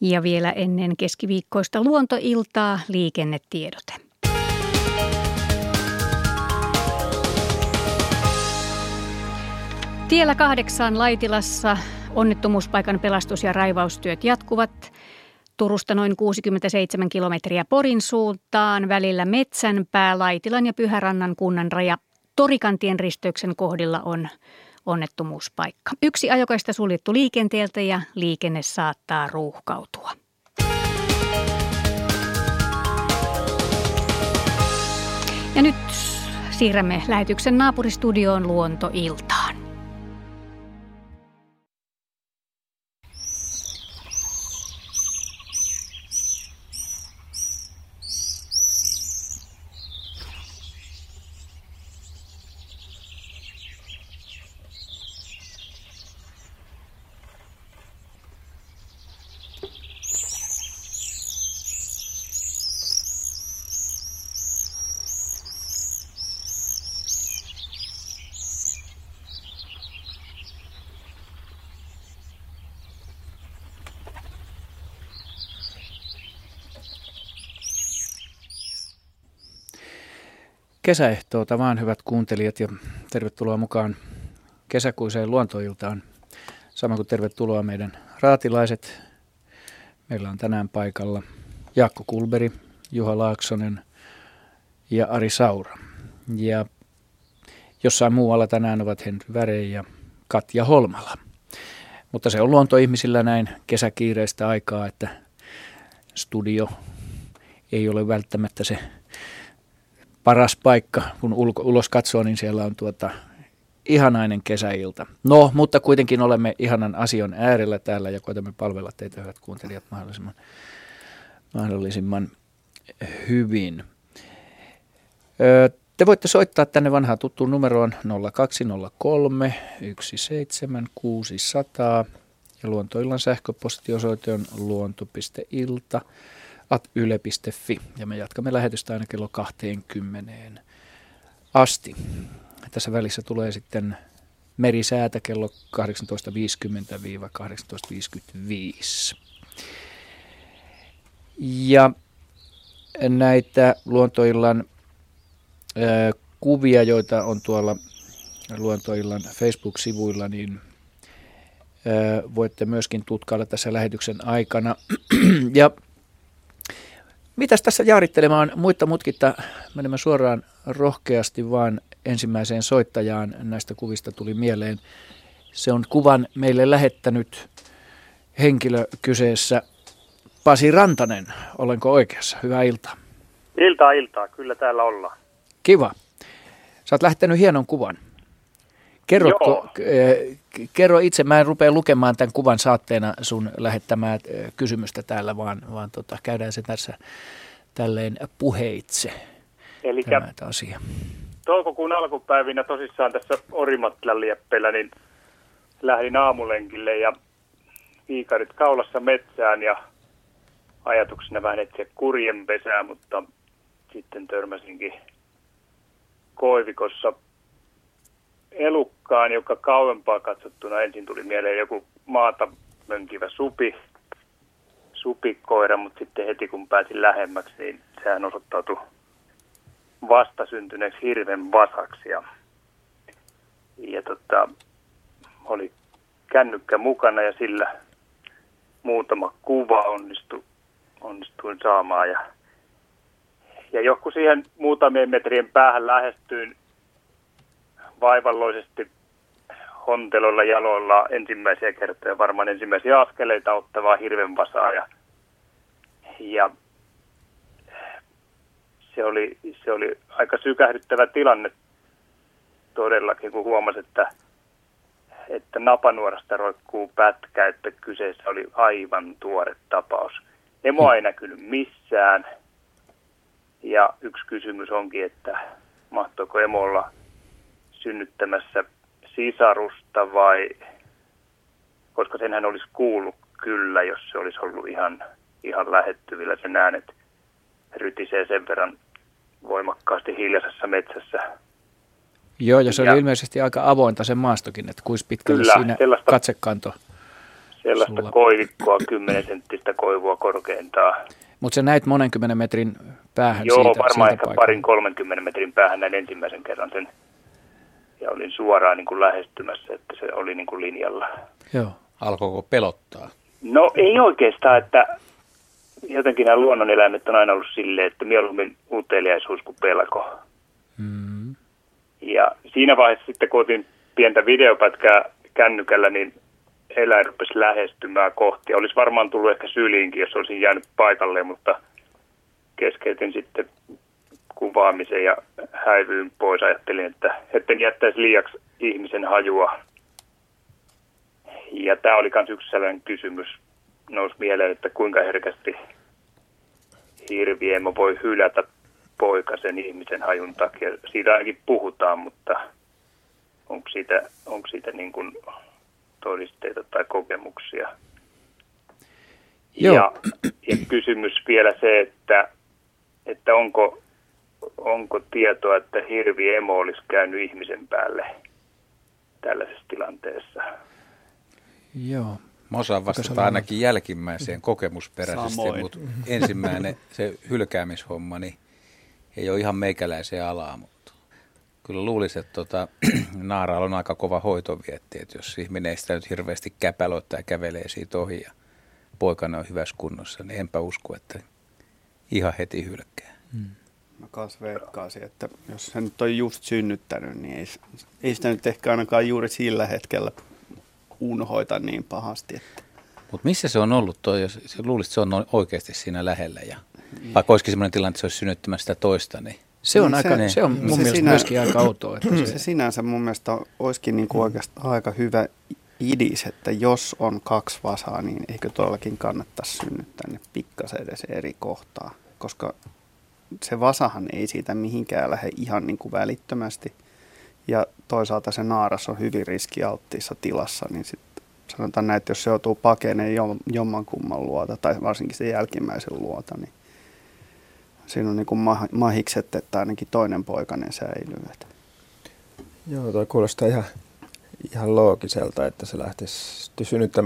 Ja vielä ennen keskiviikkoista luontoiltaa liikennetiedote. Tiellä kahdeksan Laitilassa onnettomuuspaikan pelastus- ja raivaustyöt jatkuvat. Turusta noin 67 kilometriä Porin suuntaan, välillä Metsänpää, Laitilan ja Pyhärannan kunnan raja. Torikantien risteyksen kohdilla on onnettomuuspaikka. Yksi ajokaista suljettu liikenteeltä ja liikenne saattaa ruuhkautua. Ja nyt siirrämme lähetyksen naapuristudioon luontoiltaan. Kesäehtoota vaan hyvät kuuntelijat ja tervetuloa mukaan kesäkuiseen luontoiltaan. Sama kuin tervetuloa meidän raatilaiset. Meillä on tänään paikalla Jaakko Kulberi, Juha Laaksonen ja Ari Saura. Ja jossain muualla tänään ovat Henry Väre ja Katja Holmala. Mutta se on luontoihmisillä näin kesäkiireistä aikaa, että studio ei ole välttämättä se paras paikka, kun ulko, ulos katsoo, niin siellä on tuota ihanainen kesäilta. No, mutta kuitenkin olemme ihanan asian äärellä täällä ja koetamme palvella teitä hyvät kuuntelijat mahdollisimman, mahdollisimman hyvin. te voitte soittaa tänne vanhaan tuttuun numeroon 0203 17600 ja luontoillan sähköpostiosoite on luonto.ilta at yle.fi ja me jatkamme lähetystä aina kello 20 asti. Tässä välissä tulee sitten merisäätä kello 18.50-18.55. Ja näitä luontoillan kuvia, joita on tuolla luontoillan Facebook-sivuilla, niin voitte myöskin tutkailla tässä lähetyksen aikana. ja Mitäs tässä jaarittelemaan muita mutkitta menemme suoraan rohkeasti vaan ensimmäiseen soittajaan näistä kuvista tuli mieleen. Se on kuvan meille lähettänyt henkilö kyseessä Pasi Rantanen. Olenko oikeassa? Hyvää iltaa. Iltaa, iltaa. Kyllä täällä ollaan. Kiva. Sä oot lähettänyt hienon kuvan. Kerrotko, eh, kerro itse, mä en rupea lukemaan tämän kuvan saatteena sun lähettämää eh, kysymystä täällä, vaan, vaan tota, käydään se tässä tälleen puheitse Eli asia. toukokuun alkupäivinä tosissaan tässä Orimattilan lieppeellä, niin lähdin aamulenkille ja viikarit kaulassa metsään ja ajatuksena vähän etsiä kurjenpesää, mutta sitten törmäsinkin koivikossa elukkaan, joka kauempaa katsottuna ensin tuli mieleen joku maata mönkivä supi, supikoira, mutta sitten heti kun pääsin lähemmäksi, niin sehän osoittautui vastasyntyneeksi hirven vasaksi. Ja, ja tota, oli kännykkä mukana ja sillä muutama kuva onnistu, onnistuin saamaan. Ja, ja joku siihen muutamien metrien päähän lähestyin vaivalloisesti hontelolla jaloilla ensimmäisiä kertoja, varmaan ensimmäisiä askeleita ottavaa hirvenvasaa. Ja, ja se, oli, se oli aika sykähdyttävä tilanne todellakin, kun huomasi, että, että napanuorasta roikkuu pätkä, että kyseessä oli aivan tuore tapaus. Emo ei näkynyt missään. Ja yksi kysymys onkin, että mahtoiko emolla synnyttämässä sisarusta vai, koska senhän olisi kuullut kyllä, jos se olisi ollut ihan, ihan lähettyvillä sen äänet rytisee sen verran voimakkaasti hiljaisessa metsässä. Joo, ja se ja, oli ilmeisesti aika avointa sen maastokin, että kuinka pitkälle kyllä, siinä katsekanto Sellaista Sulla- koivikkoa, 10 senttistä koivua korkeintaan. Mutta sä näit monen kymmenen metrin päähän Joo, siitä, varmaan siltä ehkä paikalta. parin 30 metrin päähän näin ensimmäisen kerran sen. Ja olin suoraan niin kuin lähestymässä, että se oli niin kuin linjalla. Joo. Alkoiko pelottaa? No ei oikeastaan, että jotenkin nämä luonnoneläimet on aina ollut silleen, että mieluummin uteliaisuus kuin pelko. Mm. Ja siinä vaiheessa sitten, kun otin pientä videopätkää kännykällä, niin eläin rupesi lähestymään kohti. Olisi varmaan tullut ehkä syliinkin, jos olisin jäänyt paikalle, mutta keskeytin sitten kuvaamisen ja häivyin pois. Ajattelin, että etten jättäisi liiaksi ihmisen hajua. Ja tämä oli myös yksi sellainen kysymys, nousi mieleen, että kuinka herkästi hirviemo voi hylätä poikasen ihmisen hajun takia. Siitä ainakin puhutaan, mutta onko siitä, onko siitä niin kuin todisteita tai kokemuksia? Joo. Ja, ja kysymys vielä se, että, että onko, onko tietoa, että hirviemo olisi käynyt ihmisen päälle tällaisessa tilanteessa? Joo. Mä osaan vastata ainakin jälkimmäiseen kokemusperäisesti, Samoin. mutta ensimmäinen, se hylkäämishomma, niin ei ole ihan meikäläiseen alaa, mutta kyllä luulisi, että tota, naaraalla on aika kova hoitovietti, että jos ihminen ei sitä nyt hirveästi käpälöitä ja kävelee siitä ohi ja poikana on hyvässä kunnossa, niin enpä usko, että ihan heti hylkää. Mä kans veikkaisin, että jos se nyt on just synnyttänyt, niin ei, ei sitä nyt ehkä ainakaan juuri sillä hetkellä unhoita niin pahasti. Että Mutta missä se on ollut toi, jos se luulisi, että se on oikeasti siinä lähellä ja vaikka olisikin sellainen tilanne, että se olisi synnyttämässä sitä toista, niin Se on, Niin aika, se- se, on se mun mielestä sinä- myöskin aika outoa. Että se se, sinänsä mun mielestä olisikin niin kuin oikeastaan aika hyvä idis, että jos on kaksi vasaa, niin eikö todellakin kannattaisi synnyttää ne pikkasen edes eri kohtaa, koska se vasahan ei siitä mihinkään lähde ihan niin kuin välittömästi. Ja toisaalta se naaras on hyvin riskialttiissa tilassa, niin sitten sanotaan näin, että jos se joutuu pakeneen jom- jommankumman luota, tai varsinkin sen jälkimmäisen luota, niin siinä on niin kuin mah- mahikset, että ainakin toinen poikainen säilyy. Joo, toi kuulostaa ihan, ihan loogiselta, että se lähtisi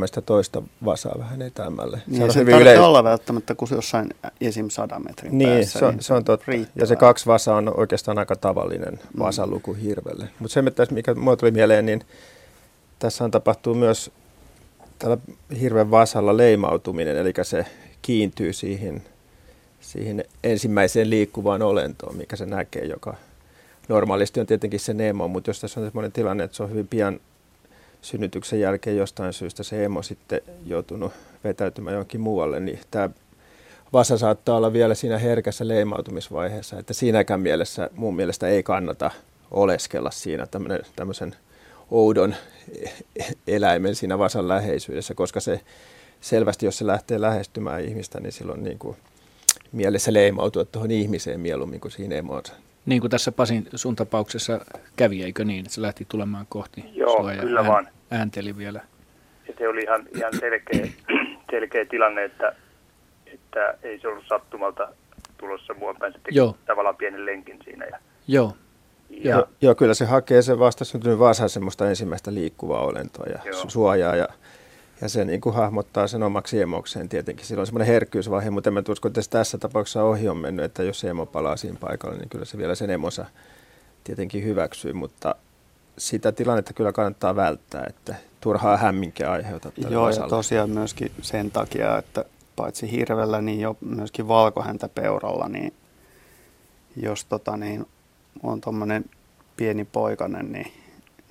sitä toista vasaa vähän etämmälle. Niin, on se hyvin tarvitsee yle- olla välttämättä kuin jossain esim. 100 metrin Niin, päässä. se on, se on totta. riittävää. Ja se kaksi vasaa on oikeastaan aika tavallinen vasaluku hirvelle. Mutta se, mikä mulle tuli mieleen, niin tässä tapahtuu myös tällä hirven vasalla leimautuminen, eli se kiintyy siihen, siihen ensimmäiseen liikkuvaan olentoon, mikä se näkee, joka normaalisti on tietenkin se emo, mutta jos tässä on sellainen tilanne, että se on hyvin pian synnytyksen jälkeen jostain syystä se emo sitten joutunut vetäytymään johonkin muualle, niin tämä vasa saattaa olla vielä siinä herkässä leimautumisvaiheessa, että siinäkään mielessä mun mielestä ei kannata oleskella siinä tämmöisen oudon eläimen siinä vasan läheisyydessä, koska se selvästi, jos se lähtee lähestymään ihmistä, niin silloin niin kuin mielessä leimautua tuohon ihmiseen mieluummin kuin siihen emoonsa. Niin kuin tässä Pasin sun tapauksessa kävi, eikö niin, että se lähti tulemaan kohti Joo, sua ja kyllä vaan. äänteli vielä. Ja se oli ihan, ihan selkeä, selkeä tilanne, että, että ei se ollut sattumalta tulossa mua päin. Se teki Joo. tavallaan pienen lenkin siinä. Ja, Joo, ja, Joo, joo, kyllä se hakee se vastasyntynyt vasa semmoista ensimmäistä liikkuvaa olentoa ja Joo. su- suojaa ja, ja se niin kuin hahmottaa sen omaksi emokseen tietenkin. Silloin on semmoinen herkkyysvaihe, mutta en mä usko, että tässä tapauksessa ohi on mennyt, että jos se emo palaa siinä paikalla, niin kyllä se vielä sen emonsa tietenkin hyväksyy, mutta sitä tilannetta kyllä kannattaa välttää, että turhaa hämminkiä aiheuta Joo, ja vasalle. tosiaan myöskin sen takia, että paitsi hirvellä, niin jo myöskin valkohäntäpeuralla, niin jos tota, niin, on tuommoinen pieni poikainen, niin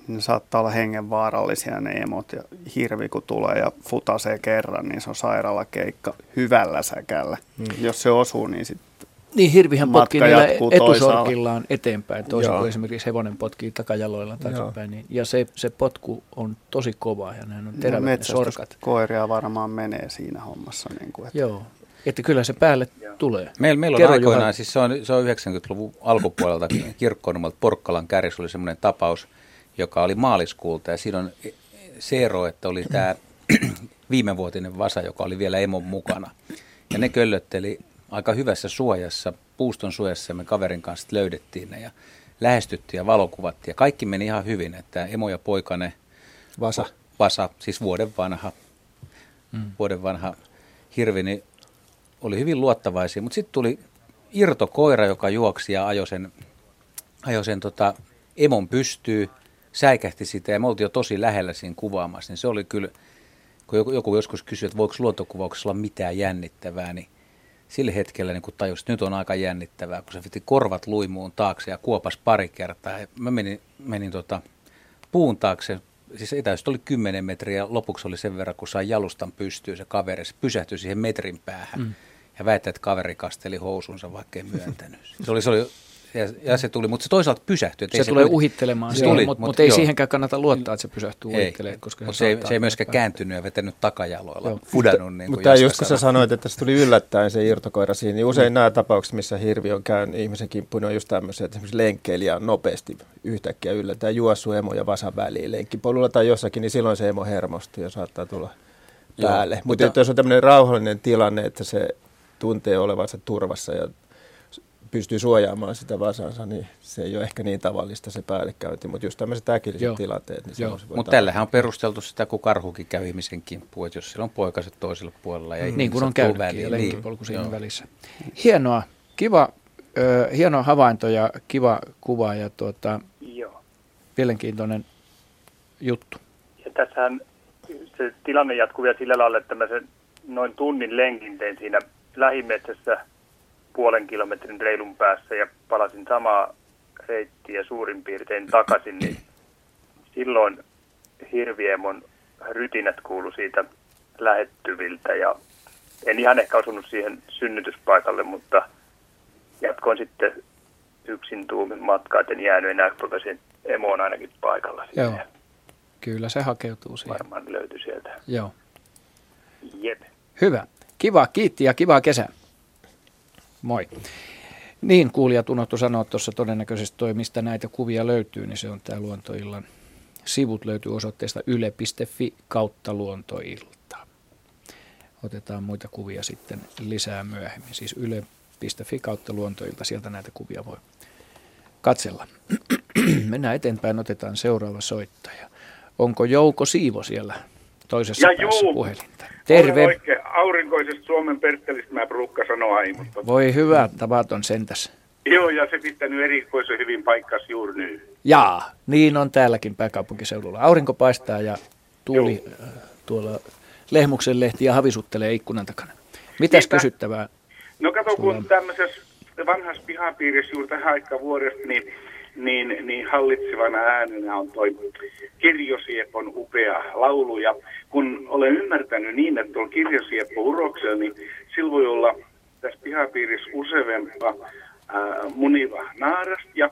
ne saattaa olla hengenvaarallisia ne emot ja hirvi kun tulee ja futasee kerran, niin se on sairaalakeikka hyvällä säkällä. Hmm. Jos se osuu, niin sitten Niin hirvihän potkii niillä jatkuu toisaalla. etusorkillaan eteenpäin, toisin Joo. kuin esimerkiksi hevonen potkii takajaloillaan Joo. takaisinpäin. Niin, ja se, se potku on tosi kova ja nehän on no, terävät ne sorkat. metsästyskoiria varmaan menee siinä hommassa. Niin kuin, että Joo, että kyllä se päälle tulee. Meillä, meillä on Kerro, aikoinaan, Juha. siis se on, se on 90-luvun alkupuolelta kirkkonumalta Porkkalan kärjessä oli semmoinen tapaus, joka oli maaliskuulta ja siinä on se ero, että oli tämä viimevuotinen vasa, joka oli vielä emon mukana. Ja ne köllötteli aika hyvässä suojassa, puuston suojassa ja me kaverin kanssa löydettiin ne ja lähestyttiin ja valokuvattiin ja kaikki meni ihan hyvin, että emo ja poikane Vasa. Vasa, siis vuoden vanha. mm. vuoden vanha hirvi, niin oli hyvin luottavaisia. Mutta sitten tuli irtokoira, joka juoksi ja ajoi sen, ajoi sen tota, emon pystyy, säikähti sitä ja me oltiin jo tosi lähellä siinä kuvaamassa. Niin se oli kyllä, kun joku, joku joskus kysyi, että voiko luontokuvauksessa olla mitään jännittävää, niin sillä hetkellä niin kun tajus, että nyt on aika jännittävää, kun se veti korvat luimuun taakse ja kuopas pari kertaa. Ja mä menin, menin tota, puun taakse, siis etäisyys oli 10 metriä, lopuksi oli sen verran, kun sai jalustan pystyyn se kaveri, se pysähtyi siihen metrin päähän. Mm. Ja väittää, että kaveri kasteli housunsa, vaikka ei myöntänyt. Se oli, se oli ja, ja se tuli, mutta se toisaalta pysähtyi. Se, se tulee tuli, uhittelemaan, se tuli, mutta, mutta ei joo. siihenkään kannata luottaa, että se pysähtyy uhittelemaan. Koska mutta se, ei, se ei myöskään kääntynyt ja vetänyt takajaloilla, joo. fudannut. Niin mutta just kun sä sanoit, että se tuli yllättäen se irtokoira siinä, niin usein mm. nämä tapaukset, missä hirvi on käynyt ihmisen kimppuun, on just tämmöisiä, että esimerkiksi lenkkeilijä on nopeasti yhtäkkiä yllättäen juossu emo ja vasan väliin lenkkipolulla tai jossakin, niin silloin se emo hermostuu ja saattaa tulla päälle. Joo, mutta, mutta jos on tämmöinen rauhallinen tilanne, että se tuntee olevansa turvassa ja pystyy suojaamaan sitä vasansa, niin se ei ole ehkä niin tavallista se päällekäynti, mutta just tämmöiset äkilliset Joo. tilanteet. Niin mutta tällähän on perusteltu sitä, kun karhukin käy ihmisen kimppuun, että jos siellä on poikaset toisella puolella ja mm. Niin kuin on käynytkin ja lenkkipolku niin. siinä Joo. välissä. Hienoa, kiva, ö, hieno havainto ja kiva kuva ja tuota, Joo. mielenkiintoinen juttu. Ja tässähän se tilanne jatkuu vielä sillä lailla, että mä sen noin tunnin lenkin tein siinä lähimetsässä – puolen kilometrin reilun päässä ja palasin samaa reittiä suurin piirtein takaisin, niin silloin hirviemon rytinät kuulu siitä lähettyviltä ja en ihan ehkä osunut siihen synnytyspaikalle, mutta jatkoin sitten yksin tuumin matkaa, en jäänyt enää, koska sen emo on ainakin paikalla. Joo. Kyllä se hakeutuu siihen. Varmaan löytyi sieltä. Joo. Jep. Hyvä. Kiva, kiitti ja kivaa kesää. Moi. Niin, kuulijat unohtu sanoa tuossa todennäköisesti toi, mistä näitä kuvia löytyy, niin se on tämä luontoillan sivut löytyy osoitteesta yle.fi kautta luontoilta. Otetaan muita kuvia sitten lisää myöhemmin, siis yle.fi kautta luontoilta, sieltä näitä kuvia voi katsella. Mennään eteenpäin, otetaan seuraava soittaja. Onko Jouko Siivo siellä toisessa ja päässä juu. puhelinta? Terve. Oikein aurinkoisesta Suomen Perttelistä mä Brukka sanoa ei, mutta... Voi hyvä, tavaton sentäs. Joo, ja se pitänyt erikoisen hyvin paikkas juuri nyt. Jaa, niin on täälläkin pääkaupunkiseudulla. Aurinko paistaa ja tuuli Joo. Äh, tuolla Lehmuksen lehti ja havisuttelee ikkunan takana. Mitäs Niinpä. kysyttävää? No kato, kun tämmöisessä vanhassa pihapiirissä juuri tähän aikaan vuodesta, niin niin, niin hallitsevana äänenä on toi Kirjosiepon upea laulu. Ja kun olen ymmärtänyt niin, että on Kirjosieppo uroksella, niin sillä voi olla tässä pihapiirissä useampaa muniva naarast. Ja,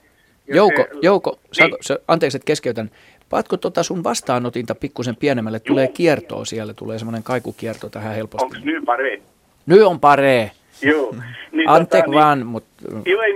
ja Jouko, se, Jouko niin. saako, se, anteeksi, että keskeytän. Paatko tota sun vastaanotinta pikkusen pienemmälle? Tulee kiertoa siellä, tulee semmoinen kaikukierto tähän helposti. Onko nyt paree? Nyt on paree. Joo. Niin, Anteeksi tota, vaan, niin, mutta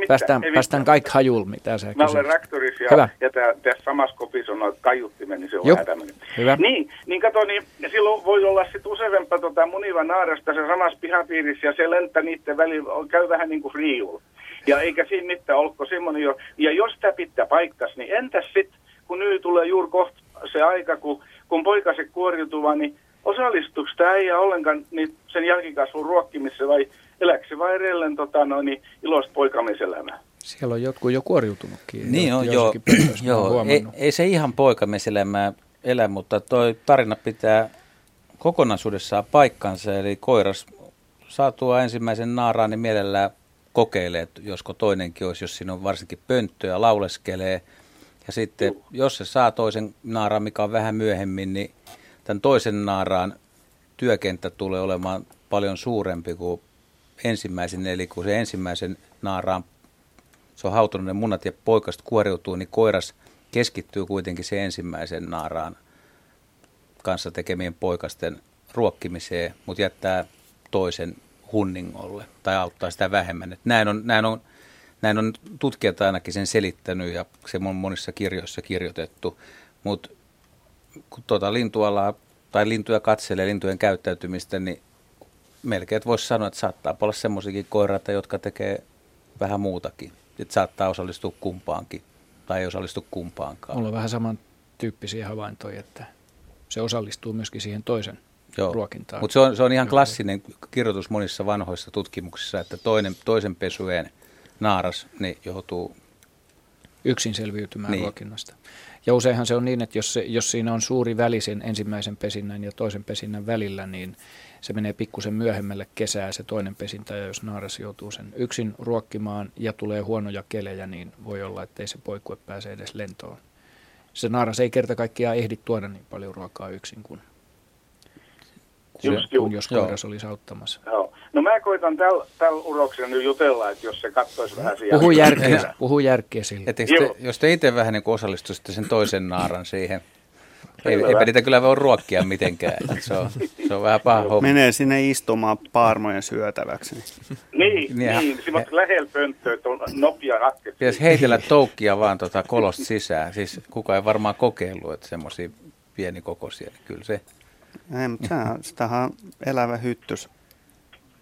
päästään, ei päästään kaikki hajul, mitä sä Mä olen rektorissa ja, Hyvä. ja tässä samassa kopissa on noita kaiuttimen, niin se on vähän tämmöinen. Hyvä. Niin, niin kato, niin silloin voi olla sitten useampaa tota muniva naarasta se samassa pihapiirissä ja se lentää niiden välillä, käy vähän niin kuin riiulla. Ja eikä siinä mitään, olko semmoinen jo. Ja jos tämä pitää paikkas, niin entäs sitten, kun nyt tulee juuri kohta se aika, kun, kun poikaset kuoriutuva, niin osallistuuko tämä ei ollenkaan niin sen jälkikasvun ruokkimisessa vai eläkö se vai edelleen tota, no, niin iloista poikamieselämää? Siellä on jotkut jo kuoriutunutkin. Niin on, joo. joo ei, ei, se ihan poikamieselämää elä, mutta toi tarina pitää kokonaisuudessaan paikkansa. Eli koiras saatua ensimmäisen naaraan, niin mielellään kokeilee, että josko toinenkin olisi, jos siinä on varsinkin pönttöä, lauleskelee. Ja sitten, Juh. jos se saa toisen naaraan, mikä on vähän myöhemmin, niin tämän toisen naaraan työkenttä tulee olemaan paljon suurempi kuin ensimmäisen, eli kun se ensimmäisen naaraan, se on hautunut ne munat ja poikasta kuoriutuu, niin koiras keskittyy kuitenkin se ensimmäisen naaraan kanssa tekemien poikasten ruokkimiseen, mutta jättää toisen hunningolle tai auttaa sitä vähemmän. Et näin, on, näin, on, näin on tutkijat ainakin sen selittänyt ja se on monissa kirjoissa kirjoitettu, mutta kun tuota lintualaa tai lintuja katselee, lintujen käyttäytymistä, niin melkein voisi sanoa, että saattaa olla semmoisiakin koiraita, jotka tekee vähän muutakin. Että saattaa osallistua kumpaankin tai ei osallistu kumpaankaan. Mulla on vähän samantyyppisiä havaintoja, että se osallistuu myöskin siihen toisen Joo. ruokintaan. Mutta se on, se on ihan klassinen kirjoitus monissa vanhoissa tutkimuksissa, että toinen, toisen pesueen naaras niin joutuu yksin selviytymään niin. ruokinnasta. Ja useinhan se on niin, että jos, se, jos siinä on suuri väli sen ensimmäisen pesinnän ja toisen pesinnän välillä, niin se menee pikkusen myöhemmälle kesää se toinen pesintä, ja jos naaras joutuu sen yksin ruokkimaan ja tulee huonoja kelejä, niin voi olla, että ei se poikue pääse edes lentoon. Se naaras ei kerta kaikkiaan ehdi tuoda niin paljon ruokaa yksin kuin, kuin, kuin jos koiras olisi auttamassa. Joo. No mä koitan tällä täl uroksella nyt jutella, että jos se katsoisi vähän siellä. Puhu järkeä, puhu järkeä sille. te, jos te itse vähän niin osallistuisitte sen toisen naaran siihen ei, eipä niitä kyllä voi ruokkia mitenkään. Se on, se on vähän paha homma. Menee sinne istumaan paarmojen syötäväksi. Niin, niin, niin semmoista lähellä pönttöä, että on nopea ratkaisu. Pitäisi heitellä toukkia vaan tuota kolosta sisään. Siis kuka ei varmaan kokeillut, että semmoisia pienikokoisia, niin kyllä se... Ei, mutta sehän, sitähän on elävä hyttys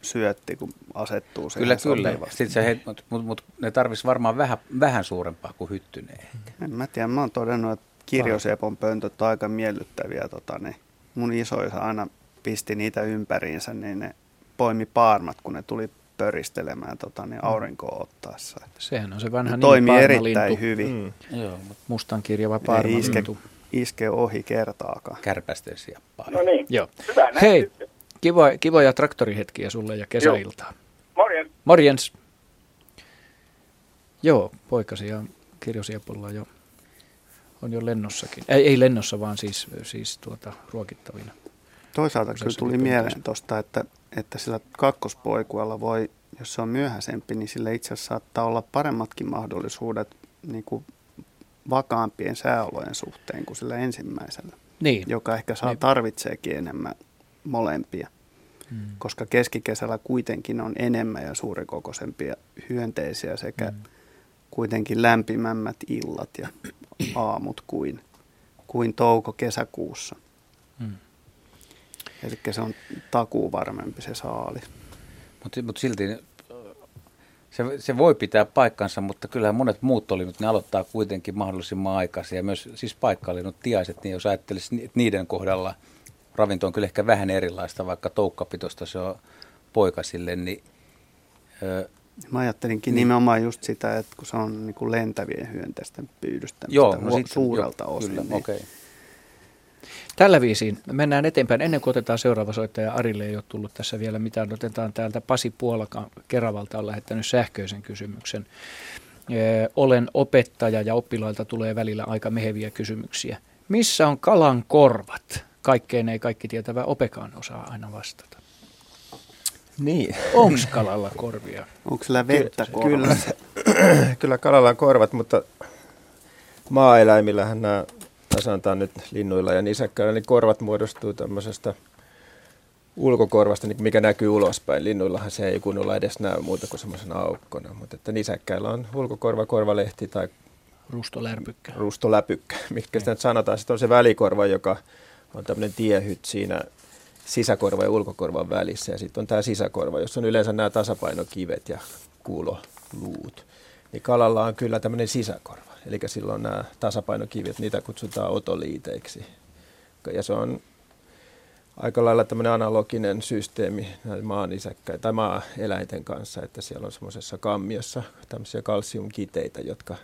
syötti, kun asettuu siihen Kyllä, kyllä. Sitten se mutta mut, mut, ne tarvitsisi varmaan vähän, vähän suurempaa kuin hyttyneen. En mä tiedä, mä oon todennut, että kirjosepon pöntöt on aika miellyttäviä. Tota, niin mun isoisa aina pisti niitä ympäriinsä, niin ne poimi paarmat, kun ne tuli pöristelemään tota, niin mm. aurinkoa ottaessa. Sehän on se vanha niin erittäin hyvin. Mm. Joo, mutta mustan kirjava paarma iske, iske ohi kertaakaan. Kärpästen sijaan No niin, Joo. Hyvä, Hei, kivo, kivoja traktorihetkiä sulle ja kesäiltaa. Morjens. Morjens. Joo, poikasi ja kirjosiepolla jo on jo lennossakin. Ei, ei lennossa, vaan siis, siis tuota, ruokittavina. Toisaalta kyllä tuli mieleen tuosta, että, että sillä kakkospoikuella voi, jos se on myöhäisempi, niin sillä itse asiassa saattaa olla paremmatkin mahdollisuudet niin kuin vakaampien sääolojen suhteen kuin sillä ensimmäisellä. Niin. Joka ehkä saa niin. tarvitseekin enemmän molempia. Hmm. Koska keskikesällä kuitenkin on enemmän ja suurikokoisempia hyönteisiä sekä hmm. kuitenkin lämpimämmät illat ja aamut kuin, kuin touko-kesäkuussa. Hmm. Eli se on takuu varmempi se saali. Mutta mut silti se, se voi pitää paikkansa, mutta kyllähän monet muut olivat, ne aloittaa kuitenkin mahdollisimman aikaisin. Ja myös siis paikkalinnut tiaiset, niin jos ajattelisi, että niiden kohdalla ravinto on kyllä ehkä vähän erilaista, vaikka toukkapitosta se on poikasille, niin Mä ajattelinkin niin. nimenomaan just sitä, että kun se on niin kuin lentävien hyönteisten pyydystämistä Joo, no sit, suurelta jo, osin. Kyllä, niin okay. Tällä viisiin mennään eteenpäin. Ennen kuin otetaan seuraava soittaja, Arille ei ole tullut tässä vielä mitään. Otetaan täältä Pasi Puolaka Keravalta on lähettänyt sähköisen kysymyksen. Ö, olen opettaja ja oppilailta tulee välillä aika meheviä kysymyksiä. Missä on kalan korvat? Kaikkeen ei kaikki tietävä opekaan osaa aina vastata. Niin. Onko kalalla korvia? Onko sillä vettä Kyllä, kyllä kalalla on korvat, mutta maa-eläimillähän nämä, sanotaan nyt linnuilla ja nisäkkäillä, niin korvat muodostuu tämmöisestä ulkokorvasta, niin mikä näkyy ulospäin. Linnuillahan se ei kunnolla edes näy muuta kuin semmoisena aukkona, mutta että nisäkkäillä on ulkokorva, korvalehti tai. Rustoläpykkä, mitkä sitä nyt sanotaan. Sitten on se välikorva, joka on tämmöinen tiehyt siinä sisäkorva ja ulkokorvan välissä. Ja sitten on tämä sisäkorva, jossa on yleensä nämä tasapainokivet ja kuuloluut. Niin kalalla on kyllä tämmöinen sisäkorva. Eli silloin nämä tasapainokivet, niitä kutsutaan otoliiteiksi. Ja se on aika lailla tämmöinen analoginen systeemi maan isäkkä, tai maa-eläinten kanssa, että siellä on semmoisessa kammiossa tämmöisiä kalsiumkiteitä, jotka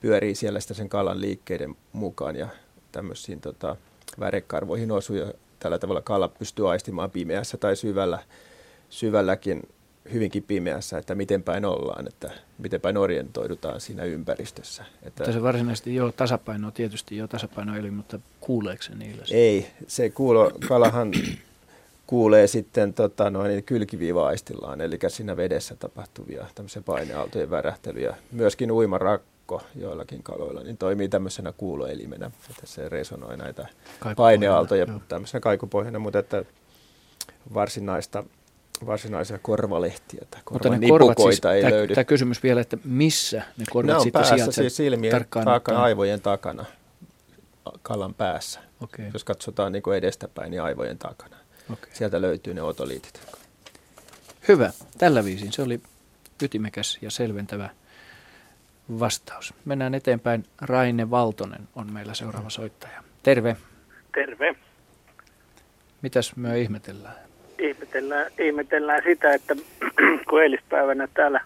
pyörii siellä sitä sen kalan liikkeiden mukaan ja tämmöisiin tota, värekarvoihin osuu ja tällä tavalla kala pystyy aistimaan pimeässä tai syvällä, syvälläkin hyvinkin pimeässä, että miten päin ollaan, että miten päin orientoidutaan siinä ympäristössä. Että mutta se varsinaisesti jo tasapaino tietysti jo tasapaino eli, mutta kuuleeko se niillä? Ei, se kuulo, kalahan kuulee sitten tota, noin kylkiviiva-aistillaan, eli siinä vedessä tapahtuvia tämmöisiä paineaaltojen värähtelyjä. Myöskin uimarakko verkko joillakin kaloilla, niin toimii tämmöisenä kuuloelimenä, että se resonoi näitä paineaaltoja tämmöisenä kaikupohjana, mutta että varsinaista varsinaisia korvalehtiä tai korvan siis, ei tämä, löydy. Tämä kysymys vielä, että missä ne korvat ne on sitten päässä, siis silmien takana, aivojen takana, kalan päässä. Okay. Jos katsotaan niin kuin edestäpäin, niin aivojen takana. Okay. Sieltä löytyy ne otoliitit. Hyvä. Tällä viisin se oli ytimekäs ja selventävä vastaus. Mennään eteenpäin. Raine Valtonen on meillä seuraava soittaja. Terve. Terve. Mitäs me ihmetellään? Ihmetellään, ihmetellään sitä, että kun eilispäivänä täällä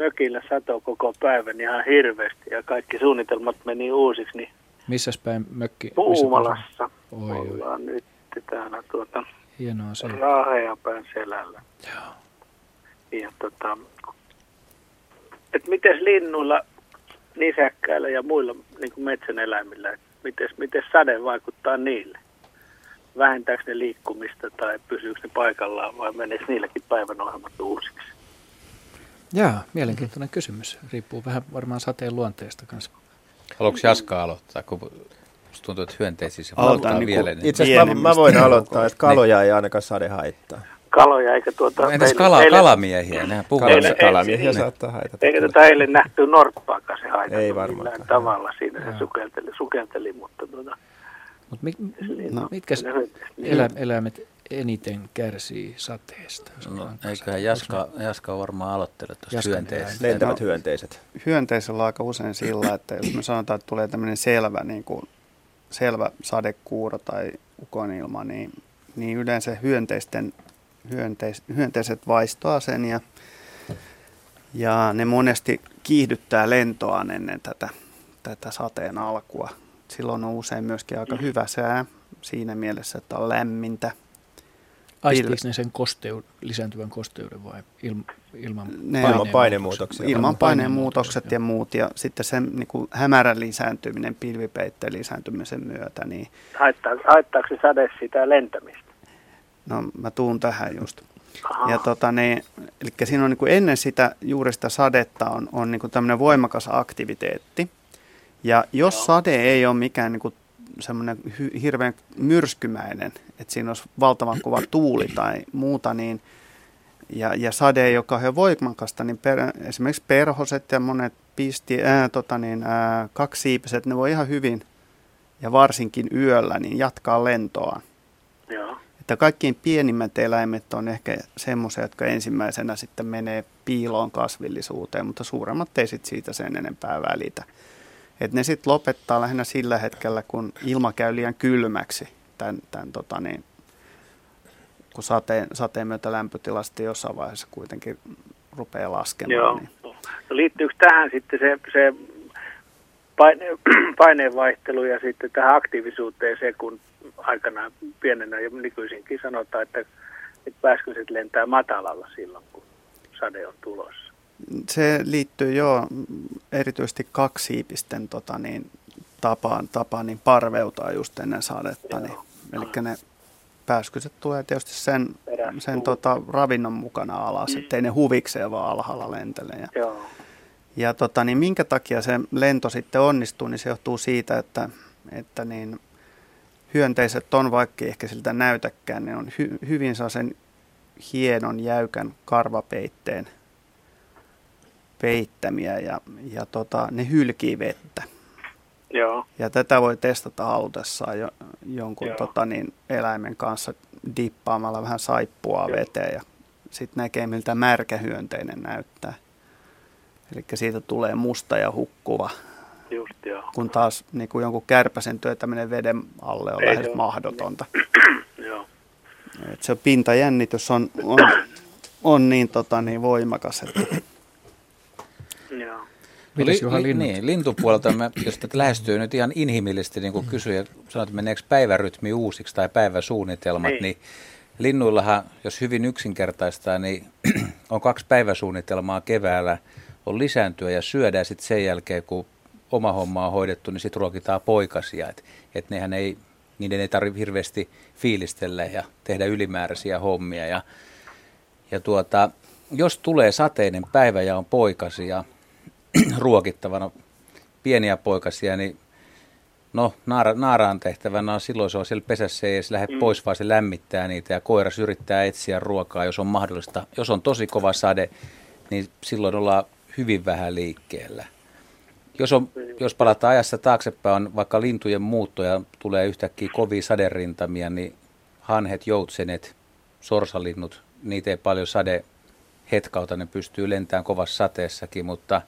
mökillä sato koko päivän ihan hirveästi ja kaikki suunnitelmat meni uusiksi, niin Missäs päin mökki? Puumalassa Oi, oi. ollaan nyt täällä tuota Hienoa se. Raahea päin selällä. Joo. Ja tota, et miten linnuilla, nisäkkäillä ja muilla niin kuin metsän eläimillä, miten, miten sade vaikuttaa niille? Vähentääkö ne liikkumista tai pysyykö ne paikallaan vai meneekö niilläkin päivän ohjelmat uusiksi? Jaa, mielenkiintoinen kysymys. Riippuu vähän varmaan sateen luonteesta kanssa. Haluatko Jaska aloittaa, kun musta tuntuu, että hyönteisissä Aloitan niinku vielä. Niin. Itse asiassa mä, mä voin aloittaa, että kaloja ei ainakaan sade haittaa. Kaloja eikä tuota... No, entäs kala, meille- kalamiehiä? Nehän puhuu. Kala, Eilen- kalamiehiä eilen- saattaa haitata. Eikä tätä eilen nähty norppaakaan se haitannut Ei millään varmaankaan. tavalla. Siinä se sukelteli, sukelteli mutta tuota, Mutta mi, No. mitkä niin- elä, eläimet eniten kärsii sateesta? No, eiköhän Jaska, Jaska varmaan aloittele tuosta Jaskan hyönteistä. Lentävät hyönteiset. hyönteisellä on aika usein sillä, että jos me sanotaan, että tulee tämmöinen selvä, niin kuin, selvä sadekuuro tai ukonilma, niin, niin yleensä hyönteisten, hyönteis, hyönteiset vaistoaa sen ja, ja ne monesti kiihdyttää lentoaan ennen tätä, tätä sateen alkua. Silloin on usein myöskin aika hyvä sää siinä mielessä, että on lämmintä. Aistiiko ne sen kosteud, lisääntyvän kosteuden vai ilm, ilman Ne Ilman painemuutoksia. Ilman painemuutokset joo. ja muut ja sitten sen niin kuin hämärän lisääntyminen pilvipeitteen lisääntymisen myötä, niin Haittaa, haittaako se sade sitä lentämistä? No mä tuun tähän just. Ja tota, niin, eli siinä on niin kuin ennen sitä juuri sitä sadetta on, on niin kuin tämmöinen voimakas aktiviteetti. Ja jos Joo. sade ei ole mikään niin kuin semmoinen hy, hirveän myrskymäinen, että siinä olisi valtavan kova tuuli tai muuta, niin ja, ja sade ei ole kauhean voimakasta, niin per, esimerkiksi perhoset ja monet pisti, ää, tota niin, ää, kaksiipiset, ne voi ihan hyvin ja varsinkin yöllä niin jatkaa lentoaan. Että kaikkein pienimmät eläimet on ehkä semmoisia, jotka ensimmäisenä sitten menee piiloon kasvillisuuteen, mutta suuremmat ei sit siitä sen enempää välitä. Et ne sitten lopettaa lähinnä sillä hetkellä, kun ilma käy liian kylmäksi, tämän, tämän tota niin, kun sateen, sateen myötä lämpötila sitten jossain vaiheessa kuitenkin rupeaa laskemaan. Joo. Niin. No liittyykö tähän sitten se, se paine, paineenvaihtelu ja sitten tähän aktiivisuuteen se, kun aikanaan pienenä ja nykyisinkin sanotaan, että, että pääskyset lentää matalalla silloin, kun sade on tulossa. Se liittyy jo erityisesti kaksiipisten tota niin, tapaan, tapaan niin parveutaa just ennen sadetta. Niin, eli ne pääskyset tulee tietysti sen, sen tota, ravinnon mukana alas, ettei ne huvikseen vaan alhaalla lentele. Ja, Joo. ja tota, niin minkä takia se lento sitten onnistuu, niin se johtuu siitä, että, että niin hyönteiset on, vaikka ehkä siltä näytäkään, ne on hy, hyvin sen hienon, jäykän karvapeitteen peittämiä ja, ja tota, ne hylkii vettä. Joo. Ja tätä voi testata halutessaan jo, jonkun Joo. tota, niin, eläimen kanssa dippaamalla vähän saippua Joo. veteen ja sitten näkee miltä märkä hyönteinen näyttää. Eli siitä tulee musta ja hukkuva, Just joo. kun taas niin kuin jonkun kärpäsen työtäminen veden alle on Ei lähes se ole. mahdotonta. joo. Et se pintajännitys on, on, on niin, tota, niin voimakas, että Joo. Mites No Juha li, linnut? Niin, lintupuolelta, mä, jos tätä lähestyy nyt ihan inhimillisesti, niin kuin kysyjä sanoi, että meneekö päivärytmi uusiksi tai päiväsuunnitelmat, Niin. niin, niin linnuillahan, jos hyvin yksinkertaistaa, niin on kaksi päiväsuunnitelmaa keväällä, on lisääntyä ja syödä ja sitten sen jälkeen, kun oma homma on hoidettu, niin sitten ruokitaan poikasia. Että et nehän ei, niiden ei tarvitse hirveästi fiilistellä ja tehdä ylimääräisiä hommia. Ja, ja tuota, jos tulee sateinen päivä ja on poikasia, ruokittavana pieniä poikasia, niin no naara, naaraan tehtävänä on silloin se on siellä pesässä, ei edes lähde mm. pois, vaan se lämmittää niitä ja koiras yrittää etsiä ruokaa, jos on mahdollista. Jos on tosi kova sade, niin silloin ollaan hyvin vähän liikkeellä. Jos, on, jos palataan ajassa taaksepäin, on vaikka lintujen muutto ja tulee yhtäkkiä kovia saderintamia, niin hanhet, joutsenet, sorsalinnut, niitä ei paljon sade hetkauta, ne pystyy lentämään kovassa sateessakin, mutta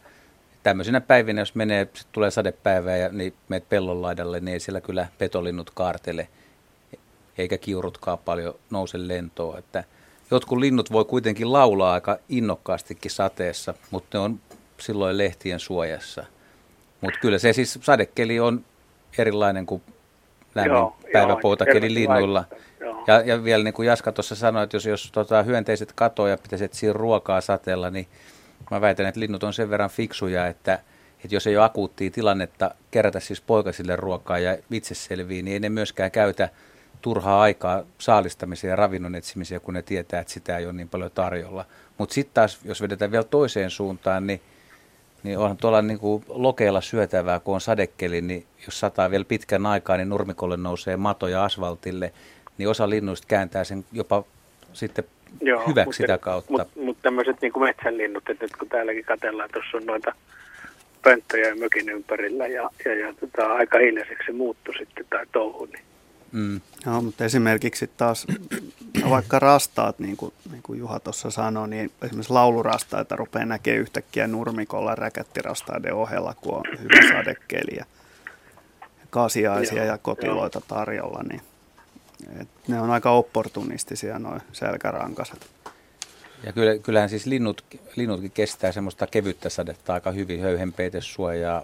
tämmöisenä päivinä, jos menee, sit tulee sadepäivää ja niin meet pellon laidalle, niin ei siellä kyllä petolinnut kaartele. eikä kiurutkaan paljon nouse lentoon. Että jotkut linnut voi kuitenkin laulaa aika innokkaastikin sateessa, mutta ne on silloin lehtien suojassa. Mutta kyllä se siis sadekeli on erilainen kuin lämmin päiväpoutakeli linnuilla. Ja, ja vielä niin kuin Jaska tuossa sanoi, että jos, jos tota, hyönteiset katoaa ja pitäisi etsiä ruokaa sateella, niin mä väitän, että linnut on sen verran fiksuja, että, että jos ei ole akuuttia tilannetta kerätä siis poikasille ruokaa ja itse selviä, niin ei ne myöskään käytä turhaa aikaa saalistamiseen ja ravinnon etsimiseen, kun ne tietää, että sitä ei ole niin paljon tarjolla. Mutta sitten taas, jos vedetään vielä toiseen suuntaan, niin, niin onhan tuolla niin kuin lokeilla syötävää, kun on sadekeli, niin jos sataa vielä pitkän aikaa, niin nurmikolle nousee matoja asfaltille, niin osa linnuista kääntää sen jopa sitten Joo, hyväksi mutta, sitä kautta. Mutta mut tämmöiset niin kuin metsänlinnut, että nyt kun täälläkin katellaan, tuossa on noita pönttöjä mökin ympärillä ja, ja, ja tota, aika hiljaiseksi se muuttui sitten tai touhu, niin Mm. Joo, mutta esimerkiksi taas vaikka rastaat, niin kuin, niin kuin Juha tuossa sanoi, niin esimerkiksi laulurastaita rupeaa näkemään yhtäkkiä nurmikolla räkättirastaiden ohella, kun on hyvä sadekeli ja kasiaisia joo, ja kotiloita joo. tarjolla, niin et ne on aika opportunistisia noin selkärankaset. Ja kyllä, kyllähän siis linnut, linnutkin kestää semmoista kevyttä sadetta aika hyvin, höyhenpeitesuojaa,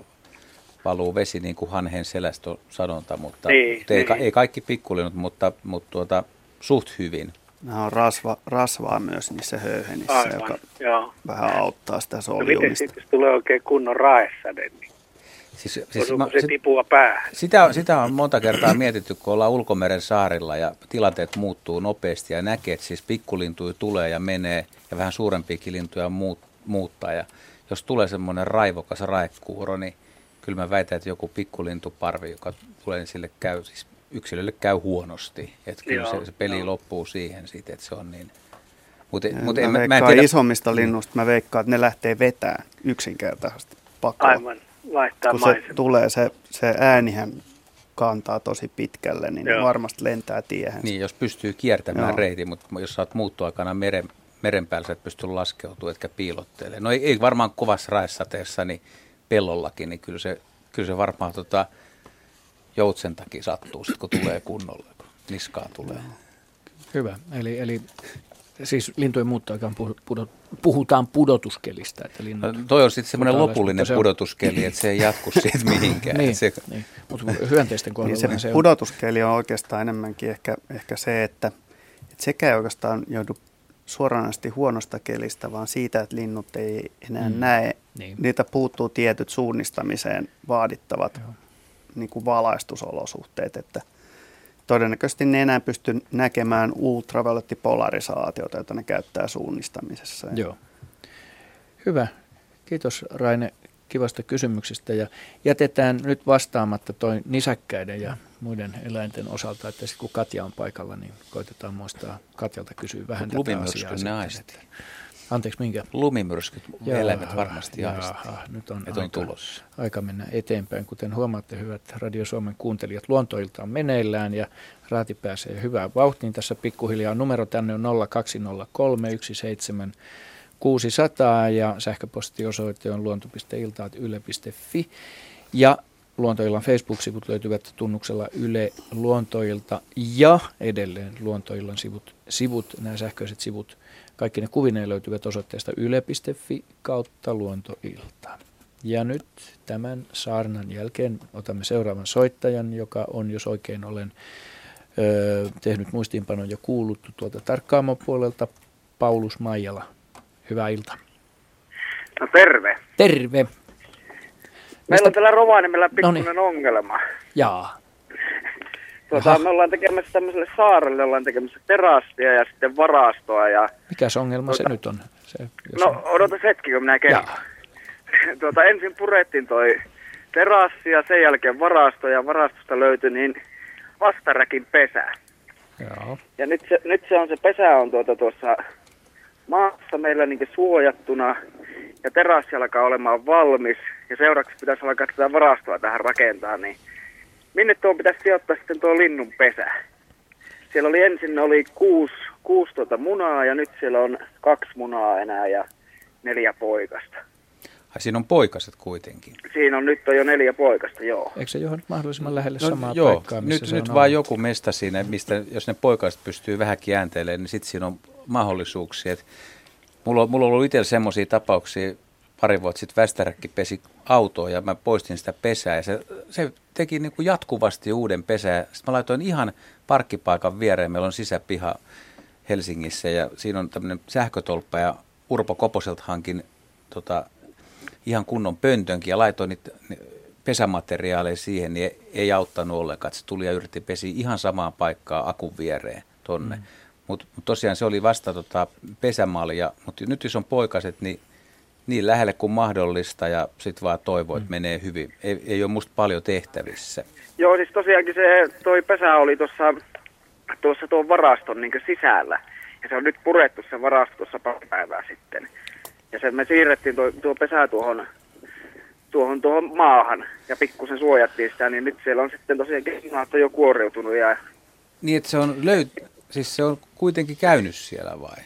valuu vesi niin kuin hanhen selästö sanonta, mutta niin, ei, niin. ei kaikki pikkulinut, mutta, mutta tuota, suht hyvin. Nämä on rasva, rasvaa myös niissä höyhenissä, Aivan, joka joo. vähän auttaa sitä soljumista. No miten sitten tulee oikein kunnon raessade, niin Siis, siis mä, se tipua päähän? Sitä, sitä on monta kertaa mietitty, kun ollaan ulkomeren saarilla ja tilanteet muuttuu nopeasti ja näkee, että siis pikkulintuja tulee ja menee ja vähän suurempiakin lintuja muut, muuttaa. Ja jos tulee semmoinen raivokas raekuuro, niin kyllä mä väitän, että joku pikkulintuparvi, joka tulee, niin sille käy, siis yksilölle käy huonosti. Että kyllä joo, se, se peli joo. loppuu siihen siitä, että se on niin... Mut, mut mä, en, mä en tiedä... isommista linnusta, mä veikkaan, että ne lähtee vetään yksinkertaisesti pakoon. Aivan, vaihtaa Kun se tulee, se, se äänihän kantaa tosi pitkälle, niin Joo. varmasti lentää tiehen. Niin, jos pystyy kiertämään Joo. reitin, mutta jos oot muuttoaikana meren, meren päällä, sä et pysty laskeutumaan, etkä piilottelemaan. No ei, ei varmaan kovassa raessateessa, niin pellollakin, niin kyllä se, kyllä se varmaan tota, joutsen takia sattuu, sit, kun tulee kunnolla, kun niskaa tulee. Hyvä. Eli, eli siis lintujen muuttoaikaan puhutaan pudotuskelistä. Että linnut no, toi on sitten semmoinen lopullinen se on... pudotuskeli, että se ei jatku siitä mihinkään. niin, se... niin. mutta hyönteisten kohdalla niin se, se pudotuskeli on oikeastaan enemmänkin ehkä, ehkä se, että, että sekä ei oikeastaan joudu suoranaisesti huonosta kelistä, vaan siitä, että linnut ei enää mm. näe. Niin. Niitä puuttuu tietyt suunnistamiseen vaadittavat niin kuin valaistusolosuhteet, että todennäköisesti ne enää pysty näkemään ultraviolettipolarisaatiota, jota ne käyttää suunnistamisessa. Joo. Hyvä. Kiitos Raine kivasta kysymyksestä ja jätetään nyt vastaamatta toi nisäkkäiden ja muiden eläinten osalta, että sit kun Katja on paikalla, niin koitetaan muistaa Katjalta kysyä vähän tätä asiaa. aiset. Anteeksi, minkä? Lumimyrskyt, jaha, eläimet varmasti jaha, nyt on, aika, on tulossa. aika mennä eteenpäin. Kuten huomaatte, hyvät Radio Suomen kuuntelijat, luontoilta on meneillään ja raati pääsee hyvään vauhtiin. Tässä pikkuhiljaa numero tänne on 0203 17 600 ja sähköpostiosoite on luonto.iltaat.yle.fi. Ja Luontoillan Facebook-sivut löytyvät tunnuksella Yle Luontoilta ja edelleen Luontoillan sivut, sivut, nämä sähköiset sivut, kaikki ne kuvineen löytyvät osoitteesta yle.fi kautta Luontoilta. Ja nyt tämän saarnan jälkeen otamme seuraavan soittajan, joka on, jos oikein olen ö, tehnyt muistiinpanon ja kuullut tuolta tarkkaamopuolelta, Paulus Maijala. Hyvää iltaa. No terve. Terve. Meillä on täällä Rovaniemellä pikkuinen Noniin. ongelma. Jaa. Tuota, me ollaan tekemässä tämmöiselle saarelle, ollaan tekemässä terassia ja sitten varastoa. Ja, Mikäs ongelma tuota, se nyt on? Se, no on... odota hetki, kun minä kerron. tuota, ensin purettiin toi terassi ja sen jälkeen varasto ja varastosta löytyi niin vastaräkin pesä. Joo. Ja nyt se, nyt se on se pesä on tuota tuossa maassa meillä niin suojattuna ja terassi alkaa olemaan valmis ja seuraavaksi pitäisi alkaa tätä varastoa tähän rakentaa, niin minne tuo pitäisi sijoittaa sitten tuo linnun pesä? Siellä oli ensin oli kuusi, kuusi tuota munaa ja nyt siellä on kaksi munaa enää ja neljä poikasta. Ai siinä on poikaset kuitenkin. Siinä on nyt on jo neljä poikasta, joo. Eikö se johon mahdollisimman lähelle no, samaa joo, paikkaa, missä nyt, se nyt on vaan ollut? joku mesta siinä, mistä jos ne poikaset pystyy vähän kääntelemään, niin sitten siinä on mahdollisuuksia. Et mulla, on, mulla on ollut itsellä semmoisia tapauksia, pari vuotta sitten Västäräkki pesi autoa ja mä poistin sitä pesää ja se, se teki niin kuin jatkuvasti uuden pesää. Sitten mä laitoin ihan parkkipaikan viereen, meillä on sisäpiha Helsingissä ja siinä on tämmöinen sähkötolppa ja Urpo Koposelta hankin tota, ihan kunnon pöntönkin ja laitoin niitä ni- pesämateriaaleja siihen, niin ei, ei auttanut ollenkaan. Se tuli ja yritti pesi ihan samaan paikkaan akun viereen tonne. Mm. Mutta mut tosiaan se oli vasta tota pesämalja, mutta nyt jos on poikaset, niin niin lähelle kuin mahdollista ja sitten vaan toivoo, että menee hyvin. Ei, ei ole musta paljon tehtävissä. Joo, siis tosiaankin se, toi pesä oli tuossa tuossa tuon varaston niin sisällä. Ja se on nyt purettu se varasto tuossa pari päivää sitten. Ja se me siirrettiin tuo, tuo pesä tuohon, tuohon, tuohon maahan ja pikkusen suojattiin sitä, niin nyt siellä on sitten tosiaankin maat on jo kuoriutunut. Ja... Niin, että se on löyt... Siis se on kuitenkin käynyt siellä vai?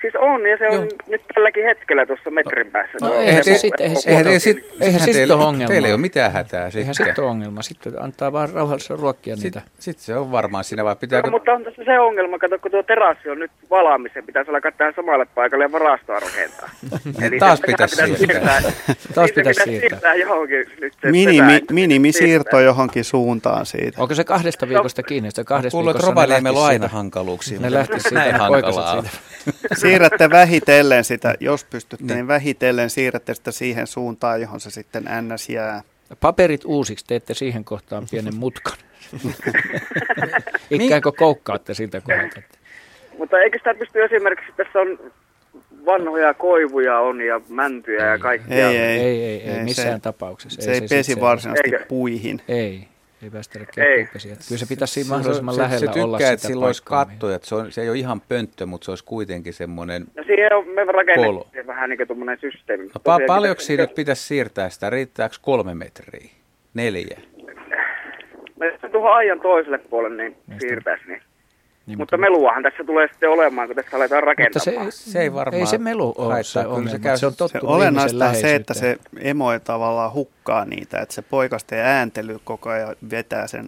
Siis on, ja se on Joo. nyt tälläkin hetkellä tuossa metrin päässä. no Tuo- eihän se se- sit- eihän se- Eihän, Eihän sit, eihän eihän sit ole ongelmaa. teillä ei ole mitään hätää Eihän sitten. sitten ole ongelma. Sitten antaa vaan rauhallisesti ruokkia niitä. Sitten sit se on varmaan siinä, vai pitääkö... No, mutta on tässä se ongelma, kato, kun tuo terassi on nyt valmis, se pitäisi alkaa tähän samalle paikalle ja varastoa rakentaa. se Taas pitäisi siirtää. Taas pitäisi siirtää. johonkin nyt Minimi, minimisiirto siirtää. johonkin suuntaan siitä. Onko se kahdesta viikosta kiinni? Se kahdesta Kuuluu, että Rovaniemellä on aina hankaluuksia. Ne mutta lähtis siitä, näin hankalaa. Siirrätte vähitellen sitä, jos pystytte, niin, Niin. vähitellen siirrätte sitä siihen suuntaan, johon se sitten ns. jää. Paperit uusiksi, teette siihen kohtaan pienen mutkan. Ikään kuin koukkaatte siltä kohdalta. Mutta eikö sitä pysty esimerkiksi, tässä on vanhoja koivuja on ja mäntyjä ja kaikkia. Ei, ei, Ei, ei, ei, ei, missään se- tapauksessa. Se ei sit pesi varsinaisesti Eikö? puihin. Ei, ei päästä Ei. pesiä. Kyllä se pitäisi siinä Se- mahdollisimman se, lähellä se tykkää, olla että sitä sillä olisi mihin- kattoja, että se, on, se ei ole ihan pönttö, mutta se olisi kuitenkin semmoinen... No siihen on, me rakennettiin vähän niin kuin tuommoinen systeemi. No, pa- paljonko siinä nyt pitäisi siirtää sitä? Riittääkö kolme metriä? Neljä? No, jos se tuohon ajan toiselle puolelle niin Niin, siirtäisi, niin. Niin, Mutta meluahan tässä tulee sitten olemaan, kun tässä aletaan mutta rakentamaan. se, Se ei varmaan ei se melu ole se Kyllä se käy- Se on Se tottunut olennaista on se, että se emo ei tavallaan hukkaa niitä, että se poikasten ääntely koko ajan vetää sen,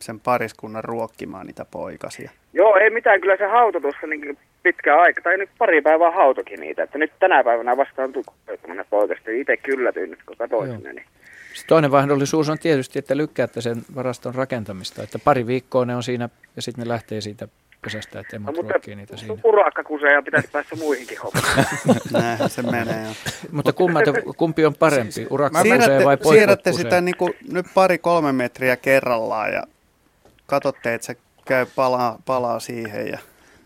sen pariskunnan ruokkimaan niitä poikasia. Joo, ei mitään, kyllä se hauto tuossa niin pitkä aika, tai nyt pari päivää hautokin niitä, että nyt tänä päivänä vastaan tukkoituminen poikasta, itse kyllätyin nyt, kun katsoin sinne, niin Se toinen mahdollisuus on tietysti, että lykkäätte sen varaston rakentamista. Että pari viikkoa ne on siinä ja sitten ne lähtee siitä pesästä, että No, emot mutta ruokkii niitä siinä. urakka kusee ja pitäisi päästä muihinkin hommiin. Näinhän se menee. jo. Mutta kummat, kumpi on parempi, urakka kusee Siirrätte, vai poikot siirrätte sitä niin kuin nyt pari-kolme metriä kerrallaan ja katsotte, että se käy palaa, palaa siihen. Ja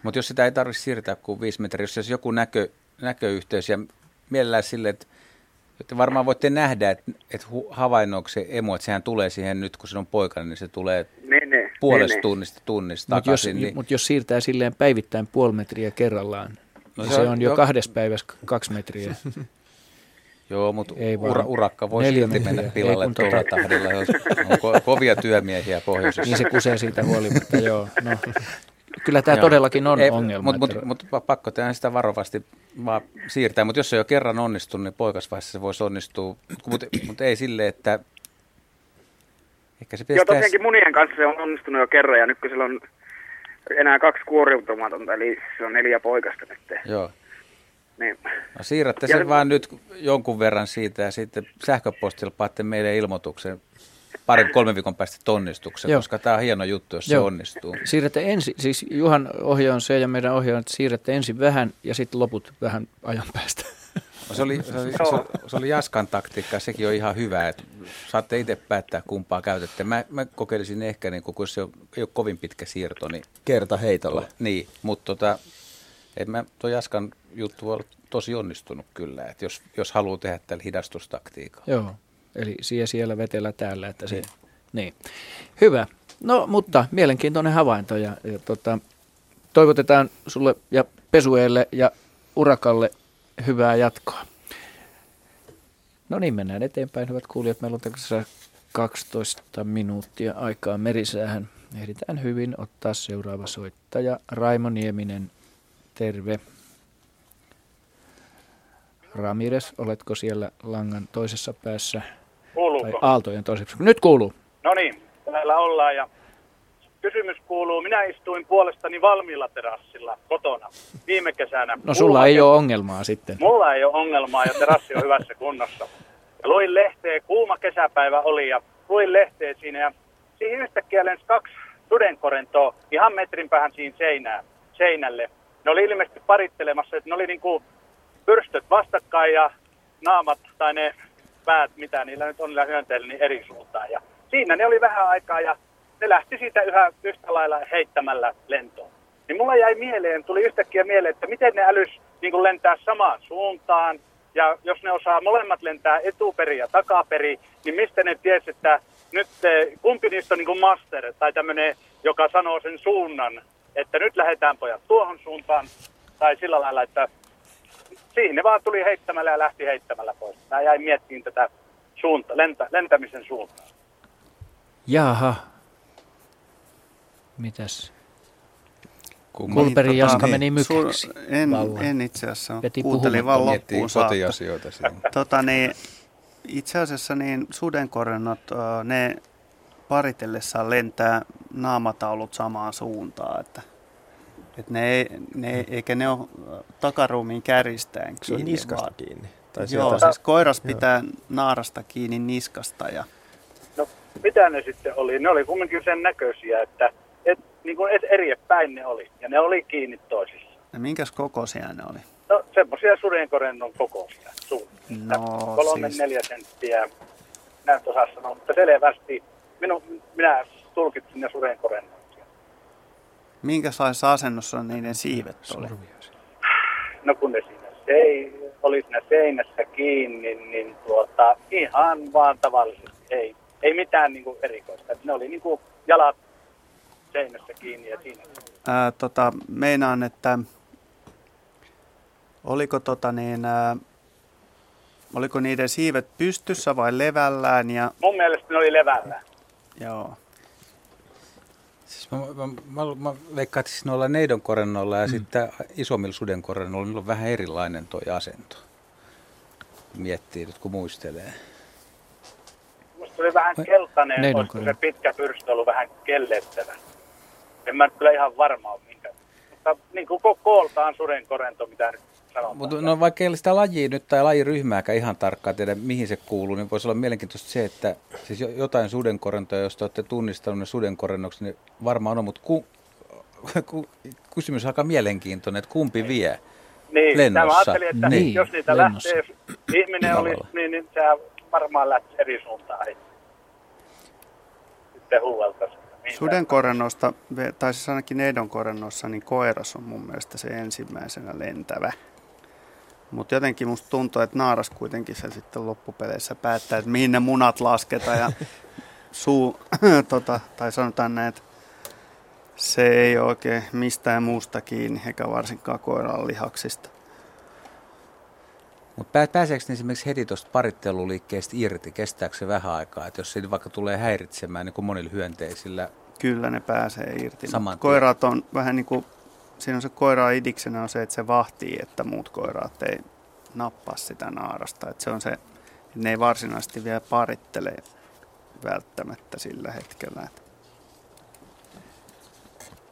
Mutta jos sitä ei tarvitse siirtää kuin viisi metriä, jos joku näkö, näköyhteys ja mielellään sille, että, että varmaan voitte nähdä, että, että havainnoiko se emo, että sehän tulee siihen nyt, kun se on poikainen, niin se tulee niin, niin, puolesta niin, tunnista tunnista Mutta jos, takaisin. Niin, mut jos siirtää silleen päivittäin puoli metriä kerrallaan, No no se se on jo jo- kahdessa päivässä kaksi metriä. joo, mutta ura, urakka voi silti metriä. mennä pilalle tuolla tota- tahdilla, jos on ko- kovia työmiehiä pohjoisessa. niin se kusee siitä huolimatta, joo. No. Kyllä tämä Joo. todellakin on Ei, ongelma. Mutta mut, että- mut, mut pakko tehdä sitä varovasti vaan siirtää. Mutta jos se jo kerran onnistunut, niin poikasvaiheessa se voisi onnistua. Mutta mut ei sille, että ehkä se Joo, tosiaankin munien kanssa se on onnistunut jo kerran ja nyt kun sillä on enää kaksi kuoriutumatonta, eli se on neljä poikasta nyt. Joo. Niin. No siirrätte Ja sen se- vaan nyt jonkun verran siitä ja sitten sähköpostilla paatte meille ilmoituksen parin kolmen viikon päästä tonnistuksen, Joo. koska tämä on hieno juttu, jos Joo. se onnistuu. Siirrätte ensin, siis Juhan ohje on se ja meidän ohje on, että siirrätte ensin vähän ja sitten loput vähän ajan päästä. No Se oli, se, oli, se, oli- se oli Jaskan taktiikka, sekin on ihan hyvä, että saatte itse päättää kumpaa käytätte. Mä, mä kokeilisin ehkä, niin kun se on, ei ole kovin pitkä siirto, niin, Kerta heitolla. niin mutta tota, et mä, tuo Jaskan juttu voi olla tosi onnistunut kyllä, että jos, jos haluaa tehdä tällä hidastustaktiikalla. Joo, eli siellä, siellä vetellä täällä. Että se, niin. Hyvä. No, mutta mielenkiintoinen havainto ja, ja tota, toivotetaan sulle ja Pesueelle ja Urakalle hyvää jatkoa. No niin, mennään eteenpäin, hyvät kuulijat. Meillä on tässä 12 minuuttia aikaa merisäähän. Ehditään hyvin ottaa seuraava soittaja. Raimo Nieminen, terve. Ramirez, oletko siellä langan toisessa päässä? Kuuluuko? Aaltojen toisessa Nyt kuuluu. No niin, täällä ollaan ja kysymys kuuluu. Minä istuin puolestani valmiilla terassilla kotona viime kesänä. No sulla ei ole ongelmaa sitten. Mulla ei ole ongelmaa ja terassi on hyvässä kunnossa. Ja luin lehteä, kuuma kesäpäivä oli ja luin lehteä siinä ja siihen yhtäkkiä lensi kaksi sudenkorentoa ihan metrin päähän siinä seinää, seinälle. Ne oli ilmeisesti parittelemassa, että ne oli niin kuin pyrstöt vastakkain ja naamat tai ne päät, mitä niillä nyt on niillä hyönteillä, niin eri suuntaan. Ja siinä ne oli vähän aikaa ja ne lähti siitä yhä yhtä lailla heittämällä lentoon. Niin mulla jäi mieleen, tuli yhtäkkiä mieleen, että miten ne älys niin kuin lentää samaan suuntaan. Ja jos ne osaa molemmat lentää etuperi ja takaperi, niin mistä ne ties, että nyt eh, kumpi niistä on niin master tai tämmöinen, joka sanoo sen suunnan, että nyt lähdetään pojat tuohon suuntaan. Tai sillä lailla, että siihen ne vaan tuli heittämällä ja lähti heittämällä pois. Mä jäin miettimään tätä suunta, lentä, lentämisen suuntaa. Jaha. Mitäs? Kulperin Niin, Jaska tota, meni sul- mykäksi. En, vallan. en itse asiassa. Veti Kuuntelin vaan loppuun kotiasioita siinä. Tota, niin, itse asiassa niin sudenkorennot, ö, ne paritellessaan lentää naamataulut samaan suuntaan. Että, että ne, ei, ne ei, eikä ne ole ö, takaruumiin kärjistäen Se on kiinni, niskasta vaan- kiinni. Tai Joo, sieltä- siis koiras Joo. pitää naarasta kiinni niskasta ja No, mitä ne sitten oli? Ne oli kumminkin sen näköisiä, että et, niin kuin et eriepäin ne oli. Ja ne oli kiinni toisissa. ja minkäs kokoisia ne oli? No, semmoisia sudenkorennon kokoisia. Suunnilleen. No, Kolme, siis- neljä senttiä. Mä en osaa sanoa, mutta selvästi minu, minä tulkitsin ne sudenkorennoksia. Minkälaisessa asennossa niiden siivet oli? No kun ne siinä sei, oli siinä seinässä kiinni, niin tuota, ihan vaan tavallisesti. Ei, ei mitään niin kuin erikoista. Ne oli niin kuin jalat seinässä kiinni ja siinä. Ää, tota, meinaan, että oliko, tota niin, ää, oliko niiden siivet pystyssä vai levällään ja Mun mielestä ne oli levällä. joo. Siis mä, mä, mä, mä veikkaan, että siis noilla neidonkorennoilla ja mm. sitten isommilla sudenkorennoilla niillä on vähän erilainen toi asento. Miettii nyt, kun muistelee. Musta oli vähän keltainen, Neidon olisiko se pitkä pyrstö ollut vähän kellettävä. En mä nyt kyllä ihan varma ole minkä. Mutta niin kuin ko- kooltaan sudenkorento, mitä nyt. Mutta no vaikka ei ole sitä lajia nyt tai lajiryhmääkään ihan tarkkaan tiedä, mihin se kuuluu, niin voisi olla mielenkiintoista se, että siis jo- jotain sudenkorentoja, jos te olette tunnistanut ne sudenkorennoksi, niin varmaan on, mutta ku, ku, kysymys on aika mielenkiintoinen, että kumpi vie. Niin, lennossa. ajattelin, että Niin, jos niitä lennossa. lähtee, jos ihminen Tavalla. olisi, niin, niin sehän varmaan lähtee eri suuntaan. Sitten huueltaisi. Niin Sudenkorennosta, tai siis ainakin neidonkorennossa, niin koiras on mun mielestä se ensimmäisenä lentävä. Mutta jotenkin musta tuntuu, että naaras kuitenkin se sitten loppupeleissä päättää, että mihin ne munat lasketaan ja suu, tota, tai sanotaan näin, että se ei ole oikein mistään muusta kiinni, eikä varsinkaan koiran lihaksista. Mutta pääseekö ne esimerkiksi heti tuosta paritteluliikkeestä irti? Kestääkö se vähän aikaa? Että jos se vaikka tulee häiritsemään niin kuin monilla hyönteisillä, Kyllä ne pääsee irti. Saman Koiraat on vähän niin kuin, siinä on se koira idiksenä on se, että se vahtii, että muut koiraat ei nappaa sitä naarasta. Että se on se, että ne ei varsinaisesti vielä parittele välttämättä sillä hetkellä. Että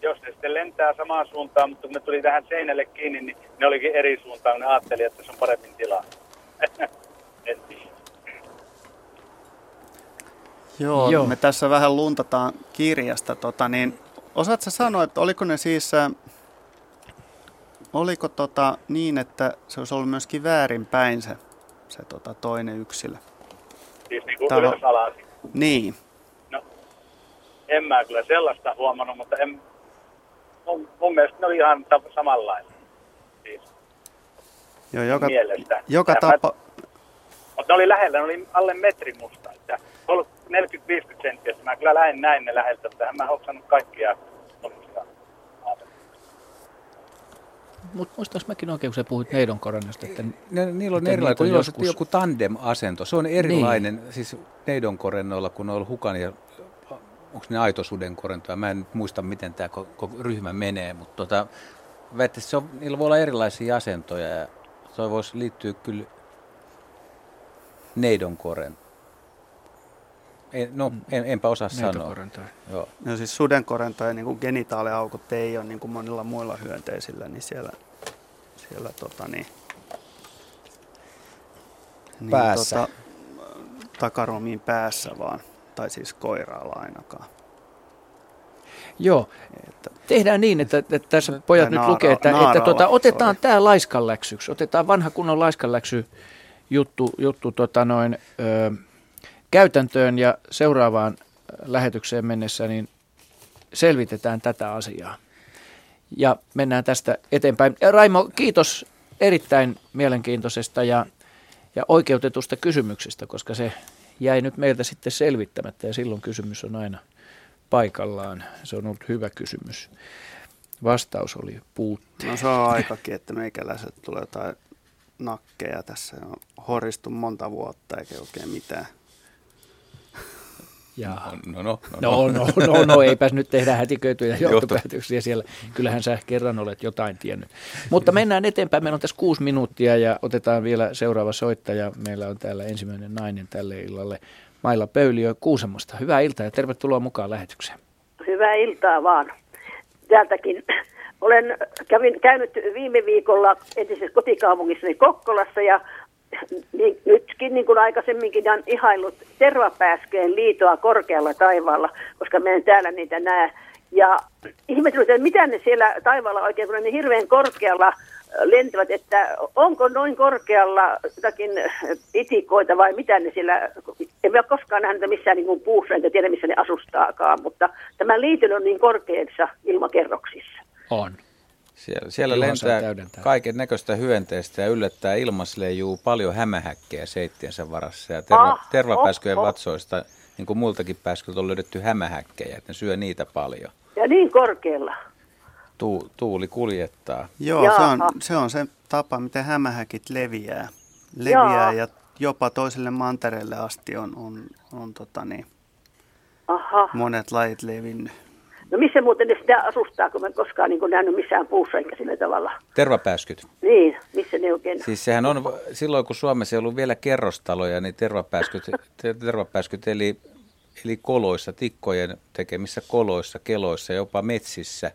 Jos ne sitten lentää samaan suuntaan, mutta kun ne tuli tähän seinälle kiinni, niin ne olikin eri suuntaan, kun ne ajatteli, että se on paremmin tilaa. Joo, Joo. Me tässä vähän luntataan kirjasta. Tota, niin, osaatko sanoa, että oliko ne siis, äh, oliko tota niin, että se olisi ollut myöskin väärinpäin se, se tota toinen yksilö? Siis niin kuin Täällä on- ylös alas. Niin, En mä kyllä sellaista huomannut, mutta en, mun, mun mielestä ne oli ihan samanlaisia. Siis joo, joka, mielestä. joka Ja mä- tapa, Mutta ne oli lähellä, ne oli alle metrin musta. Että ollut 40-50 senttiä, mä kyllä lähdin näin ne läheltä, mutta en mä hoksannut kaikkia tommosia ajatella. Mutta muistaaks mäkin oikein, kun sä puhuit neidonkorennosta, että ne, niillä on erilainen, kun on niillä on joskus- joku tandem-asento. Se on erilainen, niin. siis neidonkorennoilla, kun on ollut hukan ja onko ne aitosudenkorentoja. Mä en muista, miten tämä koko ryhmä menee, mutta tota, se on, niillä voi olla erilaisia asentoja. Ja, toi voisi liittyä kyllä neidonkoren. En, no, en, enpä osaa sanoa. Joo. No siis sudenkorentojen niin kuin genitaaliaukot ei ole niin kuin monilla muilla hyönteisillä, niin siellä, siellä tota niin, niin Päässä. Tota, takaromiin päässä vaan, tai siis koiraalla ainakaan. Joo, Että, tehdään niin, että, että tässä pojat nyt naara- lukee, että, että naaralla, tota, otetaan sorry. tämä laiskanläksyksi. Otetaan vanha kunnon laiskanläksy juttu, juttu tota noin, ö, käytäntöön ja seuraavaan lähetykseen mennessä niin selvitetään tätä asiaa. Ja mennään tästä eteenpäin. Raimo, kiitos erittäin mielenkiintoisesta ja, ja oikeutetusta kysymyksestä, koska se jäi nyt meiltä sitten selvittämättä ja silloin kysymys on aina paikallaan. Se on ollut hyvä kysymys. Vastaus oli puutte. no se on aikakin, että meikäläiset tulee jotain nakkeja tässä. On horistu monta vuotta eikä oikein mitään. Ja, No, no, no, no, no, no, no, eipäs nyt tehdä hätiköityjä johtopäätöksiä siellä. Kyllähän sä kerran olet jotain tiennyt. Mutta mennään eteenpäin. Meillä on tässä kuusi minuuttia ja otetaan vielä seuraava soittaja. Meillä on täällä ensimmäinen nainen tälle illalle. Mailla Pöyliö Kuusamosta. Hyvää iltaa ja tervetuloa mukaan lähetykseen. Hyvää iltaa vaan. Täältäkin olen kävin, käynyt viime viikolla entisessä kotikaupungissani Kokkolassa ja nytkin niin kuin aikaisemminkin olen ihaillut tervapääsköjen liitoa korkealla taivaalla, koska me en täällä niitä näe. Ja ihmetellyt, että mitä ne siellä taivaalla oikein, kun ne niin hirveän korkealla äh, lentävät, että onko noin korkealla jotakin äh, itikoita vai mitä ne siellä, en ole koskaan nähnyt missään niin kuin puussa, enkä tiedä missä ne asustaakaan, mutta tämä liitely on niin korkeissa ilmakerroksissa. On. Siellä, siellä lentää kaiken näköistä hyönteistä ja yllättää ilmasleijuu paljon hämähäkkejä seittiensä varassa. Ja terva, Ah, tervapääskyjen oho. vatsoista, niin kuin muiltakin pääskyiltä on löydetty hämähäkkejä, että ne syö niitä paljon. Ja niin korkealla. Tu, tuuli kuljettaa. Joo, se on, se on se tapa, miten hämähäkit leviää. Leviää Jaa. ja jopa toiselle mantereelle asti on, on, on tota niin, Aha. monet lajit levinnyt. No missä muuten ne sitä asustaa, kun mä en koskaan niin nähnyt missään puussa eikä sillä tavalla. Tervapääskyt. Niin, missä ne oikein... Siis sehän on, silloin kun Suomessa ei ollut vielä kerrostaloja, niin tervapääskyt, te- tervapääskyt eli, eli koloissa, tikkojen tekemissä koloissa, keloissa, jopa metsissä,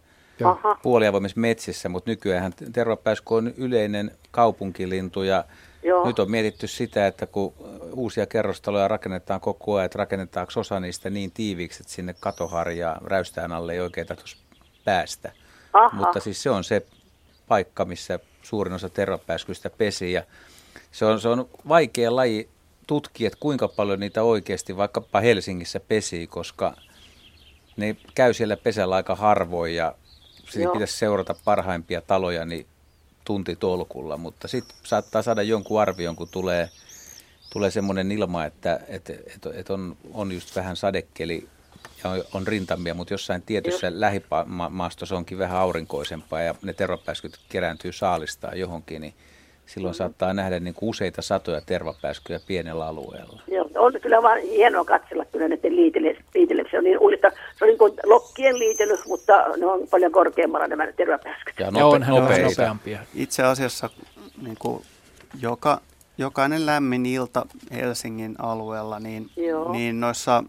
puoliavoimissa metsissä, mutta nykyään tervapääsky on yleinen kaupunkilintu ja Joo. nyt on mietitty sitä, että kun uusia kerrostaloja rakennetaan koko ajan, että rakennetaanko osa niistä niin tiiviiksi, että sinne katoharjaa räystään alle ei oikein tahtoisi päästä. Aha. Mutta siis se on se paikka, missä suurin osa tervapääskyistä pesi ja se on, se on vaikea laji tutkia, että kuinka paljon niitä oikeasti vaikkapa Helsingissä pesii, koska ne käy siellä pesällä aika harvoin ja pitäisi seurata parhaimpia taloja niin tuntitolkulla, mutta sitten saattaa saada jonkun arvion, kun tulee, tulee semmoinen ilma, että et, et, et on, on just vähän sadekeli ja on, on rintamia, mutta jossain tietyssä lähimaastossa onkin vähän aurinkoisempaa ja ne tervapääskyt kerääntyy saalistaa johonkin, niin silloin saattaa nähdä niin kuin useita satoja tervapääskyjä pienellä alueella. Joo, on kyllä vaan hienoa katsella kyllä näiden liitele, liitele. Se on niin uudesta, se on niin kuin lokkien liitely, mutta ne on paljon korkeammalla nämä tervapääskyt. Ja Ja nope, onhan ne vähän nopeita. nopeampia. Itse asiassa niin kuin joka, jokainen lämmin ilta Helsingin alueella, niin, Joo. niin noissa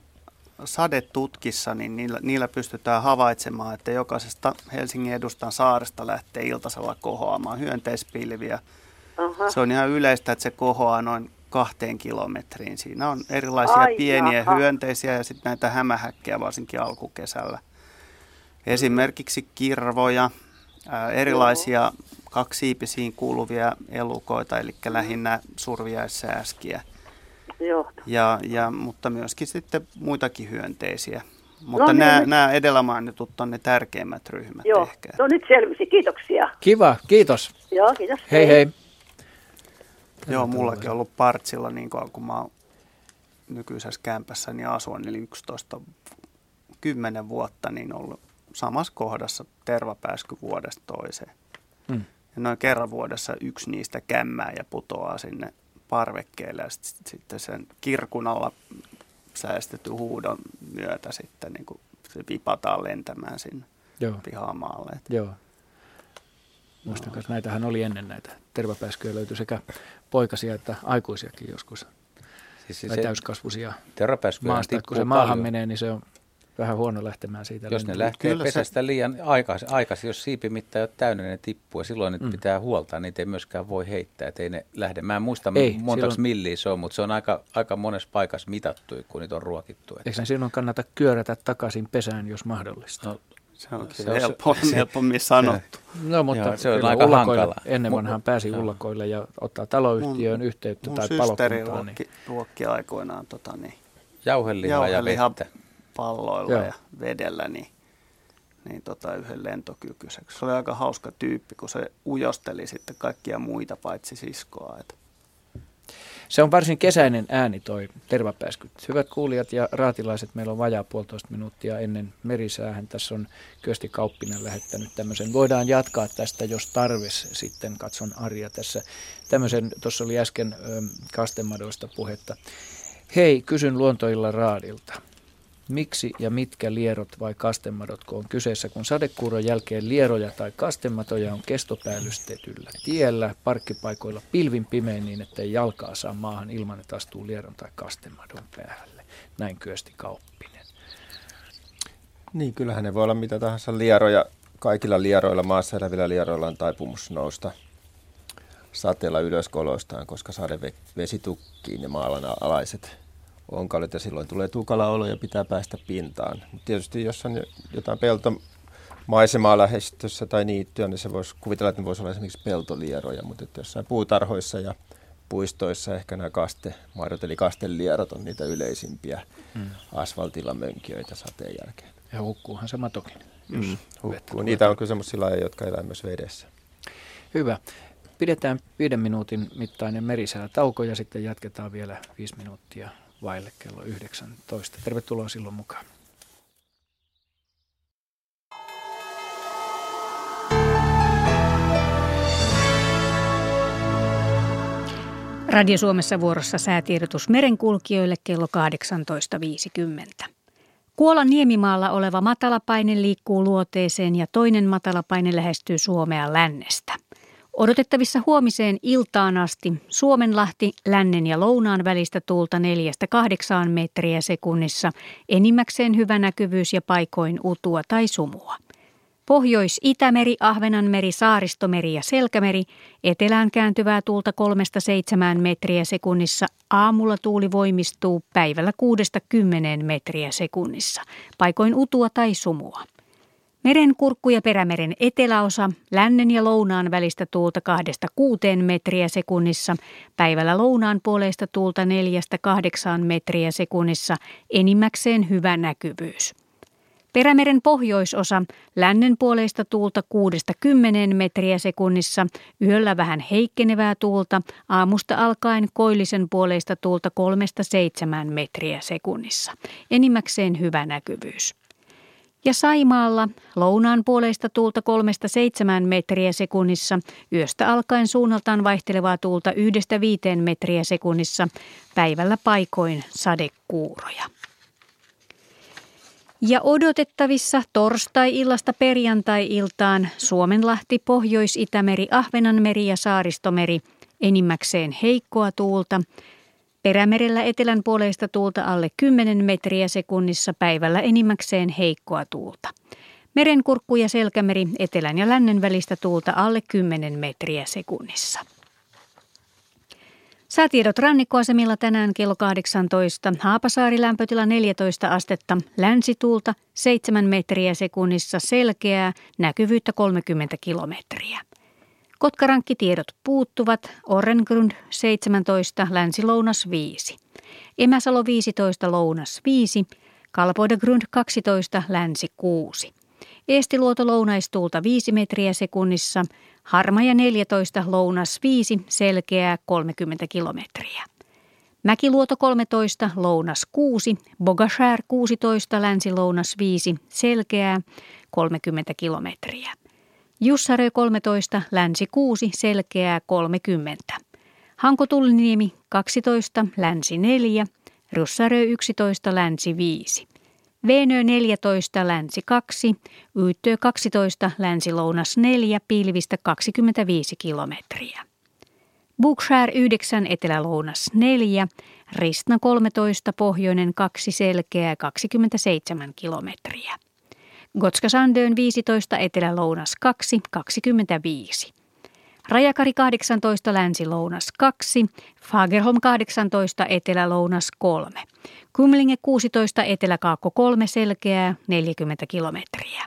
sadetutkissa, niin niillä, niillä pystytään havaitsemaan, että jokaisesta Helsingin edustan saaresta lähtee iltasella kohoamaan hyönteispilviä. Aha. Se on ihan yleistä, että se kohoaa noin kahteen kilometriin. Siinä on erilaisia Ai, pieniä jaha. hyönteisiä ja sitten näitä hämähäkkejä varsinkin alkukesällä. Esimerkiksi kirvoja, ää, erilaisia kaksiipisiin kuuluvia elukoita, eli lähinnä surviaissääskiä, Joo. ja, ja, mutta myöskin sitten muitakin hyönteisiä. Mutta No niin, nämä, nyt- nämä edellä mainitut on ne tärkeimmät ryhmät Joo, ehkä. no nyt selvisi. Kiitoksia. Kiva, kiitos. Joo, kiitos. Hei hei. Joo, mullakin on ollut Partsilla niin kauan, kun mä oon nykyisessä kämpässäni asun, eli 11 10 vuotta, niin ollut samassa kohdassa tervapääsky vuodesta toiseen. Mm. Ja noin kerran vuodessa yksi niistä kämmää ja putoaa sinne parvekkeelle ja sit, sitten sen kirkun alla säästetty huudon myötä sitten niin kuin se vipataan lentämään sinne Joo, pihamaalle. Joo. Muistan että näitähän oli ennen näitä. Tervapääskyjä löytyi sekä poikasia että aikuisiakin joskus. Siis se, täyskasvuisia maasta. Kun se maahan paljon. menee, niin se on vähän huono lähtemään siitä. Jos ne lähtee Kyllä pesästä se... liian aikaisin, aikaisin, jos siipimitta ei ole täynnä, ne tippuu ja silloin niitä mm. pitää huoltaa, niitä ei myöskään voi heittää, ettei ne lähde. Mä en muista ei, montaksi silloin... milliä se on, mutta se on aika, aika monessa paikassa mitattu, kun niitä on ruokittu. Että... Eikö silloin kannata kyörätä takaisin pesään, jos mahdollista? No, se on se helppo, se, helpommin sanottu. No, mutta Joo, se on aika hankala. Ennen vanhaan pääsi no. ullakoille ja ottaa taloyhtiöön mun, yhteyttä mun tai palokuntaan. Niin. ruokki aikoinaan tota, niin, jauhelihaa, jauhelihaa ja vettä. palloilla Joo. ja vedellä, niin, niin tota, yhden lentokykyiseksi. Se oli aika hauska tyyppi, kun se ujosteli sitten kaikkia muita paitsi siskoa. Että se on varsin kesäinen ääni toi tervapääsky. Hyvät kuulijat ja raatilaiset, meillä on vajaa puolitoista minuuttia ennen merisäähän. Tässä on Kyösti Kauppinen lähettänyt tämmöisen. Voidaan jatkaa tästä, jos tarvis sitten. Katson Arja tässä. Tämmöisen, tuossa oli äsken ö, kastemadoista puhetta. Hei, kysyn luontoilla raadilta. Miksi ja mitkä lierot vai kastemadotko on kyseessä, kun sadekuuron jälkeen lieroja tai kastematoja on kestopäällystetyllä tiellä, parkkipaikoilla pilvin pimein niin, ettei jalkaa saa maahan ilman, että astuu lieron tai kastemadon päälle. Näin kyösti Kauppinen. Niin, kyllähän ne voi olla mitä tahansa lieroja. Kaikilla lieroilla, maassa elävillä lieroilla on taipumus nousta sateella ylös koloistaan, koska sadevesi tukkii ne maalan alaiset onkalet ja silloin tulee tukala olo ja pitää päästä pintaan. Mutta tietysti jos on jotain pelto maisemaa lähestössä tai niittyä, niin se voisi kuvitella, että ne voisi olla esimerkiksi peltolieroja, mutta että jossain puutarhoissa ja puistoissa ehkä nämä kastemaidot, eli kastelierot on niitä yleisimpiä hmm. asfaltilla mönkijöitä sateen jälkeen. Ja hukkuuhan se matokin. Mm, hukkuu. Niitä on kyllä semmoisia lajeja, jotka elää myös vedessä. Hyvä. Pidetään viiden minuutin mittainen merisää tauko ja sitten jatketaan vielä viisi minuuttia vaille kello 19. Tervetuloa silloin mukaan. Radio Suomessa vuorossa säätiedotus merenkulkijoille kello 18.50. Kuolan niemimaalla oleva matalapaine liikkuu luoteeseen ja toinen matalapaine lähestyy Suomea lännestä. Odotettavissa huomiseen iltaan asti Suomenlahti lännen ja lounaan välistä tuulta 4-8 metriä sekunnissa, enimmäkseen hyvä näkyvyys ja paikoin utua tai sumua. Pohjois-Itämeri, Ahvenanmeri, Saaristomeri ja Selkämeri, etelään kääntyvää tuulta 3-7 metriä sekunnissa, aamulla tuuli voimistuu päivällä 6-10 metriä sekunnissa, paikoin utua tai sumua. Merenkurkku ja perämeren eteläosa, lännen ja lounaan välistä tuulta 2-6 metriä sekunnissa, päivällä lounaan puoleista tuulta 4-8 metriä sekunnissa, enimmäkseen hyvä näkyvyys. Perämeren pohjoisosa, lännen puoleista tuulta 6-10 metriä sekunnissa, yöllä vähän heikkenevää tuulta, aamusta alkaen koillisen puoleista tuulta 3-7 metriä sekunnissa, enimmäkseen hyvä näkyvyys. Ja Saimaalla lounaan puoleista tuulta kolmesta seitsemään metriä sekunnissa, yöstä alkaen suunnaltaan vaihtelevaa tuulta yhdestä viiteen metriä sekunnissa, päivällä paikoin sadekuuroja. Ja odotettavissa torstai-illasta perjantai-iltaan Suomenlahti, Pohjois-Itämeri, Ahvenanmeri ja Saaristomeri enimmäkseen heikkoa tuulta – Perämerellä etelän puoleista tuulta alle 10 metriä sekunnissa päivällä enimmäkseen heikkoa tuulta. Merenkurkku ja selkämeri etelän ja lännen välistä tuulta alle 10 metriä sekunnissa. Säätiedot rannikkoasemilla tänään kello 18. Haapasaari lämpötila 14 astetta, länsituulta 7 metriä sekunnissa selkeää, näkyvyyttä 30 kilometriä. Kotkarankkitiedot puuttuvat, Orrengrund 17, Länsi-Lounas 5. Emäsalo 15, Lounas 5, Kalpoidegrund 12, Länsi 6. Eestiluoto lounaistuulta 5 metriä sekunnissa, Harmaja 14, Lounas 5, selkeää 30 kilometriä. Mäkiluoto 13, Lounas 6, Bogashär 16, Länsi-Lounas 5, selkeää 30 kilometriä. Jussarö 13, Länsi 6, Selkeää 30. Hanko Tulliniemi 12, Länsi 4, Russarö 11, Länsi 5. Venö 14, länsi 2, Yyttö 12, länsi-lounas 4, pilvistä 25 kilometriä. Bookshare 9, etelä-lounas 4, Ristna 13, pohjoinen 2, selkeä 27 kilometriä. Gotskasandön 15, etelä-lounas 2, 25. Rajakari 18, länsi-lounas 2, Fagerholm 18, etelä-lounas 3. Kumlinge 16, etelä-kaakko 3, selkeää 40 kilometriä.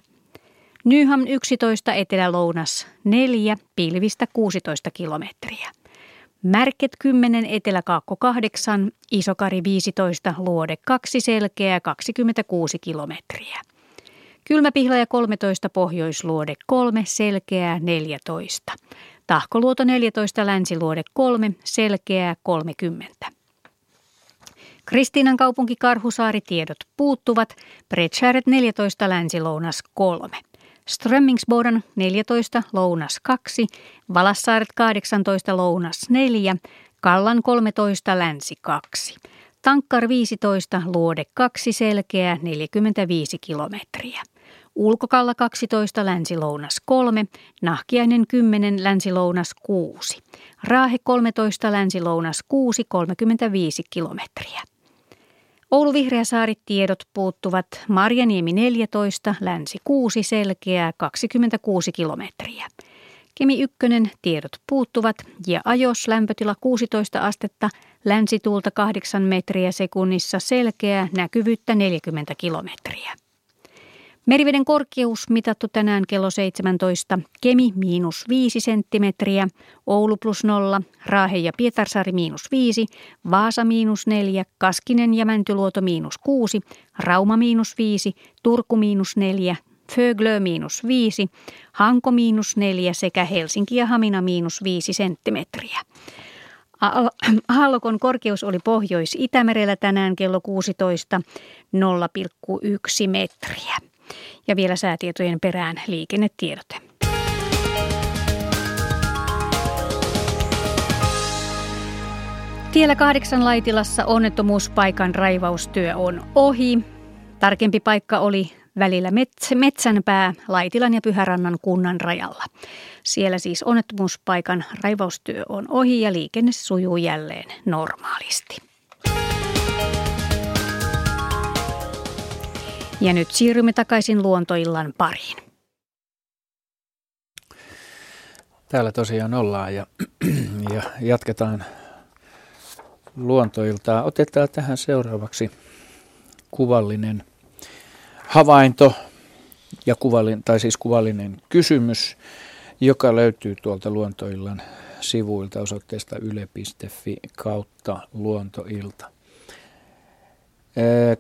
Nyham 11, etelä-lounas 4, pilvistä 16 kilometriä. Märket 10, etelä-kaakko 8, Isokari 15, luode 2, selkeää 26 kilometriä. Kylmäpihlaja 13, pohjoisluode 3, selkeää 14. Tahkoluoto 14, länsiluode 3, selkeää 30. Kristiinan kaupunki Karhusaari tiedot puuttuvat, Bredshäret 14, länsilounas 3. Strömmingsboden 14, lounas 2, Valassaaret 18, lounas 4, Kallan 13, länsi 2. Tankkar 15, luode 2, selkeä 45 kilometriä. Ulkokalla 12, länsilounas 3, Nahkiainen 10, länsilounas 6. Raahe 13, länsilounas 6, 35 kilometriä. Oulu Vihreäsaari tiedot puuttuvat Marjaniemi 14, länsi 6, selkeää 26 kilometriä. Kemi 1 tiedot puuttuvat ja ajos lämpötila 16 astetta, länsituulta 8 metriä sekunnissa selkeää näkyvyyttä 40 kilometriä. Meriveden korkeus mitattu tänään kello 17, Kemi miinus 5 senttimetriä, Oulu plus 0, Raahe ja Pietarsaari miinus 5, Vaasa miinus 4, Kaskinen ja Mäntyluoto miinus 6, Rauma miinus 5, Turku miinus 4, Föglö miinus 5, Hanko miinus 4 sekä Helsinki ja Hamina miinus 5 senttimetriä. Aallokon korkeus oli Pohjois-Itämerellä tänään kello 16 0,1 metriä. Ja vielä säätietojen perään liikennetiedote. Tiellä kahdeksan Laitilassa onnettomuuspaikan raivaustyö on ohi. Tarkempi paikka oli välillä Mets- Metsänpää Laitilan ja Pyhärannan kunnan rajalla. Siellä siis onnettomuuspaikan raivaustyö on ohi ja liikenne sujuu jälleen normaalisti. Ja nyt siirrymme takaisin luontoillan pariin. Täällä tosiaan ollaan ja, ja jatketaan luontoiltaa. Otetaan tähän seuraavaksi kuvallinen havainto ja kuvallinen, tai siis kuvallinen kysymys, joka löytyy tuolta luontoillan sivuilta osoitteesta yle.fi kautta luontoilta.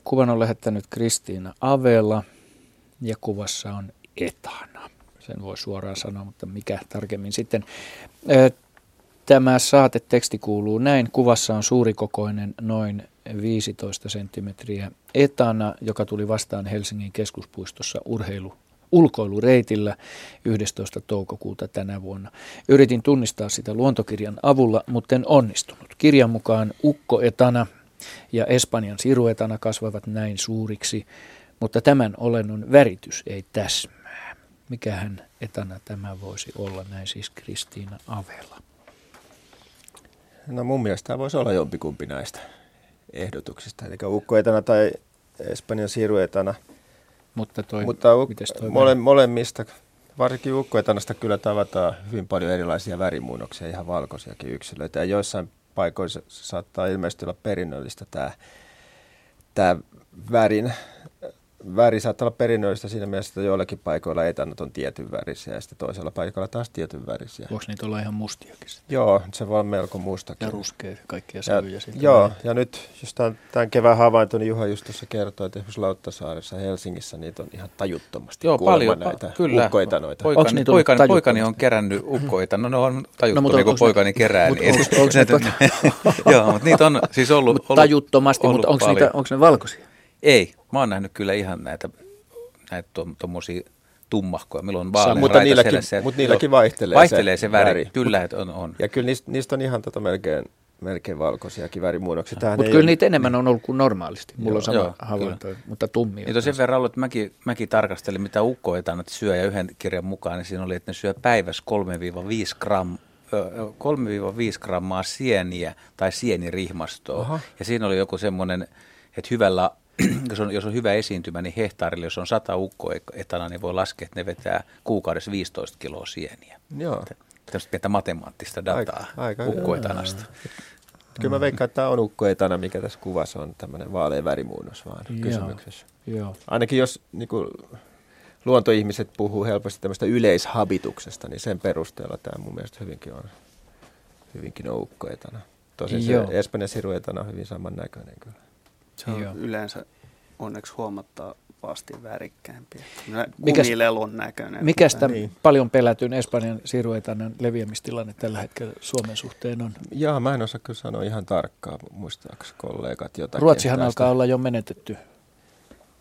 Kuvan on lähettänyt Kristiina Avela ja kuvassa on etana. Sen voi suoraan sanoa, mutta mikä tarkemmin sitten. Tämä saateteksti kuuluu näin. Kuvassa on suurikokoinen noin 15 senttimetriä etana, joka tuli vastaan Helsingin keskuspuistossa urheilu ulkoilureitillä 11. toukokuuta tänä vuonna. Yritin tunnistaa sitä luontokirjan avulla, mutta en onnistunut. Kirjan mukaan ukko etana ja Espanjan siruetana kasvavat näin suuriksi, mutta tämän olennon väritys ei täsmää. Mikähän etana tämä voisi olla, näin siis Kristiina Avela. No mun mielestä tämä voisi olla jompikumpi näistä ehdotuksista, eli ukkoetana tai Espanjan siruetana. Mutta, toi, Mutta uk- toi mole, molemmista, varsinkin ukkoetanasta kyllä tavataan hyvin paljon erilaisia värimuunnoksia, ihan valkoisiakin yksilöitä. Ja joissain paikoissa saattaa ilmeisesti olla perinnöllistä tämä, tämä värin väri saattaa olla perinnöllistä siinä mielessä, että joillakin paikoilla etannot on tietyn värisiä ja sitten toisella paikalla taas tietyn värisiä. Voiko niitä olla ihan mustiakin? Sitten? Joo, se voi olla melko mustakin. Ja ruskea kaikkia sävyjä. Ja, joo, ja nyt jos tämän, tämän kevään havainto, niin Juha just tuossa kertoi, että esimerkiksi Lauttasaaressa Helsingissä niitä on ihan tajuttomasti Joo, paljon, näitä kyllä. ukkoetanoita. Poikani, poikani, poikani on kerännyt ukkoita, no ne on no, niin kuin poikani kerää. Mutta niin, ne, joo, mutta niitä on siis ollut, ollut Tajuttomasti, ollut mutta onko, niitä, onko ne valkoisia? Ei, mä oon nähnyt kyllä ihan näitä, näitä tuommoisia tummahkoja, milloin on vaalean mutta niilläkin, mutta niilläkin vaihtelee, vaihtelee se, se väri. väri. Kyllä, että on, on. Ja kyllä niistä, niistä on ihan tota melkein melkein valkoisiakin värimuunnoksia. Mutta kyllä ole... niitä enemmän on ollut kuin normaalisti. Mulla joo, on sama joo, havainto, mutta tummia. Niin sen verran ollut, että mäkin, mäkin tarkastelin, mitä ukkoetanat syö ja yhden kirjan mukaan, niin siinä oli, että ne syö päivässä 3-5 gram, 3-5 grammaa sieniä tai sienirihmastoa. Aha. Ja siinä oli joku semmoinen, että hyvällä jos on, jos on hyvä esiintymä, niin hehtaarille, jos on 100 ukkoetana, niin voi laskea, että ne vetää kuukaudessa 15 kiloa sieniä. Joo. Tällaista pientä matemaattista dataa aika, aika ukkoetanasta. Kyllä mä veikkaan, että tämä on ukkoetana, mikä tässä kuvassa on tämmöinen vaalean värimuunnos vaan Joo. kysymyksessä. Joo. Ainakin jos niin kuin, luontoihmiset puhuu helposti tämmöistä yleishabituksesta, niin sen perusteella tämä mun mielestä hyvinkin on, hyvinkin on ukkoetana. Tosin se Espanjan siruetana on hyvin samannäköinen kyllä. Se on Joo. yleensä onneksi huomattavasti värikkäämpi. Kumilelun näköinen. Mikä sitä niin. paljon pelätyn Espanjan siruetanan leviämistilanne tällä hetkellä Suomen suhteen on? Joo, mä en osaa kyllä sanoa ihan tarkkaan, muistaakseni kollegat jotakin. Ruotsihan tästä. alkaa olla jo menetetty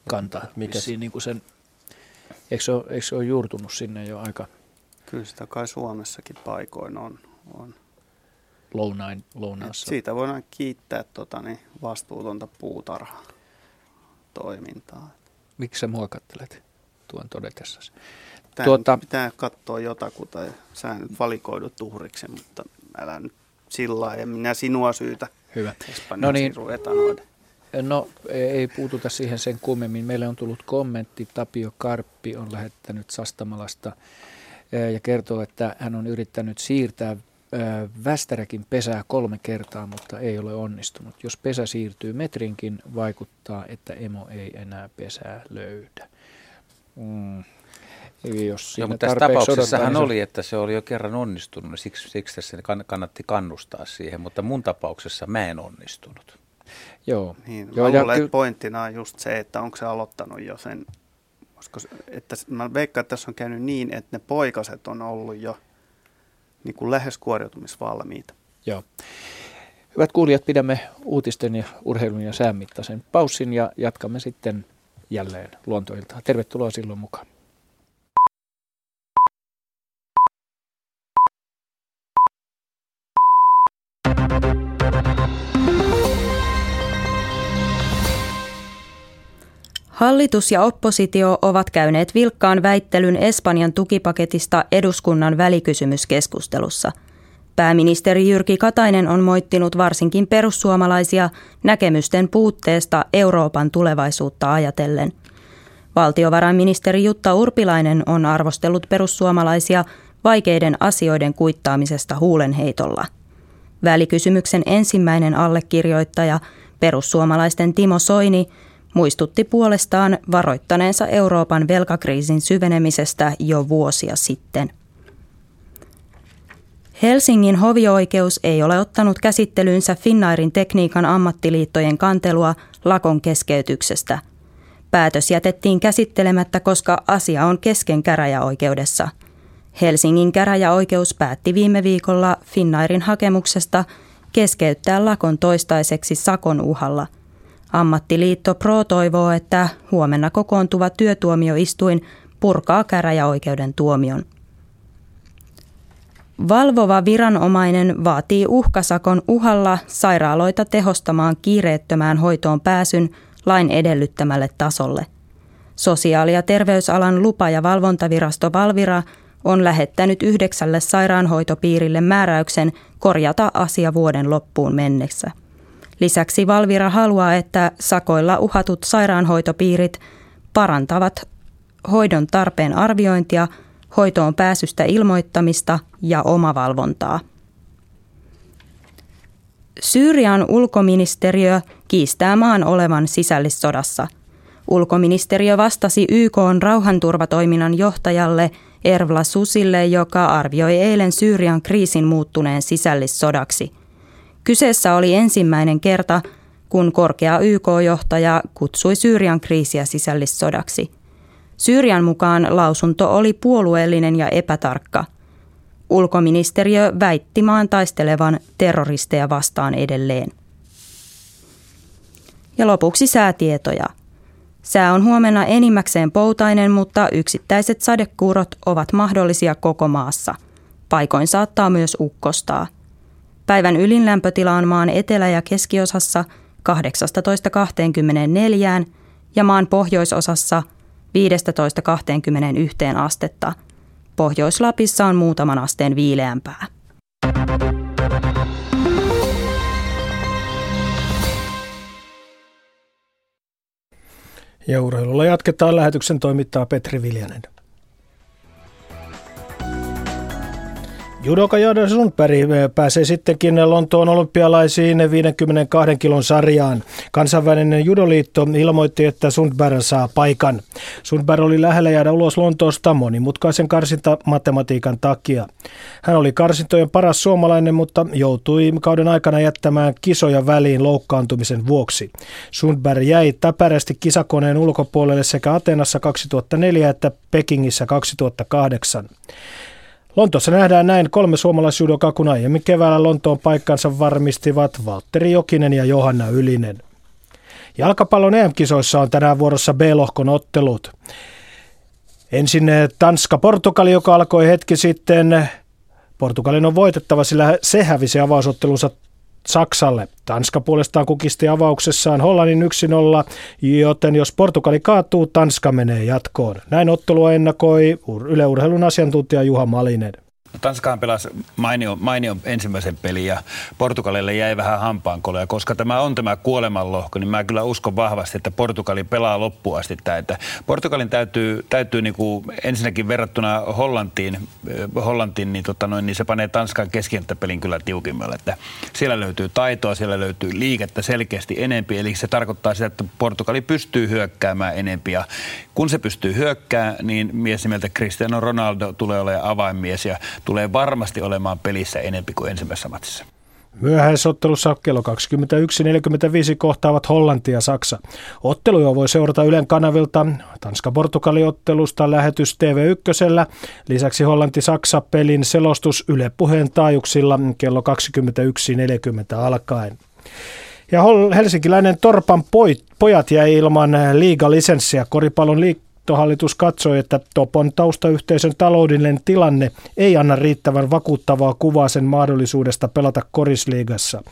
kanta. Mikä? niin kuin sen, eikö, se ole, eikö se ole juurtunut sinne jo aika? Kyllä sitä kai Suomessakin paikoin on. on lounain, lounaassa. Siitä voidaan kiittää tota, niin vastuutonta puutarhaa toimintaa. Miksi sä muokattelet tuon todetessasi? Tuota, pitää katsoa jotakuta sä nyt valikoidut tuhriksi, mutta älä nyt sillä ja minä sinua syytä. Hyvä. No niin, No ei puututa siihen sen kummemmin. Meille on tullut kommentti. Tapio Karppi on lähettänyt Sastamalasta ja kertoo, että hän on yrittänyt siirtää Västäräkin pesää kolme kertaa, mutta ei ole onnistunut. Jos pesä siirtyy metrinkin, vaikuttaa, että emo ei enää pesää löydä. Mm. Jos Joo, mutta tässä tapauksessa hän niin oli, että se oli jo kerran onnistunut, niin siksi, siksi tässä kannatti kannustaa siihen, mutta mun tapauksessa mä en onnistunut. Joo. Niin, Joo, mä luulen, ky- pointtina on just se, että onko se aloittanut jo sen, koska että mä veikkaan, että tässä on käynyt niin, että ne poikaset on ollut jo niin kuin lähes kuoriutumisvalmiita. Joo. Hyvät kuulijat, pidämme uutisten ja urheilun ja säänmittaisen paussin ja jatkamme sitten jälleen luontoiltaan. Tervetuloa silloin mukaan. Hallitus ja oppositio ovat käyneet vilkkaan väittelyn Espanjan tukipaketista eduskunnan välikysymyskeskustelussa. Pääministeri Jyrki Katainen on moittinut varsinkin perussuomalaisia näkemysten puutteesta Euroopan tulevaisuutta ajatellen. Valtiovarainministeri Jutta Urpilainen on arvostellut perussuomalaisia vaikeiden asioiden kuittaamisesta huulenheitolla. Välikysymyksen ensimmäinen allekirjoittaja, perussuomalaisten Timo Soini, muistutti puolestaan varoittaneensa Euroopan velkakriisin syvenemisestä jo vuosia sitten. Helsingin hovioikeus ei ole ottanut käsittelyynsä Finnairin tekniikan ammattiliittojen kantelua lakon keskeytyksestä. Päätös jätettiin käsittelemättä, koska asia on kesken käräjäoikeudessa. Helsingin käräjäoikeus päätti viime viikolla Finnairin hakemuksesta keskeyttää lakon toistaiseksi sakon uhalla – Ammattiliitto Pro toivoo, että huomenna kokoontuva työtuomioistuin purkaa käräjäoikeuden tuomion. Valvova viranomainen vaatii uhkasakon uhalla sairaaloita tehostamaan kiireettömään hoitoon pääsyn lain edellyttämälle tasolle. Sosiaali- ja terveysalan lupa- ja valvontavirasto Valvira on lähettänyt yhdeksälle sairaanhoitopiirille määräyksen korjata asia vuoden loppuun mennessä. Lisäksi Valvira haluaa, että sakoilla uhatut sairaanhoitopiirit parantavat hoidon tarpeen arviointia, hoitoon pääsystä ilmoittamista ja omavalvontaa. Syyrian ulkoministeriö kiistää maan olevan sisällissodassa. Ulkoministeriö vastasi YK rauhanturvatoiminnan johtajalle Ervla Susille, joka arvioi eilen Syyrian kriisin muuttuneen sisällissodaksi – Kyseessä oli ensimmäinen kerta, kun korkea YK-johtaja kutsui Syyrian kriisiä sisällissodaksi. Syyrian mukaan lausunto oli puolueellinen ja epätarkka. Ulkoministeriö väitti maan taistelevan terroristeja vastaan edelleen. Ja lopuksi säätietoja. Sää on huomenna enimmäkseen poutainen, mutta yksittäiset sadekuurot ovat mahdollisia koko maassa. Paikoin saattaa myös ukkostaa – Päivän ylinlämpötila on maan etelä- ja keskiosassa 18-24 ja maan pohjoisosassa 15-21 astetta. Pohjois-Lapissa on muutaman asteen viileämpää. Ja urheilulla jatketaan lähetyksen toimittaa Petri Viljanen. Judoka Jada Sundberg eh, pääsee sittenkin Lontoon olympialaisiin 52 kilon sarjaan. Kansainvälinen judoliitto ilmoitti, että Sundberg saa paikan. Sundberg oli lähellä jäädä ulos Lontoosta monimutkaisen karsinta-matematiikan takia. Hän oli karsintojen paras suomalainen, mutta joutui kauden aikana jättämään kisoja väliin loukkaantumisen vuoksi. Sundberg jäi täpärästi kisakoneen ulkopuolelle sekä Atenassa 2004 että Pekingissä 2008. Lontoossa nähdään näin kolme suomalaisjudokaa, kun aiemmin keväällä Lontoon paikkansa varmistivat Valtteri Jokinen ja Johanna Ylinen. Jalkapallon EM-kisoissa on tänään vuorossa B-lohkon ottelut. Ensin Tanska-Portugali, joka alkoi hetki sitten. Portugalin on voitettava, sillä se hävisi avausottelunsa Saksalle. Tanska puolestaan kukisti avauksessaan Hollannin 1-0, joten jos Portugali kaatuu, Tanska menee jatkoon. Näin ottelua ennakoi yleurheilun asiantuntija Juha Malinen. Tanskahan pelasi mainio, mainio ensimmäisen pelin ja Portugalille jäi vähän hampaankoloja. Koska tämä on tämä kuolemanlohko, niin mä kyllä uskon vahvasti, että Portugali pelaa loppuun asti Että Portugalin täytyy, täytyy niin kuin ensinnäkin verrattuna Hollantiin, Hollantiin niin, tota noin, niin se panee Tanskan keskikenttäpelin kyllä tiukimmalle. Että siellä löytyy taitoa, siellä löytyy liikettä selkeästi enempi. Eli se tarkoittaa sitä, että Portugali pystyy hyökkäämään enempi. Ja kun se pystyy hyökkäämään, niin mies nimeltä Cristiano Ronaldo tulee olemaan avainmies ja tulee varmasti olemaan pelissä enempi kuin ensimmäisessä matsissa. Myöhäisottelussa kello 21.45 kohtaavat Hollanti ja Saksa. Otteluja voi seurata Ylen kanavilta Tanska-Portugali-ottelusta lähetys TV1. Lisäksi Hollanti-Saksa-pelin selostus Yle puheen taajuuksilla kello 21.40 alkaen. Ja helsinkiläinen Torpan pojat jäi ilman liigalisenssiä koripallon liik- liittohallitus katsoi, että Topon taustayhteisön taloudellinen tilanne ei anna riittävän vakuuttavaa kuvaa sen mahdollisuudesta pelata korisliigassa.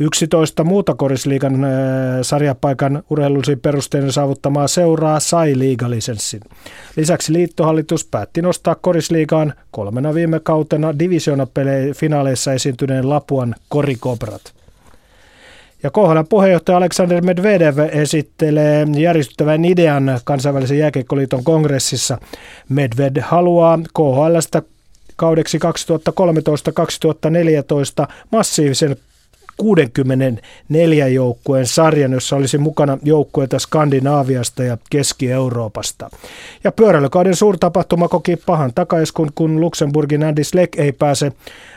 11 muuta korisliigan äh, sarjapaikan urheilullisiin perusteiden saavuttamaa seuraa sai liigalisenssin. Lisäksi liittohallitus päätti nostaa korisliigaan kolmena viime kautena divisioonapeleissa esiintyneen Lapuan korikobrat. Ja KHL puheenjohtaja Aleksander Medvedev esittelee järjestettävän idean kansainvälisen jääkiekkoliiton kongressissa. Medved haluaa KHLstä kaudeksi 2013-2014 massiivisen 64 joukkueen sarjan, jossa olisi mukana joukkueita Skandinaaviasta ja Keski-Euroopasta. Ja pyöräilykauden suurtapahtuma koki pahan takaiskun, kun Luxemburgin Andy Sleck ei pääse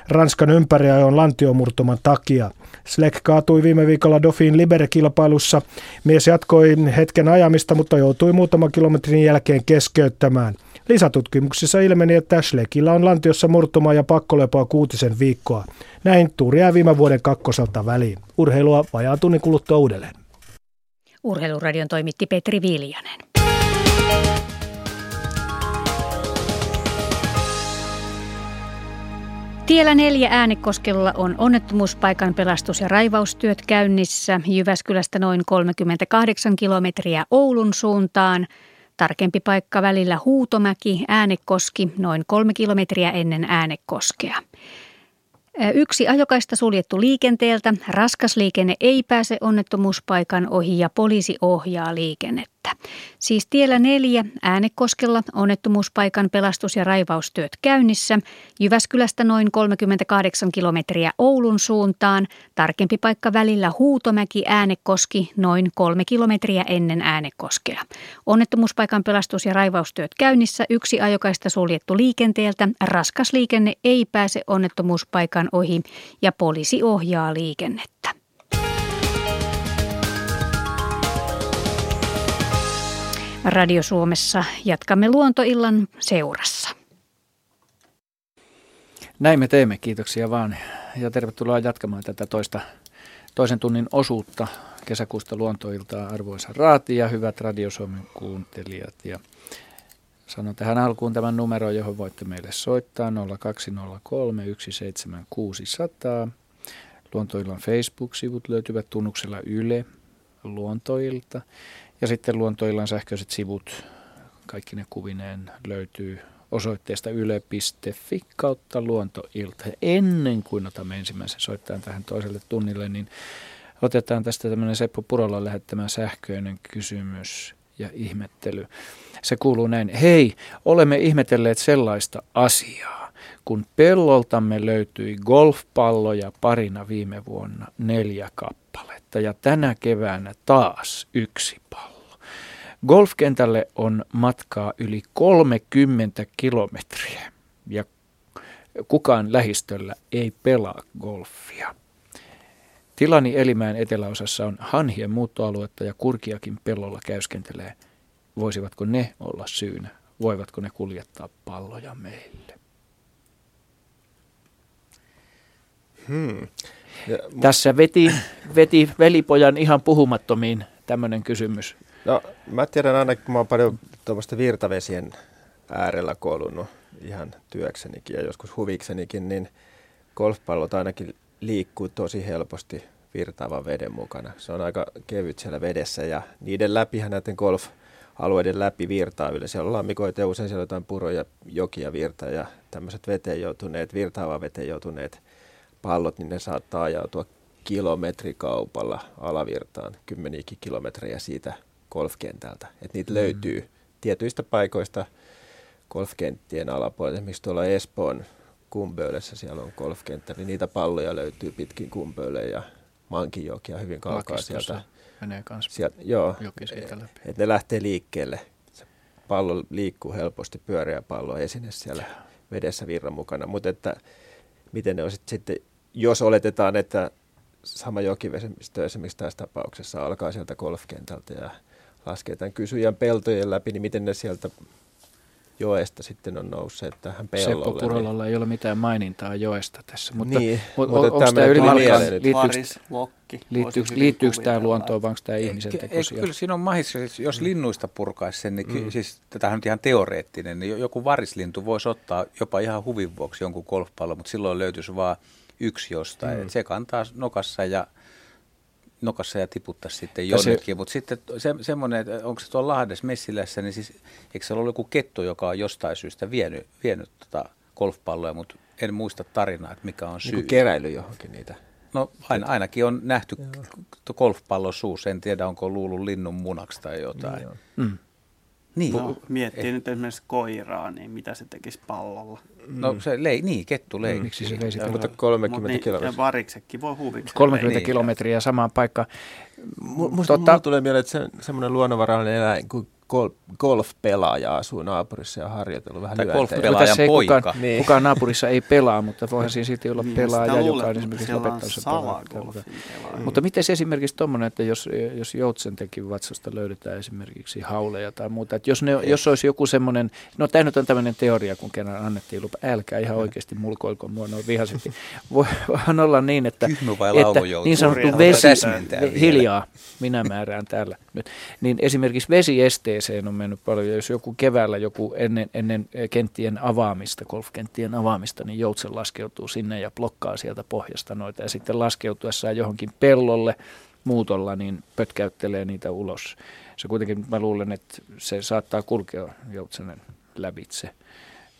Ranskan ympäriajon lantiomurtuman takia. Sleck kaatui viime viikolla Dofin Libere-kilpailussa. Mies jatkoi hetken ajamista, mutta joutui muutaman kilometrin jälkeen keskeyttämään. Lisätutkimuksissa ilmeni, että Schleckillä on lantiossa murtuma ja pakkolepoa kuutisen viikkoa. Näin tuuri jää viime vuoden kakkoselta väliin. Urheilua vajaa tunnin kuluttua uudelleen. Urheiluradion toimitti Petri Viljanen. Tiellä neljä äänekoskella on onnettomuuspaikan pelastus- ja raivaustyöt käynnissä Jyväskylästä noin 38 kilometriä Oulun suuntaan. Tarkempi paikka välillä Huutomäki, Äänekoski, noin kolme kilometriä ennen Äänekoskea. Yksi ajokaista suljettu liikenteeltä. Raskas liikenne ei pääse onnettomuuspaikan ohi ja poliisi ohjaa liikennettä. Siis tiellä neljä äänekoskella onnettomuuspaikan pelastus- ja raivaustyöt käynnissä. Jyväskylästä noin 38 kilometriä Oulun suuntaan. Tarkempi paikka välillä Huutomäki äänekoski noin kolme kilometriä ennen äänekoskea. Onnettomuuspaikan pelastus- ja raivaustyöt käynnissä. Yksi ajokaista suljettu liikenteeltä. Raskas liikenne ei pääse onnettomuuspaikan ohi ja poliisi ohjaa liikennettä. Radio Suomessa jatkamme luontoillan seurassa. Näin me teemme, kiitoksia vaan. Ja tervetuloa jatkamaan tätä toista, toisen tunnin osuutta kesäkuusta luontoiltaa arvoisa Raati ja hyvät Radio Suomen kuuntelijat. Ja sanon tähän alkuun tämän numero, johon voitte meille soittaa 0203 17600. Luontoillan Facebook-sivut löytyvät tunnuksella Yle Luontoilta. Ja sitten Luontoillan sähköiset sivut, kaikki ne kuvineen löytyy osoitteesta yle.fi kautta luontoilta. Ennen kuin otamme ensimmäisen soittajan tähän toiselle tunnille, niin otetaan tästä tämmöinen Seppo Purolla lähettämä sähköinen kysymys ja ihmettely. Se kuuluu näin, hei, olemme ihmetelleet sellaista asiaa, kun pelloltamme löytyi golfpalloja parina viime vuonna neljä kappaletta ja tänä keväänä taas yksi pallo. Golfkentälle on matkaa yli 30 kilometriä ja kukaan lähistöllä ei pelaa golfia. Tilani Elimään eteläosassa on hanhien muuttoaluetta ja kurkiakin pellolla käyskentelee. Voisivatko ne olla syynä? Voivatko ne kuljettaa palloja meille? Hmm. Ja, Tässä veti, veti velipojan ihan puhumattomiin tämmöinen kysymys. No mä tiedän aina, kun mä oon paljon tuommoista virtavesien äärellä kolunut ihan työksenikin ja joskus huviksenikin, niin golfpallot ainakin liikkuu tosi helposti virtaavan veden mukana. Se on aika kevyt siellä vedessä ja niiden läpihän näiden golf-alueiden läpi virtaa yleensä. Siellä on lammikoita ja usein siellä jotain puroja, jokia virta ja tämmöiset veteen joutuneet, virtaavaan veteen joutuneet pallot, niin ne saattaa ajautua kilometrikaupalla alavirtaan, kymmeniäkin kilometrejä siitä golfkentältä. Että niitä mm. löytyy tietyistä paikoista golfkenttien alapuolella. Esimerkiksi tuolla Espoon Kumböölessä siellä on golfkenttä, niin niitä palloja löytyy pitkin Kumböölle ja Mankinjokia hyvin kaukaa sieltä. menee kanssa sieltä, joo, et ne lähtee liikkeelle. Se pallo liikkuu helposti, pyöreä pallo esine siellä vedessä virran mukana. Mutta että miten ne on sit sitten, jos oletetaan, että sama jokivesistö esimerkiksi tässä tapauksessa alkaa sieltä golfkentältä ja laskee tämän kysyjän peltojen läpi, niin miten ne sieltä joesta sitten on nousseet tähän pellolle. Seppo Purolalla niin. ei ole mitään mainintaa joesta tässä, mutta, niin, mutta on, onko tämä ylipäätään, liittyykö, tämä luontoon vai onko tämä ihmisen tekoisia? Kyllä siinä on mahissa, jos linnuista purkaisi sen, niin mm. siis tämähän on ihan teoreettinen, niin joku varislintu voisi ottaa jopa ihan huvin vuoksi jonkun golfpallon, mutta silloin löytyisi vain yksi jostain. Mm. Se kantaa nokassa ja nokassa ja tiputtaa sitten jonnekin. Mutta sitten se, semmoinen, että onko se tuolla Lahdessa Messilässä, niin siis eikö se ollut joku kettu, joka on jostain syystä vienyt, vienyt tota golfpalloja, mutta en muista tarinaa, että mikä on syy. Niin keräily johonkin niitä. No ain, ainakin on nähty golfpallon suussa, en tiedä onko luullut linnun munaksi tai jotain. Niin mm. Niin. No, miettii eh. nyt esimerkiksi koiraa, niin mitä se tekisi pallolla. No se lei, niin, kettu lei. Mm. Miksi se veisi Mutta 30 niin, kilometriä. Ja variksekin voi huviksi. 30 niin, kilometriä samaan paikkaan. Musta Totta, tulee mieleen, että se, semmoinen luonnonvarainen eläin kuin golf-pelaaja asuu naapurissa ja harjoitellut vähän Tai golf-pelaajan poika. Kukaan, niin. kukaan naapurissa ei pelaa, mutta voihan siinä silti olla niin, pelaaja, joka on esimerkiksi lopettanut sen pelaa. Mutta miten esimerkiksi tuommoinen, että jos, jos Joutsentekin vatsasta löydetään esimerkiksi hauleja tai muuta, että jos, ne, jos olisi joku semmoinen, no tämä nyt on tämmöinen teoria, kun kerran annettiin lupa, älkää ihan oikeasti mulkoilko mua noin vihaisesti. Voihan olla niin, että, että niin sanottu vesi, hiljaa, minä määrään täällä nyt, niin esimerkiksi vesiesteen liikenteeseen on mennyt paljon. Jos joku keväällä joku ennen, ennen kenttien avaamista, golfkenttien avaamista, niin joutsen laskeutuu sinne ja blokkaa sieltä pohjasta noita. Ja sitten laskeutuessaan johonkin pellolle muutolla, niin pötkäyttelee niitä ulos. Se kuitenkin, mä luulen, että se saattaa kulkea joutsenen lävitse,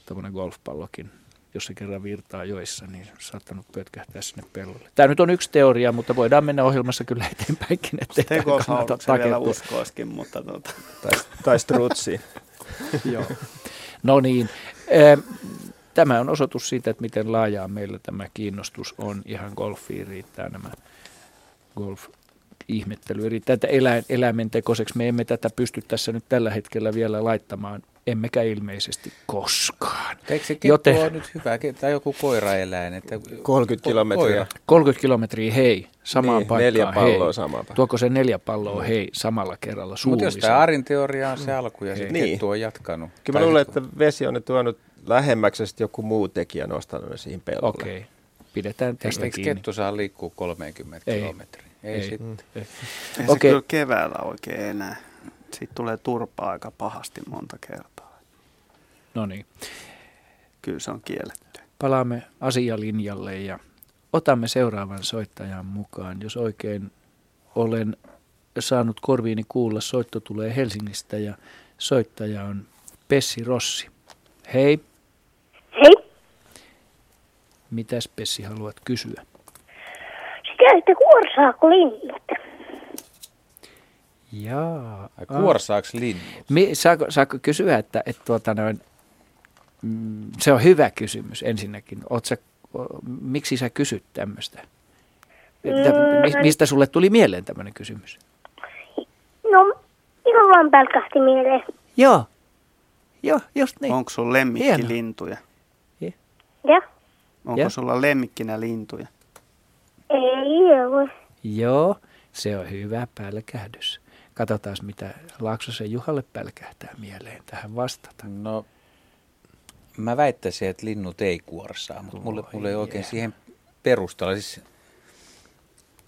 tuommoinen golfpallokin jos se kerran virtaa joissa, niin saattanut pötkähtää sinne pellolle. Tämä nyt on yksi teoria, mutta voidaan mennä ohjelmassa kyllä eteenpäinkin. Tekoshauduksen vielä uskoiskin, mutta tuota. tai, tai strutsi. Joo. No niin. Tämä on osoitus siitä, että miten laajaa meillä tämä kiinnostus on. Ihan golfiin riittää nämä golf ihmettely. Riittää, että eläin, eläimen tekoiseksi me emme tätä pysty tässä nyt tällä hetkellä vielä laittamaan emmekä ilmeisesti koskaan. Eikö se Joten, on nyt hyvä, tai joku koiraeläin? Että 30 kilometriä. 30 kilometriä, hei, samaan niin, paikkaan, neljä palloa hei. samaan paikkaan. Tuoko se neljä palloa, hei, samalla kerralla Mutta jos tämä Arin teoria on se alku ja sitten niin. on jatkanut. Kyllä mä luulen, että vesi on nyt tuonut lähemmäksi ja joku muu tekijä nostanut siihen pellolle. Okei, okay. pidetään tästä Eikö kiinni. kettu saa liikkua 30 Ei. kilometriä? Ei, ei sitten. Mm. Ei. ei se okay. kyllä keväällä oikein enää. Siitä tulee turpaa aika pahasti monta kertaa. No niin. Kyllä se on kielletty. Palaamme asialinjalle ja otamme seuraavan soittajan mukaan. Jos oikein olen saanut korviini kuulla, soitto tulee Helsingistä ja soittaja on Pessi Rossi. Hei. Hei. Mitäs Pessi haluat kysyä? Sitä, että kuorsaako linnut? Jaa. Kuorsaako linnut? Mi, saako, saako kysyä, että, että tuota noin, mm, se on hyvä kysymys ensinnäkin. Oot sä, miksi sä kysyt tämmöistä? Mm, mistä sulle tuli mieleen tämmöinen kysymys? No, minulla vaan pälkähti mieleen. Joo. Joo, just niin. Onko sun lemmikkilintuja? Ja? Onko ja? sulla lemmikkinä lintuja? Ei ole. Joo, se on hyvä pälkähdys. Katsotaan, mitä Laaksosen Juhalle pälkähtää mieleen tähän vastata. No, mä väittäisin, että linnut ei kuorsaa, mutta mulle, mulle ei oikein siihen perustella. Siis,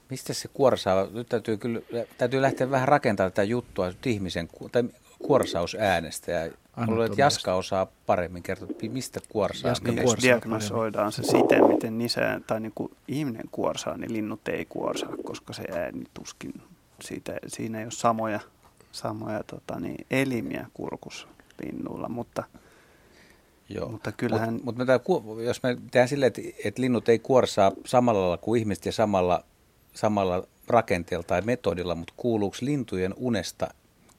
mistä se kuorsaa? Nyt täytyy, kyllä, täytyy lähteä vähän rakentamaan tätä juttua ihmisen tai kuorsausäänestä. Ja luulen, että Jaska osaa paremmin kertoa, mistä kuorsaa. Jaska niin, kuorsaa diagnosoidaan se siten, miten nisä, tai niin kuin ihminen kuorsaa, niin linnut ei kuorsaa, koska se ääni tuskin siitä, siinä ei ole samoja, samoja tota, niin, elimiä kurkussa linnuilla, mutta Joo. Mutta kyllähän... Mut, mutta jos me tehdään silleen, että, että linnut ei kuorsaa samalla lailla kuin ihmiset ja samalla, samalla rakenteella tai metodilla, mutta kuuluuko lintujen unesta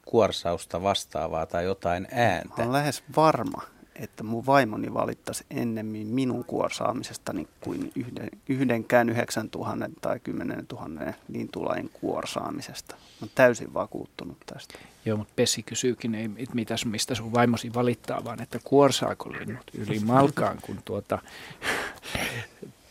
kuorsausta vastaavaa tai jotain ääntä? Olen lähes varma, että mun vaimoni valittaisi ennemmin minun kuorsaamisestani kuin yhden, yhdenkään 9000 tai 10 000 lintulain kuorsaamisesta. Olen täysin vakuuttunut tästä. Joo, mutta Pessi kysyykin, ei mitäs, mistä sun vaimosi valittaa, vaan että kuorsaako linnut yli malkaan, kun tuota,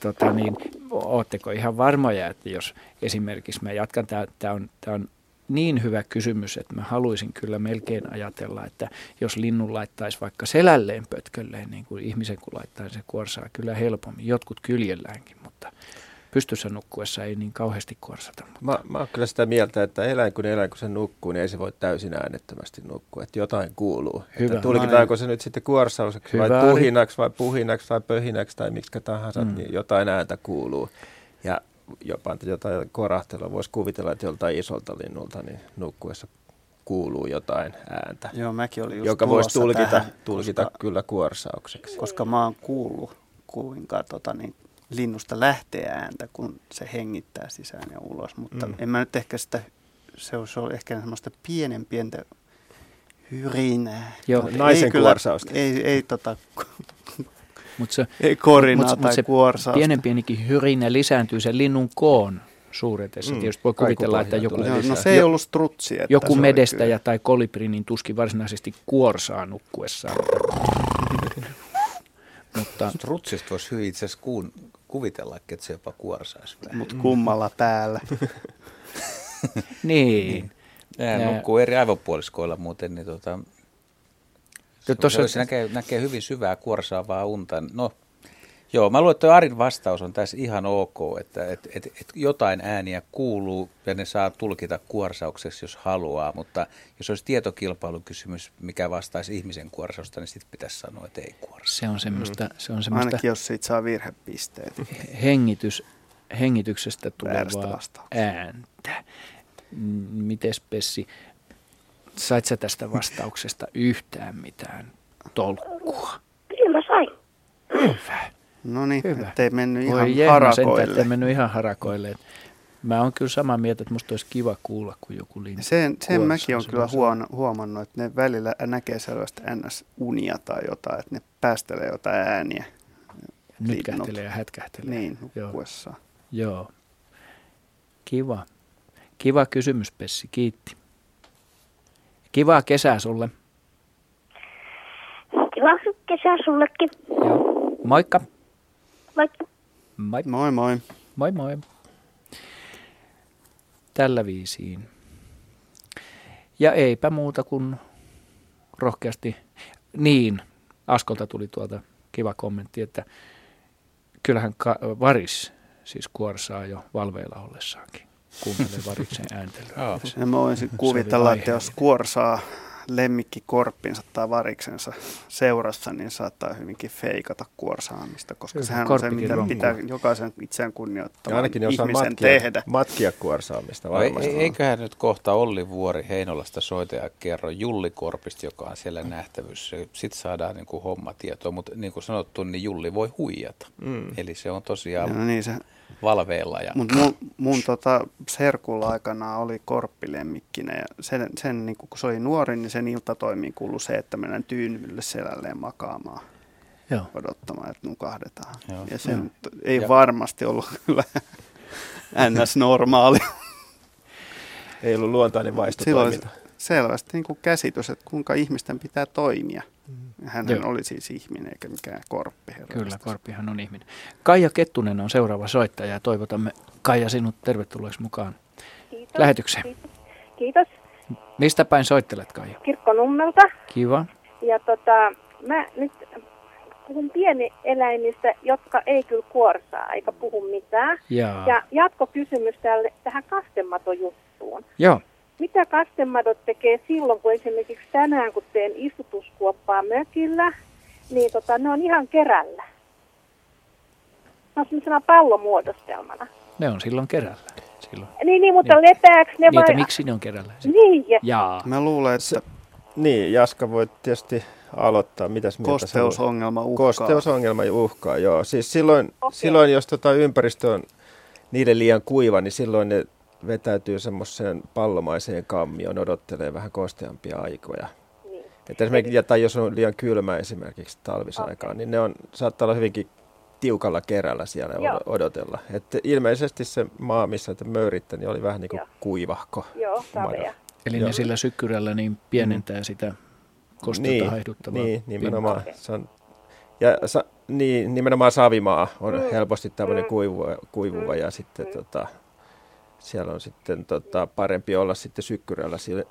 tota niin, ootteko ihan varmoja, että jos esimerkiksi mä jatkan, tämä on, tää on niin hyvä kysymys, että mä haluaisin kyllä melkein ajatella, että jos linnun laittaisi vaikka selälleen pötkölleen, niin kuin ihmisen kun laittaa se kuorsaa kyllä helpommin. Jotkut kyljelläänkin, mutta pystyssä nukkuessa ei niin kauheasti kuorsata. Mutta... Mä, mä oon kyllä sitä mieltä, että eläin kun eläin kun se nukkuu, niin ei se voi täysin äänettömästi nukkua. Että jotain kuuluu. Hyvä. Että tulkitaanko se nyt sitten kuorsaukseksi vai puhinaksi vai puhinaksi vai pöhinäksi tai miksi tahansa, mm. niin jotain ääntä kuuluu. Ja jopa jotain korahtelua voisi kuvitella, että joltain isolta linnulta niin nukkuessa kuuluu jotain ääntä, Joo, mäkin olin just joka voisi tulkita, tähän, tulkita koska, kyllä kuorsaukseksi. Koska mä oon kuullut, kuinka tota, niin, linnusta lähtee ääntä, kun se hengittää sisään ja ulos, mutta mm. en mä nyt ehkä sitä, se on, se on ehkä semmoista pienen pientä hyrinää. Joo, naisen ei kuorsausta. Ei, ei tota, Mut se, Ei korinaa mut, tai mut se pienen pienikin hyrinä lisääntyy sen linnun koon suuretessa. Mm. Tietysti voi kuvitella, että joku, no, no se ei ollut strutsi. Että joku medestäjä tai kolibri niin tuskin varsinaisesti kuorsaa nukkuessaan. Mutta strutsista voisi hyvin itse asiassa kuun, kuvitella, että se jopa kuorsaisi Mutta kummalla päällä. niin. Nämä nukkuu eri aivopuoliskoilla muuten, niin tota, se, Tuossa, se näkee, näkee hyvin syvää kuorsaavaa unta. No, joo, mä luulen, että Arin vastaus on tässä ihan ok, että et, et, et jotain ääniä kuuluu ja ne saa tulkita kuorsaukseksi, jos haluaa, mutta jos olisi tietokilpailukysymys, mikä vastaisi ihmisen kuorsausta, niin sitten pitäisi sanoa, että ei kuorsa. Se on semmoista... Se on semmoista Ainakin jos siitä saa virhepisteet. Hengitys, hengityksestä tulevaa ääntä. Mites Pessi, Sait sä tästä vastauksesta yhtään mitään tolkkua? Kyllä mä sain. Hyvä. No niin, ettei mennyt ihan Voi harakoille. ettei mennyt ihan harakoille. Mä oon kyllä samaa mieltä, että musta olisi kiva kuulla, kun joku lintu Sen, sen mäkin on kyllä huono, huomannut, että ne välillä näkee sellaista ns-unia tai jotain, että ne päästelee jotain ääniä. Nyt kähtelee ja hätkähtelee. Niin, nukkuessaan. Joo. Joo. Kiva. Kiva kysymys, Pessi. Kiitti. Kivaa kesää sulle. Kivaa kesää sullekin. Joo. Moikka. Moikka. Moi. Moi moi. Moi moi. Tällä viisiin. Ja eipä muuta kuin rohkeasti. Niin, Askolta tuli tuolta kiva kommentti, että kyllähän ka- varis siis kuorsaa jo valveilla ollessaankin kuuntelee variksen ääntelyä. Ja mä voisin kuvitella, että jos kuorsaa lemmikkikorppinsa tai variksensa seurassa, niin saattaa hyvinkin feikata kuorsaamista, koska Kyllä, sehän on se, mitä pitää jokaisen itseään kunnioittavan Ja ainakin ihmisen matkia, tehdä. matkia kuorsaamista No, ei, varmasti. ei- eiköhän nyt kohta Olli Vuori Heinolasta soita ja kerro Julli Korpista, joka on siellä nähtävyys. Sitten saadaan niin kuin hommatietoa, mutta niin kuin sanottu, niin Julli voi huijata. Mm. Eli se on tosiaan No niin, se, valveilla. Ja... Mutta mun, mun tota, serkulla aikana oli korppilemmikkinä ja sen, sen niin kun se oli nuori, niin sen iltatoimiin kuului se, että mennään tyynylle selälleen makaamaan Joo. odottamaan, että nukahdetaan. Joo. Ja se nyt ei Ja- varmasti ollut kyllä ns-normaali. Ei ollut luontainen Silloin vaistotoiminta. selvästi niin kuin käsitys, että kuinka ihmisten pitää toimia. Hän Joo. oli siis ihminen eikä mikään korppi. Kyllä, Korppihan on ihminen. Kaija Kettunen on seuraava soittaja ja toivotamme Kaija sinut tervetulleeksi mukaan Kiitos. lähetykseen. Kiitos. Mistä päin soittelet Kaija? Kirkkonummelta. Kiva. Ja tota, mä nyt puhun pienieläimistä, jotka ei kyllä kuorsaa eikä puhu mitään. Jaa. Ja jatkokysymys tälle, tähän kastematojuttuun. Joo. Mitä kastemadot tekee silloin, kun esimerkiksi tänään, kun teen istutuskuoppaa mökillä, niin tota, ne on ihan kerällä. Ne on sellaisena pallomuodostelmana. Ne on silloin kerällä. Silloin. Niin, niin mutta Niin. lepääks ne Niitä vai... miksi ne on kerällä? Niin, ja Jaa. Mä luulen, että Niin, Jaska voi tietysti aloittaa. Mitäs kosteusongelma uhkaa. Kosteusongelma uhkaa, joo. Siis silloin, Okei. silloin jos tota ympäristö on niille liian kuiva, niin silloin ne vetäytyy semmoiseen pallomaiseen kammioon, odottelee vähän kosteampia aikoja. Niin. Että esimerkiksi, ja tai jos on liian kylmä esimerkiksi talvisaikaan, niin ne on, saattaa olla hyvinkin tiukalla kerällä siellä Joo. od- odotella. Että ilmeisesti se maa, missä te möyritte, niin oli vähän niin kuin Joo. kuivahko. joo, savea. Eli Joo. ne sillä sykkyrällä niin pienentää sitä kostetta niin, haihduttavaa Niin, nimenomaan. Okei. Se on, ja sa, niin, nimenomaan savimaa on Mm. helposti tämmöinen Mm. kuivuva, kuivuva ja sitten tota, siellä on sitten tota, parempi olla sitten sykkyrällä sille,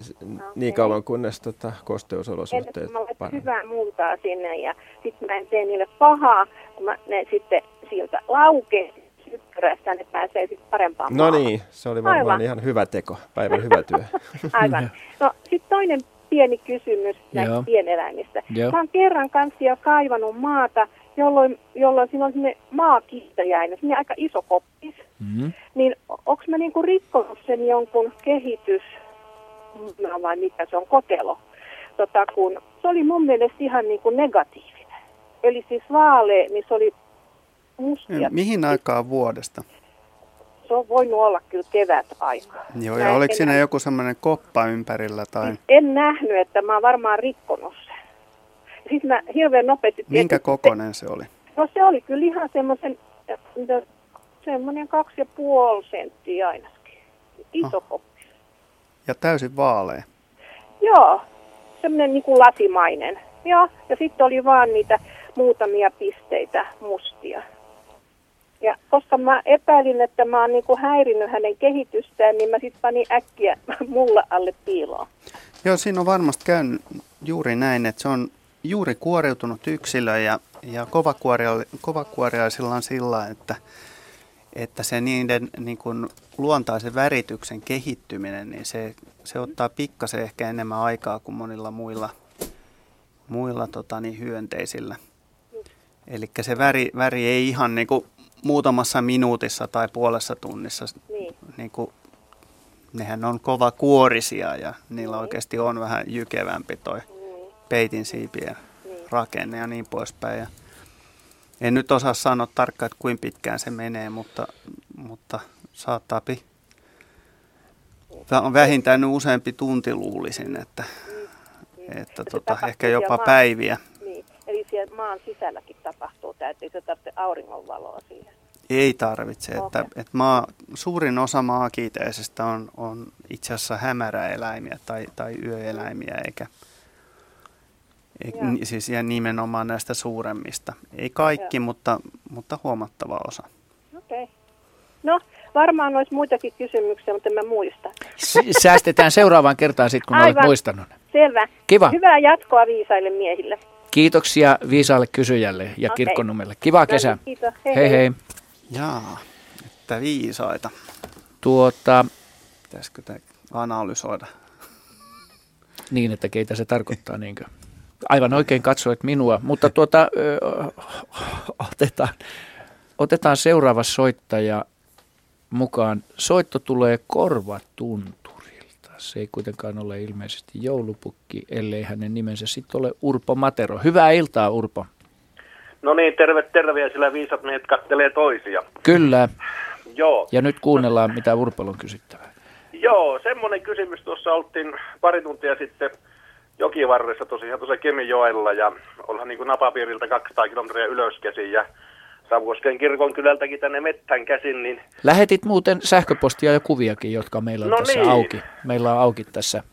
niin kauan kunnes tota, kosteusolosuhteet kun mä laitan paranee. hyvää multaa sinne ja sitten mä en tee niille pahaa, kun mä, ne sitten siltä laukee sykkyrästä, ne pääsee sitten parempaan No maahan. niin, se oli varmaan Aivan. ihan hyvä teko, päivän hyvä työ. Aivan. No sitten toinen pieni kysymys näistä Joo. pieneläimistä. Joo. Mä oon kerran kanssa jo kaivannut maata, jolloin, jolloin siinä on sinne maakiihtäjäinen, sinne aika iso koppis. Mm-hmm. Niin onko mä niinku rikkonut sen jonkun kehitys, vai mikä se on, kotelo, tota, kun se oli mun mielestä ihan niinku negatiivinen. Eli siis vaalea, niin se oli mustia. Mihin aikaan vuodesta? Se on voinut olla kyllä kevät aikaa. Joo, Mä ja en oliko siinä joku semmoinen koppa ympärillä tai En nähnyt, että mä oon varmaan rikkonut sen. Sitten mä hirveän nopeasti... minkä tietysti- kokoinen se oli? No se oli kyllä ihan semmoisen, semmoinen kaksi ja puoli senttiä ainakin. Iso Ah. koppi. Ja täysin vaalea. Joo, semmoinen niin kuin lasimainen. Joo, ja sitten oli vaan niitä muutamia pisteitä mustia. Ja koska mä epäilin, että mä oon niin kuin häirinyt hänen kehitystään, niin mä sitten panin äkkiä mulla alle piiloon. Joo, siinä on varmasti käynyt juuri näin, että se on juuri kuoriutunut yksilö ja, ja kovakuoria- kovakuoriaisilla on sillä, että, että se niiden niin kuin luontaisen värityksen kehittyminen, niin se, se ottaa pikkasen ehkä enemmän aikaa kuin monilla muilla, muilla tota, niin hyönteisillä. Eli se väri, väri ei ihan niin kuin muutamassa minuutissa tai puolessa tunnissa, Niin. niin kuin, nehän on kova kuorisia ja niillä oikeasti on vähän jykevämpi toi peitin siipien rakenne ja niin poispäin. Ja en nyt osaa sanoa tarkkaan, että kuinka pitkään se menee, mutta, mutta saattaapi Tämä on vähintään useampi tunti luulisin, että, että tota, ehkä jopa maan- päiviä. Niin, eli siellä maan sisälläkin tapahtuu tämä, että ei se tarvitse auringonvaloa siihen. Ei tarvitse. Että, Okei. että maa, suurin osa maakiiteisestä on, on itse asiassa hämäräeläimiä tai, tai yöeläimiä, eikä, eikä Joo. siis ja nimenomaan näistä suuremmista. Ei kaikki, mutta, mutta huomattava osa. Okei. Okay. No, varmaan olisi muitakin kysymyksiä, mutta en mä muista. Säästetään seuraavaan kertaan sitten, kun olet Aivan. muistanut. ne. Selvä. Kiva. Hyvää jatkoa viisaille miehille. Kiitoksia viisaalle kysyjälle ja Okei. kirkkonummelle. Kivaa kesää. Kiitos. Hei, hei. hei. hei. Jaa, että viisaita. Tuota, Pitäisikö tämä analysoida? Niin, että keitä se tarkoittaa, niinkö? Aivan oikein katsoit minua, mutta tuota, ö, otetaan, otetaan seuraava soittaja mukaan. Soitto tulee korvatunturilta. Se ei kuitenkaan ole ilmeisesti joulupukki, ellei hänen nimensä sitten ole Urpo Matero. Hyvää iltaa, Urpo. No niin, terve terve, sillä viisat miehet kattelee toisia. Kyllä. Joo. Ja nyt kuunnellaan, mitä Urpolla on kysyttävää. Joo, semmoinen kysymys tuossa oltiin pari tuntia sitten jokivarressa tosiaan tuossa Kemijoella ja ollaan niin kuin napapiiriltä 200 kilometriä ylöskäsin ja Savukosken kirkon kylältäkin tänne mettän käsin, niin... Lähetit muuten sähköpostia ja kuviakin, jotka meillä on No tässä niin. auki. Meillä on auki tässä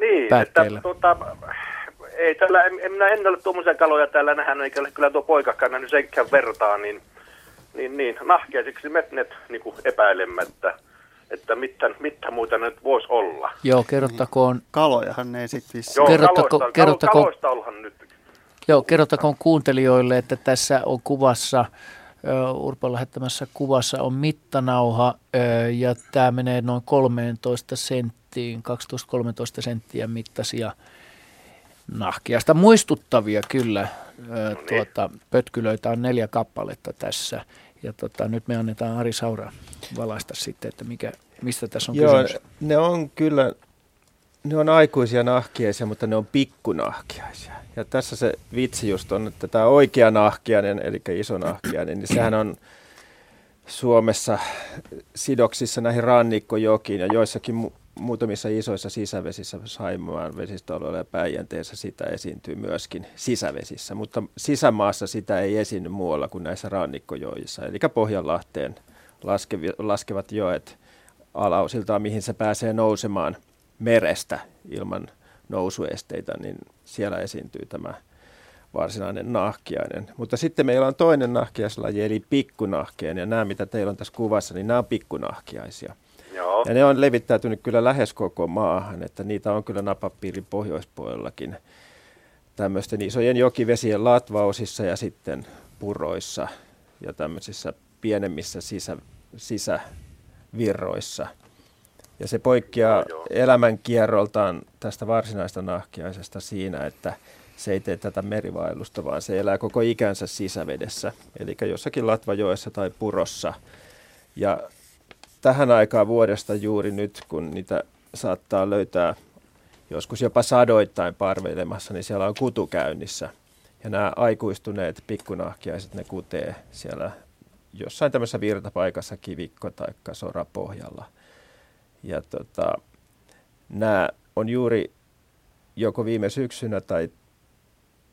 Niin, päätteillä. että tota, ei täällä, en, en minä en ole tuommoisia kaloja täällä nähnyt, eikä ole kyllä tuo poikakaan nähnyt senkään vertaa, niin, niin, niin nahkeisiksi me net niin epäilemme, että, mitä, mitä muuta nyt voisi olla. Joo, kerrottakoon, Kalojahan ne sitten vissi. Joo, Kerrottako- kaloista, kerrottako- kalo, kaloista ollaan nyt. joo, kerrottakoon kuuntelijoille, että tässä on kuvassa, Urpo lähettämässä kuvassa on mittanauha ja tämä menee noin 13 senttiin, 12-13 senttiä mittaisia nahkiasta. Muistuttavia kyllä, ö, tuota, pötkylöitä on neljä kappaletta tässä. Ja tota, nyt me annetaan Ari Saura valaista sitten, että mikä, mistä tässä on Joo, kysymys. ne on kyllä, ne on aikuisia nahkiaisia, mutta ne on pikkunahkiaisia. Ja tässä se vitsi just on, että tämä oikea nahkiainen, eli iso nahkiainen, niin sehän on Suomessa sidoksissa näihin rannikkojokiin ja joissakin mu- muutamissa isoissa sisävesissä, Saimaan vesistöalueella ja Päijänteessä sitä esiintyy myöskin sisävesissä, mutta sisämaassa sitä ei esiinny muualla kuin näissä rannikkojoissa, eli Pohjanlahteen laskevi, laskevat joet alausiltaan, mihin se pääsee nousemaan merestä ilman nousuesteitä, niin siellä esiintyy tämä varsinainen nahkiainen. Mutta sitten meillä on toinen nahkiaislaji, eli pikkunahkeen, ja nämä, mitä teillä on tässä kuvassa, niin nämä on pikkunahkiaisia. Joo. Ja ne on levittäytynyt kyllä lähes koko maahan, että niitä on kyllä napapiirin pohjoispuolellakin tämmöisten isojen jokivesien latvausissa ja sitten puroissa ja tämmöisissä pienemmissä sisä, sisävirroissa. Ja se poikkeaa elämänkierroltaan tästä varsinaista nahkiaisesta siinä, että se ei tee tätä merivaellusta, vaan se elää koko ikänsä sisävedessä, eli jossakin Latvajoessa tai Purossa. Ja tähän aikaan vuodesta juuri nyt, kun niitä saattaa löytää joskus jopa sadoittain parveilemassa, niin siellä on kutu käynnissä. Ja nämä aikuistuneet pikkunahkiaiset, ne kutee siellä jossain tämmöisessä virtapaikassa kivikko tai sorapohjalla. Ja tota, nämä on juuri joko viime syksynä tai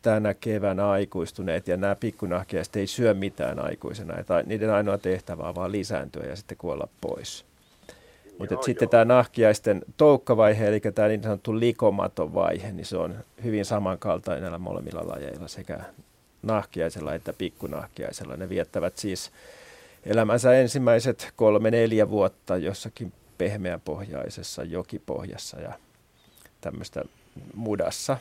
tänä keväänä aikuistuneet ja nämä pikkunahkiaiset ei syö mitään aikuisena. Tai niiden ainoa tehtävä on vaan lisääntyä ja sitten kuolla pois. Mutta sitten tämä nahkiaisten toukkavaihe, eli tämä niin sanottu likomaton vaihe, niin se on hyvin samankaltainen näillä molemmilla lajeilla sekä nahkiaisella että pikkunahkiaisella. Ne viettävät siis elämänsä ensimmäiset kolme-neljä vuotta jossakin pehmeäpohjaisessa jokipohjassa ja tämmöistä mudassa